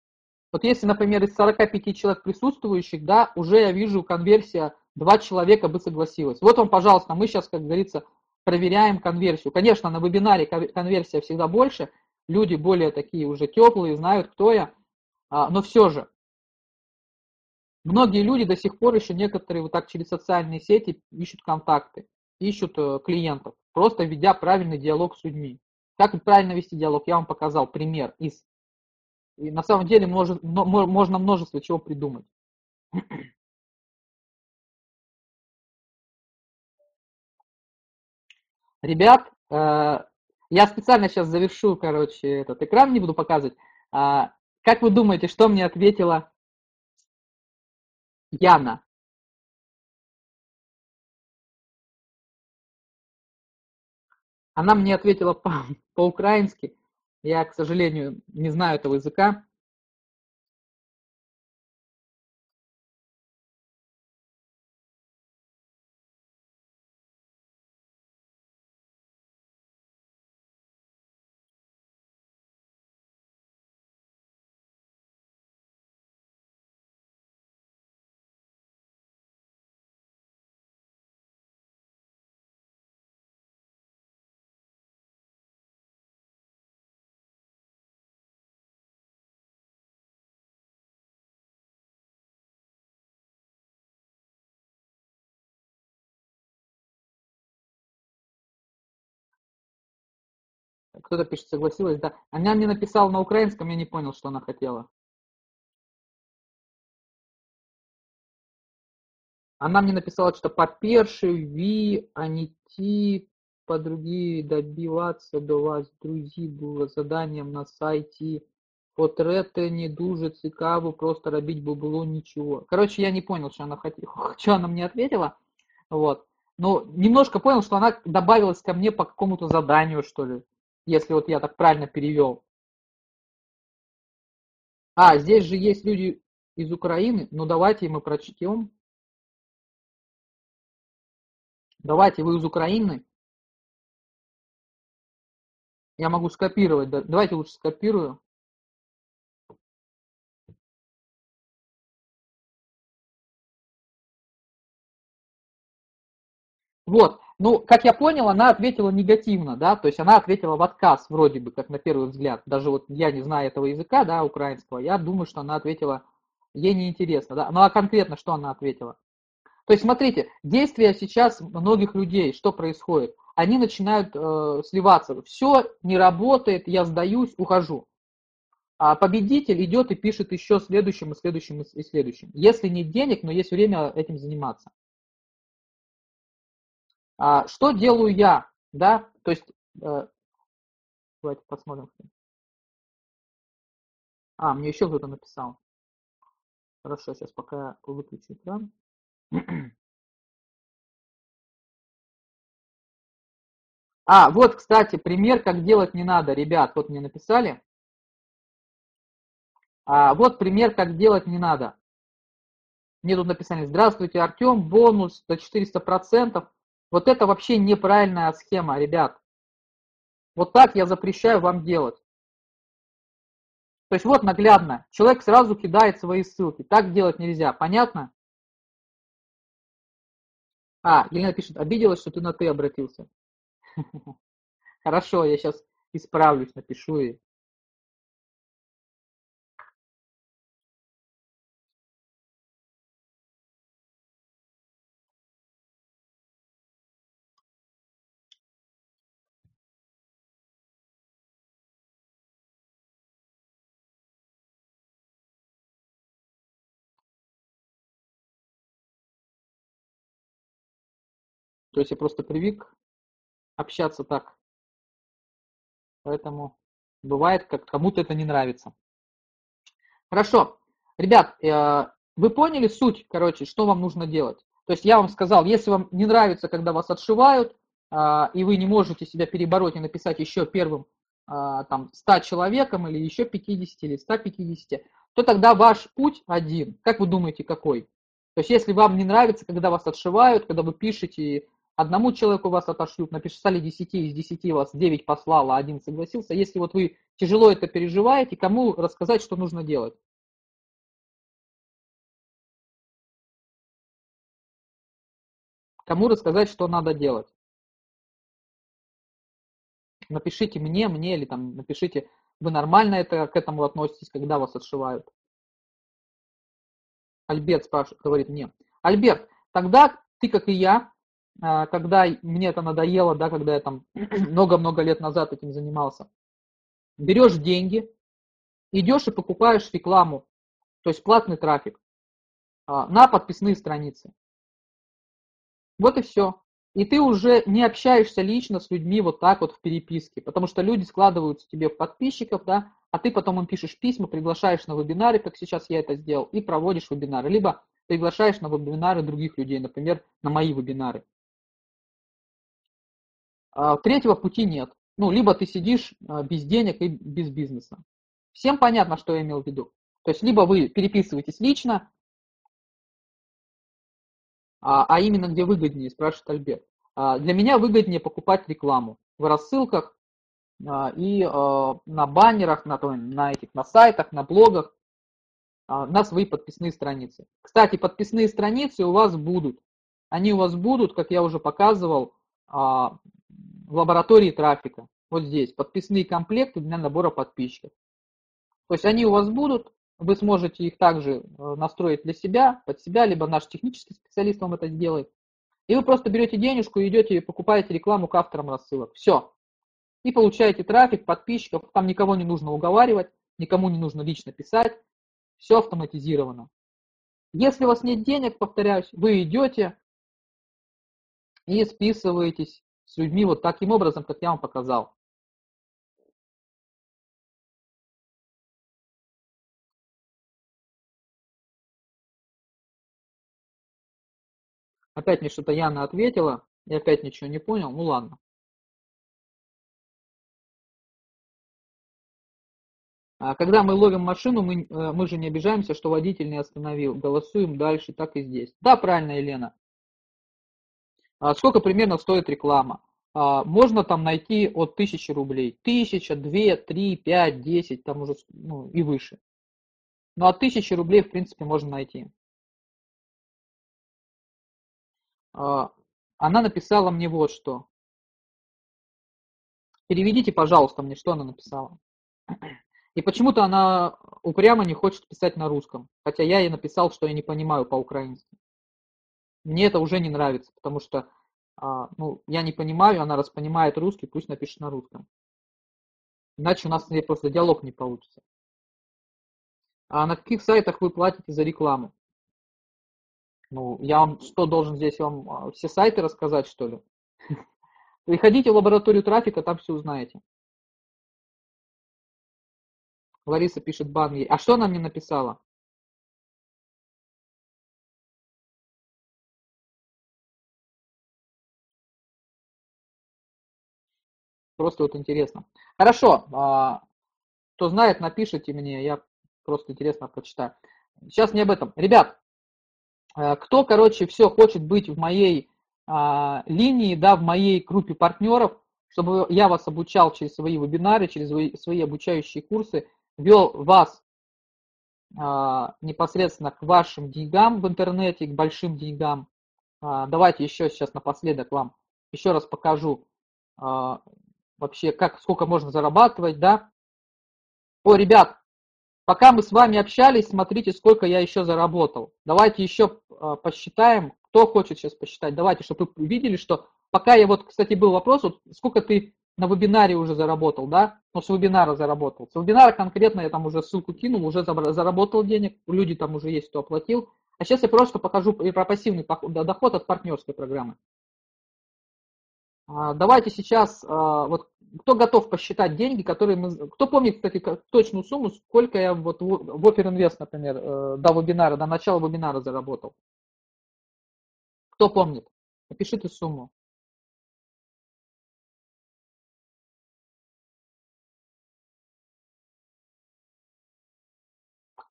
Вот если, например, из 45 человек присутствующих, да, уже я вижу конверсия, два человека бы согласилось. Вот вам, пожалуйста, мы сейчас, как говорится, проверяем конверсию. Конечно, на вебинаре конверсия всегда больше, люди более такие уже теплые, знают, кто я, а, но все же. Многие люди до сих пор еще некоторые вот так через социальные сети ищут контакты, ищут э, клиентов, просто ведя правильный диалог с людьми. Как правильно вести диалог, я вам показал пример из и на самом деле может, можно множество чего придумать. Ребят, э, я специально сейчас завершу, короче, этот экран, не буду показывать. А, как вы думаете, что мне ответила Яна? Она мне ответила по-украински. Я, к сожалению, не знаю этого языка. Кто-то пишет, согласилась, да. Она мне написала на украинском, я не понял, что она хотела. Она мне написала, что по перший ви, а не ті, по другие добиваться до вас, друзі, було заданням на сайті. Потрете не дуже цікаво, просто робить бы было ничего. Короче, я не понял, что она хотела, что она мне ответила. Вот. Но немножко понял, что она добавилась ко мне по какому-то заданию, что ли если вот я так правильно перевел. А, здесь же есть люди из Украины, ну давайте мы прочтем. Давайте, вы из Украины. Я могу скопировать, давайте лучше скопирую. Вот, ну, как я понял, она ответила негативно, да, то есть она ответила в отказ, вроде бы, как на первый взгляд. Даже вот я не знаю этого языка, да, украинского, я думаю, что она ответила, ей неинтересно, да. Ну, а конкретно что она ответила? То есть, смотрите, действия сейчас многих людей, что происходит? Они начинают э, сливаться. Все, не работает, я сдаюсь, ухожу. А победитель идет и пишет еще следующим и следующим и следующим. Если нет денег, но есть время этим заниматься. А, что делаю я? Да, то есть, э, давайте посмотрим. А, мне еще кто-то написал. Хорошо, сейчас пока выключу экран. А, вот, кстати, пример, как делать не надо. Ребят, вот мне написали. А, вот пример, как делать не надо. Мне тут написали, здравствуйте, Артем, бонус до 400%. Вот это вообще неправильная схема, ребят. Вот так я запрещаю вам делать. То есть вот наглядно, человек сразу кидает свои ссылки. Так делать нельзя, понятно? А, Елена пишет, обиделась, что ты на ты обратился. Хорошо, я сейчас исправлюсь, напишу ей. То есть я просто привык общаться так. Поэтому бывает, как кому-то это не нравится. Хорошо. Ребят, э, вы поняли суть, короче, что вам нужно делать? То есть я вам сказал, если вам не нравится, когда вас отшивают, э, и вы не можете себя перебороть и написать еще первым э, там 100 человеком или еще 50 или 150, то тогда ваш путь один. Как вы думаете, какой? То есть если вам не нравится, когда вас отшивают, когда вы пишете одному человеку вас отошлют, написали 10, из 10 вас 9 послало, один согласился. Если вот вы тяжело это переживаете, кому рассказать, что нужно делать? Кому рассказать, что надо делать? Напишите мне, мне или там напишите, вы нормально это, к этому относитесь, когда вас отшивают. Альберт спрашивает, говорит мне. Альберт, тогда ты, как и я, когда мне это надоело, да, когда я там много-много лет назад этим занимался, берешь деньги, идешь и покупаешь рекламу, то есть платный трафик а, на подписные страницы. Вот и все. И ты уже не общаешься лично с людьми вот так вот в переписке, потому что люди складываются тебе в подписчиков, да, а ты потом им пишешь письма, приглашаешь на вебинары, как сейчас я это сделал, и проводишь вебинары. Либо приглашаешь на вебинары других людей, например, на мои вебинары. А, третьего пути нет. Ну, либо ты сидишь а, без денег и без бизнеса. Всем понятно, что я имел в виду. То есть, либо вы переписываетесь лично, а, а именно где выгоднее, спрашивает Альберт. Для меня выгоднее покупать рекламу в рассылках и на баннерах, на, на, этих, на сайтах, на блогах, на свои подписные страницы. Кстати, подписные страницы у вас будут. Они у вас будут, как я уже показывал, в лаборатории трафика. Вот здесь подписные комплекты для набора подписчиков. То есть они у вас будут, вы сможете их также э, настроить для себя, под себя, либо наш технический специалист вам это сделает. И вы просто берете денежку и идете и покупаете рекламу к авторам рассылок. Все. И получаете трафик, подписчиков, там никого не нужно уговаривать, никому не нужно лично писать, все автоматизировано. Если у вас нет денег, повторяюсь, вы идете и списываетесь с людьми вот таким образом, как я вам показал. Опять мне что-то Яна ответила, я опять ничего не понял, ну ладно. А когда мы ловим машину, мы, э, мы же не обижаемся, что водитель не остановил. Голосуем дальше, так и здесь. Да, правильно, Елена. А сколько примерно стоит реклама? А, можно там найти от 1000 рублей. 1000, 2, 3, 5, 10, там уже ну, и выше. Но от 1000 рублей, в принципе, можно найти. А, она написала мне вот что. Переведите, пожалуйста, мне, что она написала. И почему-то она упрямо не хочет писать на русском. Хотя я ей написал, что я не понимаю по-украински. Мне это уже не нравится, потому что а, ну, я не понимаю, она раз понимает русский, пусть напишет на русском. Иначе у нас с ней просто диалог не получится. А на каких сайтах вы платите за рекламу? Ну, я вам что, должен здесь вам а, все сайты рассказать, что ли? Приходите в лабораторию трафика, там все узнаете. Лариса пишет бан ей. А что она мне написала? Просто вот интересно. Хорошо. А, кто знает, напишите мне, я просто интересно почитаю. Сейчас не об этом. Ребят, э, кто, короче, все хочет быть в моей а, линии, да, в моей группе партнеров, чтобы я вас обучал через свои вебинары, через свои, обучающие курсы, вел вас а, непосредственно к вашим деньгам в интернете, к большим деньгам. Давайте еще сейчас напоследок вам еще раз покажу вообще, как, сколько можно зарабатывать, да. О, ребят, пока мы с вами общались, смотрите, сколько я еще заработал. Давайте еще посчитаем, кто хочет сейчас посчитать. Давайте, чтобы вы увидели, что пока я вот, кстати, был вопрос, вот сколько ты на вебинаре уже заработал, да? Ну, с вебинара заработал. С вебинара конкретно я там уже ссылку кинул, уже заработал денег, люди там уже есть, кто оплатил. А сейчас я просто покажу про пассивный доход от партнерской программы. А, давайте сейчас, а, вот кто готов посчитать деньги, которые мы... Кто помнит, кстати, точную сумму, сколько я вот в Offer Invest, например, э, до вебинара, до начала вебинара заработал? Кто помнит? Напишите сумму.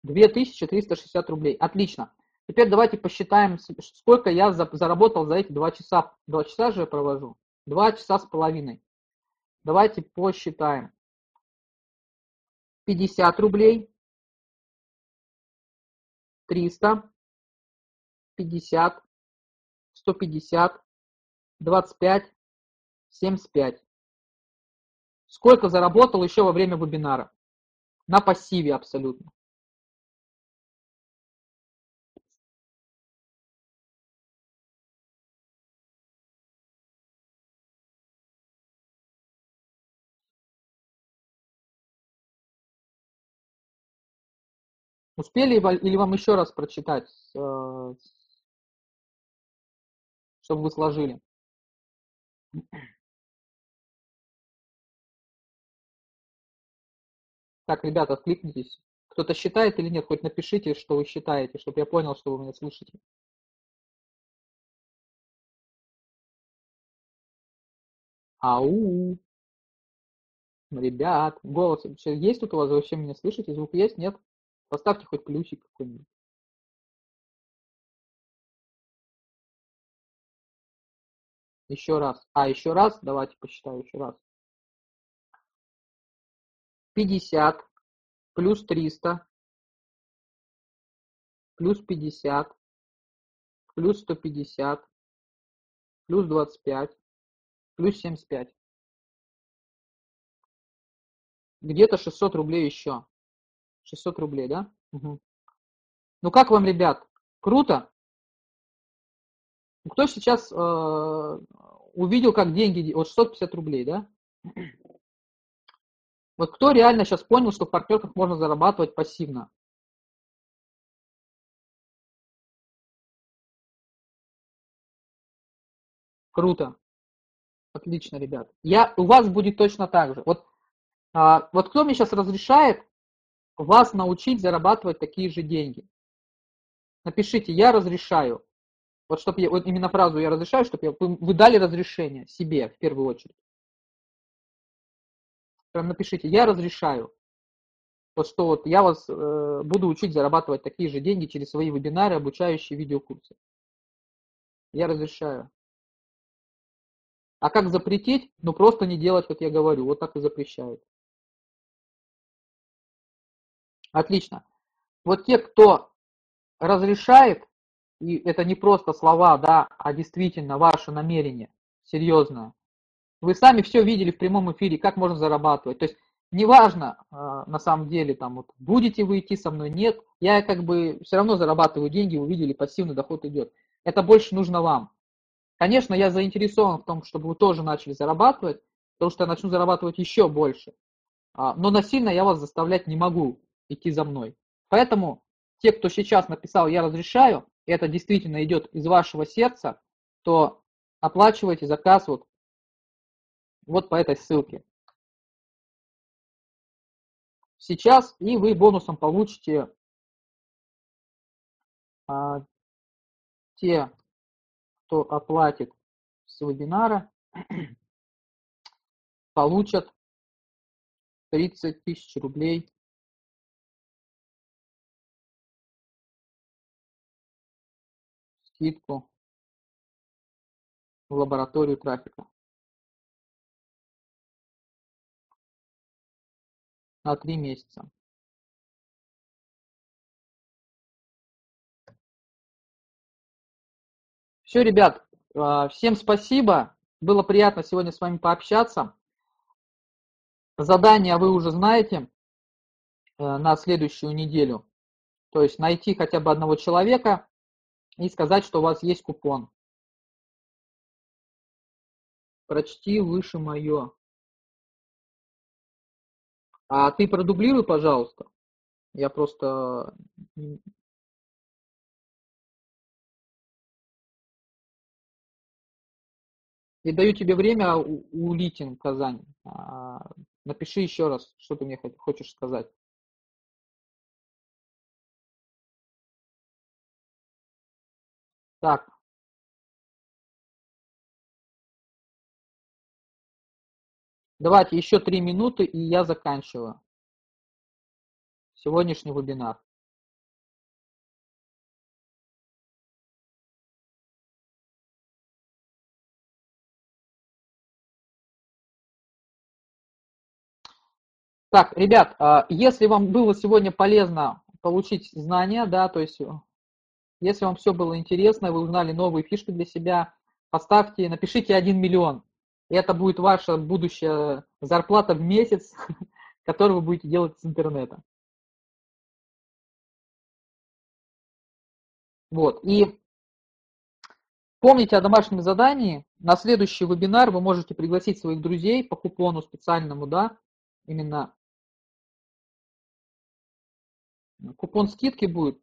2360 рублей. Отлично. Теперь давайте посчитаем, сколько я заработал за эти два часа. Два часа же я провожу. Два часа с половиной. Давайте посчитаем. 50 рублей. 300. 50. 150. 25. 75. Сколько заработал еще во время вебинара? На пассиве абсолютно. Успели или вам еще раз прочитать, э, чтобы вы сложили? Так, ребята, откликнитесь. Кто-то считает или нет, хоть напишите, что вы считаете, чтобы я понял, что вы меня слышите. Ау. Ребят, голос есть тут у вас? Вообще меня слышите? Звук есть? Нет? Поставьте хоть плюсик какой-нибудь. Еще раз. А, еще раз. Давайте посчитаю еще раз. 50 плюс 300 плюс 50 плюс 150 плюс 25 плюс 75. Где-то 600 рублей еще. 600 рублей, да? Угу. Ну как вам, ребят? Круто? Кто сейчас э, увидел, как деньги, вот 650 рублей, да? Вот кто реально сейчас понял, что в партнерках можно зарабатывать пассивно? Круто. Отлично, ребят. Я, у вас будет точно так же. Вот, а, вот кто мне сейчас разрешает вас научить зарабатывать такие же деньги. Напишите «я разрешаю». Вот чтобы я, вот именно фразу «я разрешаю», чтобы я, вы, вы дали разрешение себе в первую очередь. Прям напишите «я разрешаю». Вот что вот я вас э, буду учить зарабатывать такие же деньги через свои вебинары, обучающие видеокурсы. Я разрешаю. А как запретить? Ну просто не делать, как я говорю. Вот так и запрещают. Отлично. Вот те, кто разрешает, и это не просто слова, да, а действительно ваше намерение серьезное. Вы сами все видели в прямом эфире, как можно зарабатывать. То есть неважно, а, на самом деле, там, вот, будете вы идти со мной, нет, я как бы все равно зарабатываю деньги, увидели, пассивный доход идет. Это больше нужно вам. Конечно, я заинтересован в том, чтобы вы тоже начали зарабатывать, потому что я начну зарабатывать еще больше. А, но насильно я вас заставлять не могу идти за мной. Поэтому те, кто сейчас написал «я разрешаю», и это действительно идет из вашего сердца, то оплачивайте заказ вот, вот по этой ссылке. Сейчас и вы бонусом получите а, те, кто оплатит с вебинара, получат 30 тысяч рублей скидку в лабораторию трафика. На три месяца. Все, ребят, а, всем спасибо. Было приятно сегодня с вами пообщаться. Задание вы уже знаете э, на следующую неделю. То есть найти хотя бы одного человека и сказать, что у вас есть купон. Прочти выше мое. А ты продублируй, пожалуйста. Я просто И даю тебе время у Литин Казань. А, напиши еще раз, что ты мне хочешь сказать. Так. Давайте еще три минуты, и я заканчиваю сегодняшний вебинар. Так, ребят, а, если вам было сегодня полезно получить знания, да, то есть если вам все было интересно, вы узнали новые фишки для себя, поставьте, напишите 1 миллион. И это будет ваша будущая зарплата в месяц, которую вы будете делать с интернета. Вот. И помните о домашнем задании. На следующий вебинар вы можете пригласить своих друзей по купону специальному, да, именно Купон скидки будет.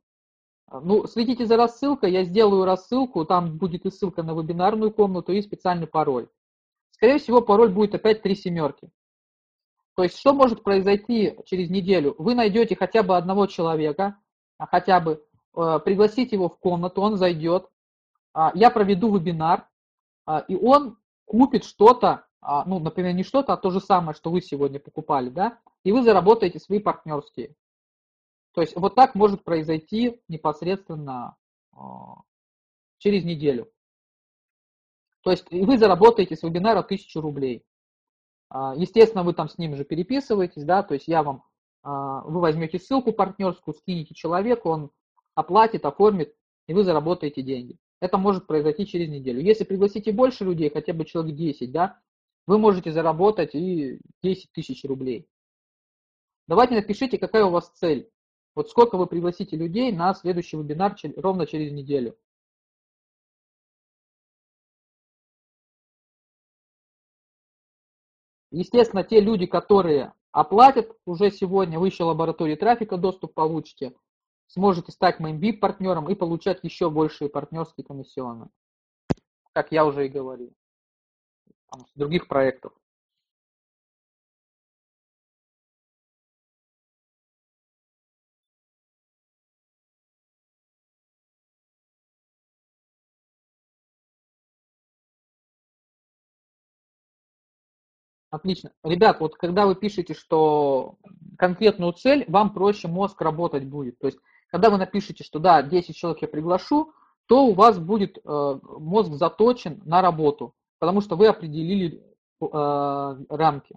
Ну, следите за рассылкой, я сделаю рассылку, там будет и ссылка на вебинарную комнату, и специальный пароль. Скорее всего, пароль будет опять три семерки. То есть, что может произойти через неделю? Вы найдете хотя бы одного человека, а хотя бы э, пригласите его в комнату, он зайдет, э, я проведу вебинар, э, и он купит что-то, э, ну, например, не что-то, а то же самое, что вы сегодня покупали, да, и вы заработаете свои партнерские. То есть вот так может произойти непосредственно а, через неделю. То есть вы заработаете с вебинара 1000 рублей. А, естественно, вы там с ним же переписываетесь, да, то есть я вам, а, вы возьмете ссылку партнерскую, скинете человеку, он оплатит, оформит, и вы заработаете деньги. Это может произойти через неделю. Если пригласите больше людей, хотя бы человек 10, да, вы можете заработать и 10 тысяч рублей. Давайте напишите, какая у вас цель. Вот сколько вы пригласите людей на следующий вебинар ровно через неделю. Естественно, те люди, которые оплатят уже сегодня, вы еще лаборатории трафика доступ получите, сможете стать моим VIP-партнером и получать еще большие партнерские комиссионные. Как я уже и говорил. С других проектов. Отлично. Ребят, вот когда вы пишете, что конкретную цель, вам проще мозг работать будет. То есть, когда вы напишете, что да, 10 человек я приглашу, то у вас будет э, мозг заточен на работу, потому что вы определили э, рамки.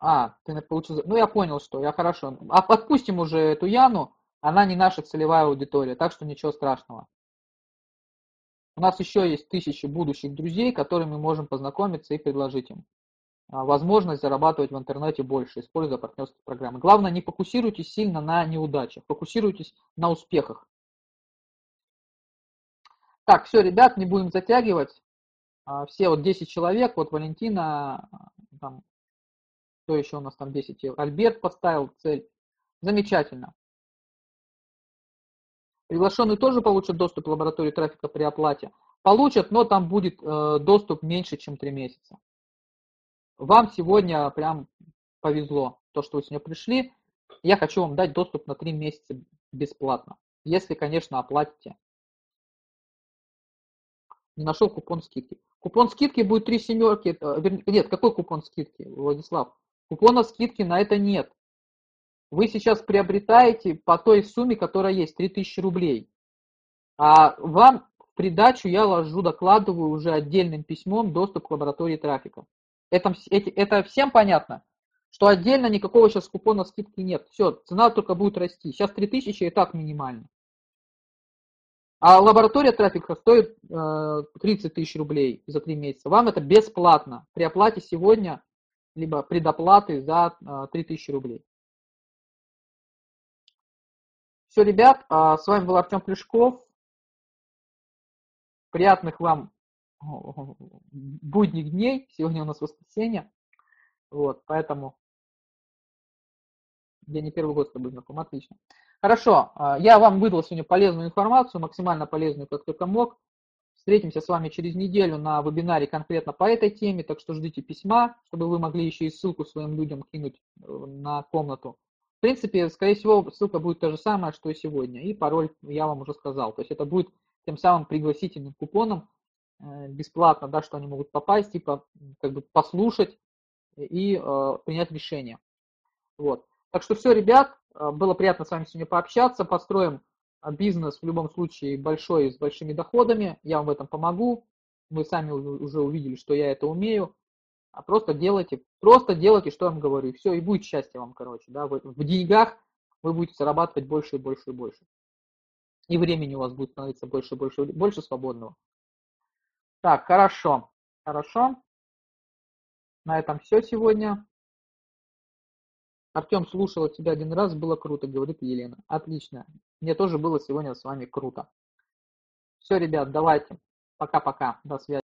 А, ты получил... Ну, я понял, что я хорошо. А отпустим уже эту Яну, она не наша целевая аудитория, так что ничего страшного. У нас еще есть тысячи будущих друзей, которыми мы можем познакомиться и предложить им а, возможность зарабатывать в интернете больше, используя партнерские программы. Главное, не фокусируйтесь сильно на неудачах, фокусируйтесь на успехах. Так, все, ребят, не будем затягивать. А, все вот 10 человек, вот Валентина, там, кто еще у нас там 10, Альберт поставил цель. Замечательно. Приглашенные тоже получат доступ в лабораторию трафика при оплате. Получат, но там будет э, доступ меньше, чем 3 месяца. Вам сегодня прям повезло, то, что вы сегодня пришли. Я хочу вам дать доступ на 3 месяца бесплатно, если, конечно, оплатите. Не нашел купон скидки. Купон скидки будет 3 семерки. Нет, какой купон скидки, Владислав? Купона скидки на это нет. Вы сейчас приобретаете по той сумме, которая есть, 3000 рублей. А вам в придачу я ложу, докладываю уже отдельным письмом доступ к лаборатории трафика. Это, это всем понятно? Что отдельно никакого сейчас купона скидки нет. Все, цена только будет расти. Сейчас 3000 и так минимально. А лаборатория трафика стоит э, 30 тысяч рублей за 3 месяца. Вам это бесплатно при оплате сегодня, либо предоплаты за э, 3000 рублей. Все, ребят, а с вами был Артем Плюшков. Приятных вам будних дней. Сегодня у нас воскресенье. Вот, поэтому я не первый год с тобой знаком, отлично. Хорошо, а, я вам выдал сегодня полезную информацию, максимально полезную, как только мог. Встретимся с вами через неделю на вебинаре конкретно по этой теме, так что ждите письма, чтобы вы могли еще и ссылку своим людям кинуть э, на комнату принципе, скорее всего, ссылка будет та же самая, что и сегодня. И пароль я вам уже сказал. То есть это будет тем самым пригласительным купоном э, бесплатно, да, что они могут попасть, типа, как бы послушать и э, принять решение. Вот. Так что все, ребят, э, было приятно с вами сегодня пообщаться. Построим э, бизнес в любом случае большой, с большими доходами. Я вам в этом помогу. Вы сами уже увидели, что я это умею а просто делайте, просто делайте, что я вам говорю, и все, и будет счастье вам, короче, да, в, в деньгах вы будете зарабатывать больше и больше и больше. И времени у вас будет становиться больше и больше, больше свободного. Так, хорошо, хорошо. На этом все сегодня. Артем слушала тебя один раз, было круто, говорит Елена. Отлично. Мне тоже было сегодня с вами круто. Все, ребят, давайте. Пока-пока. До связи.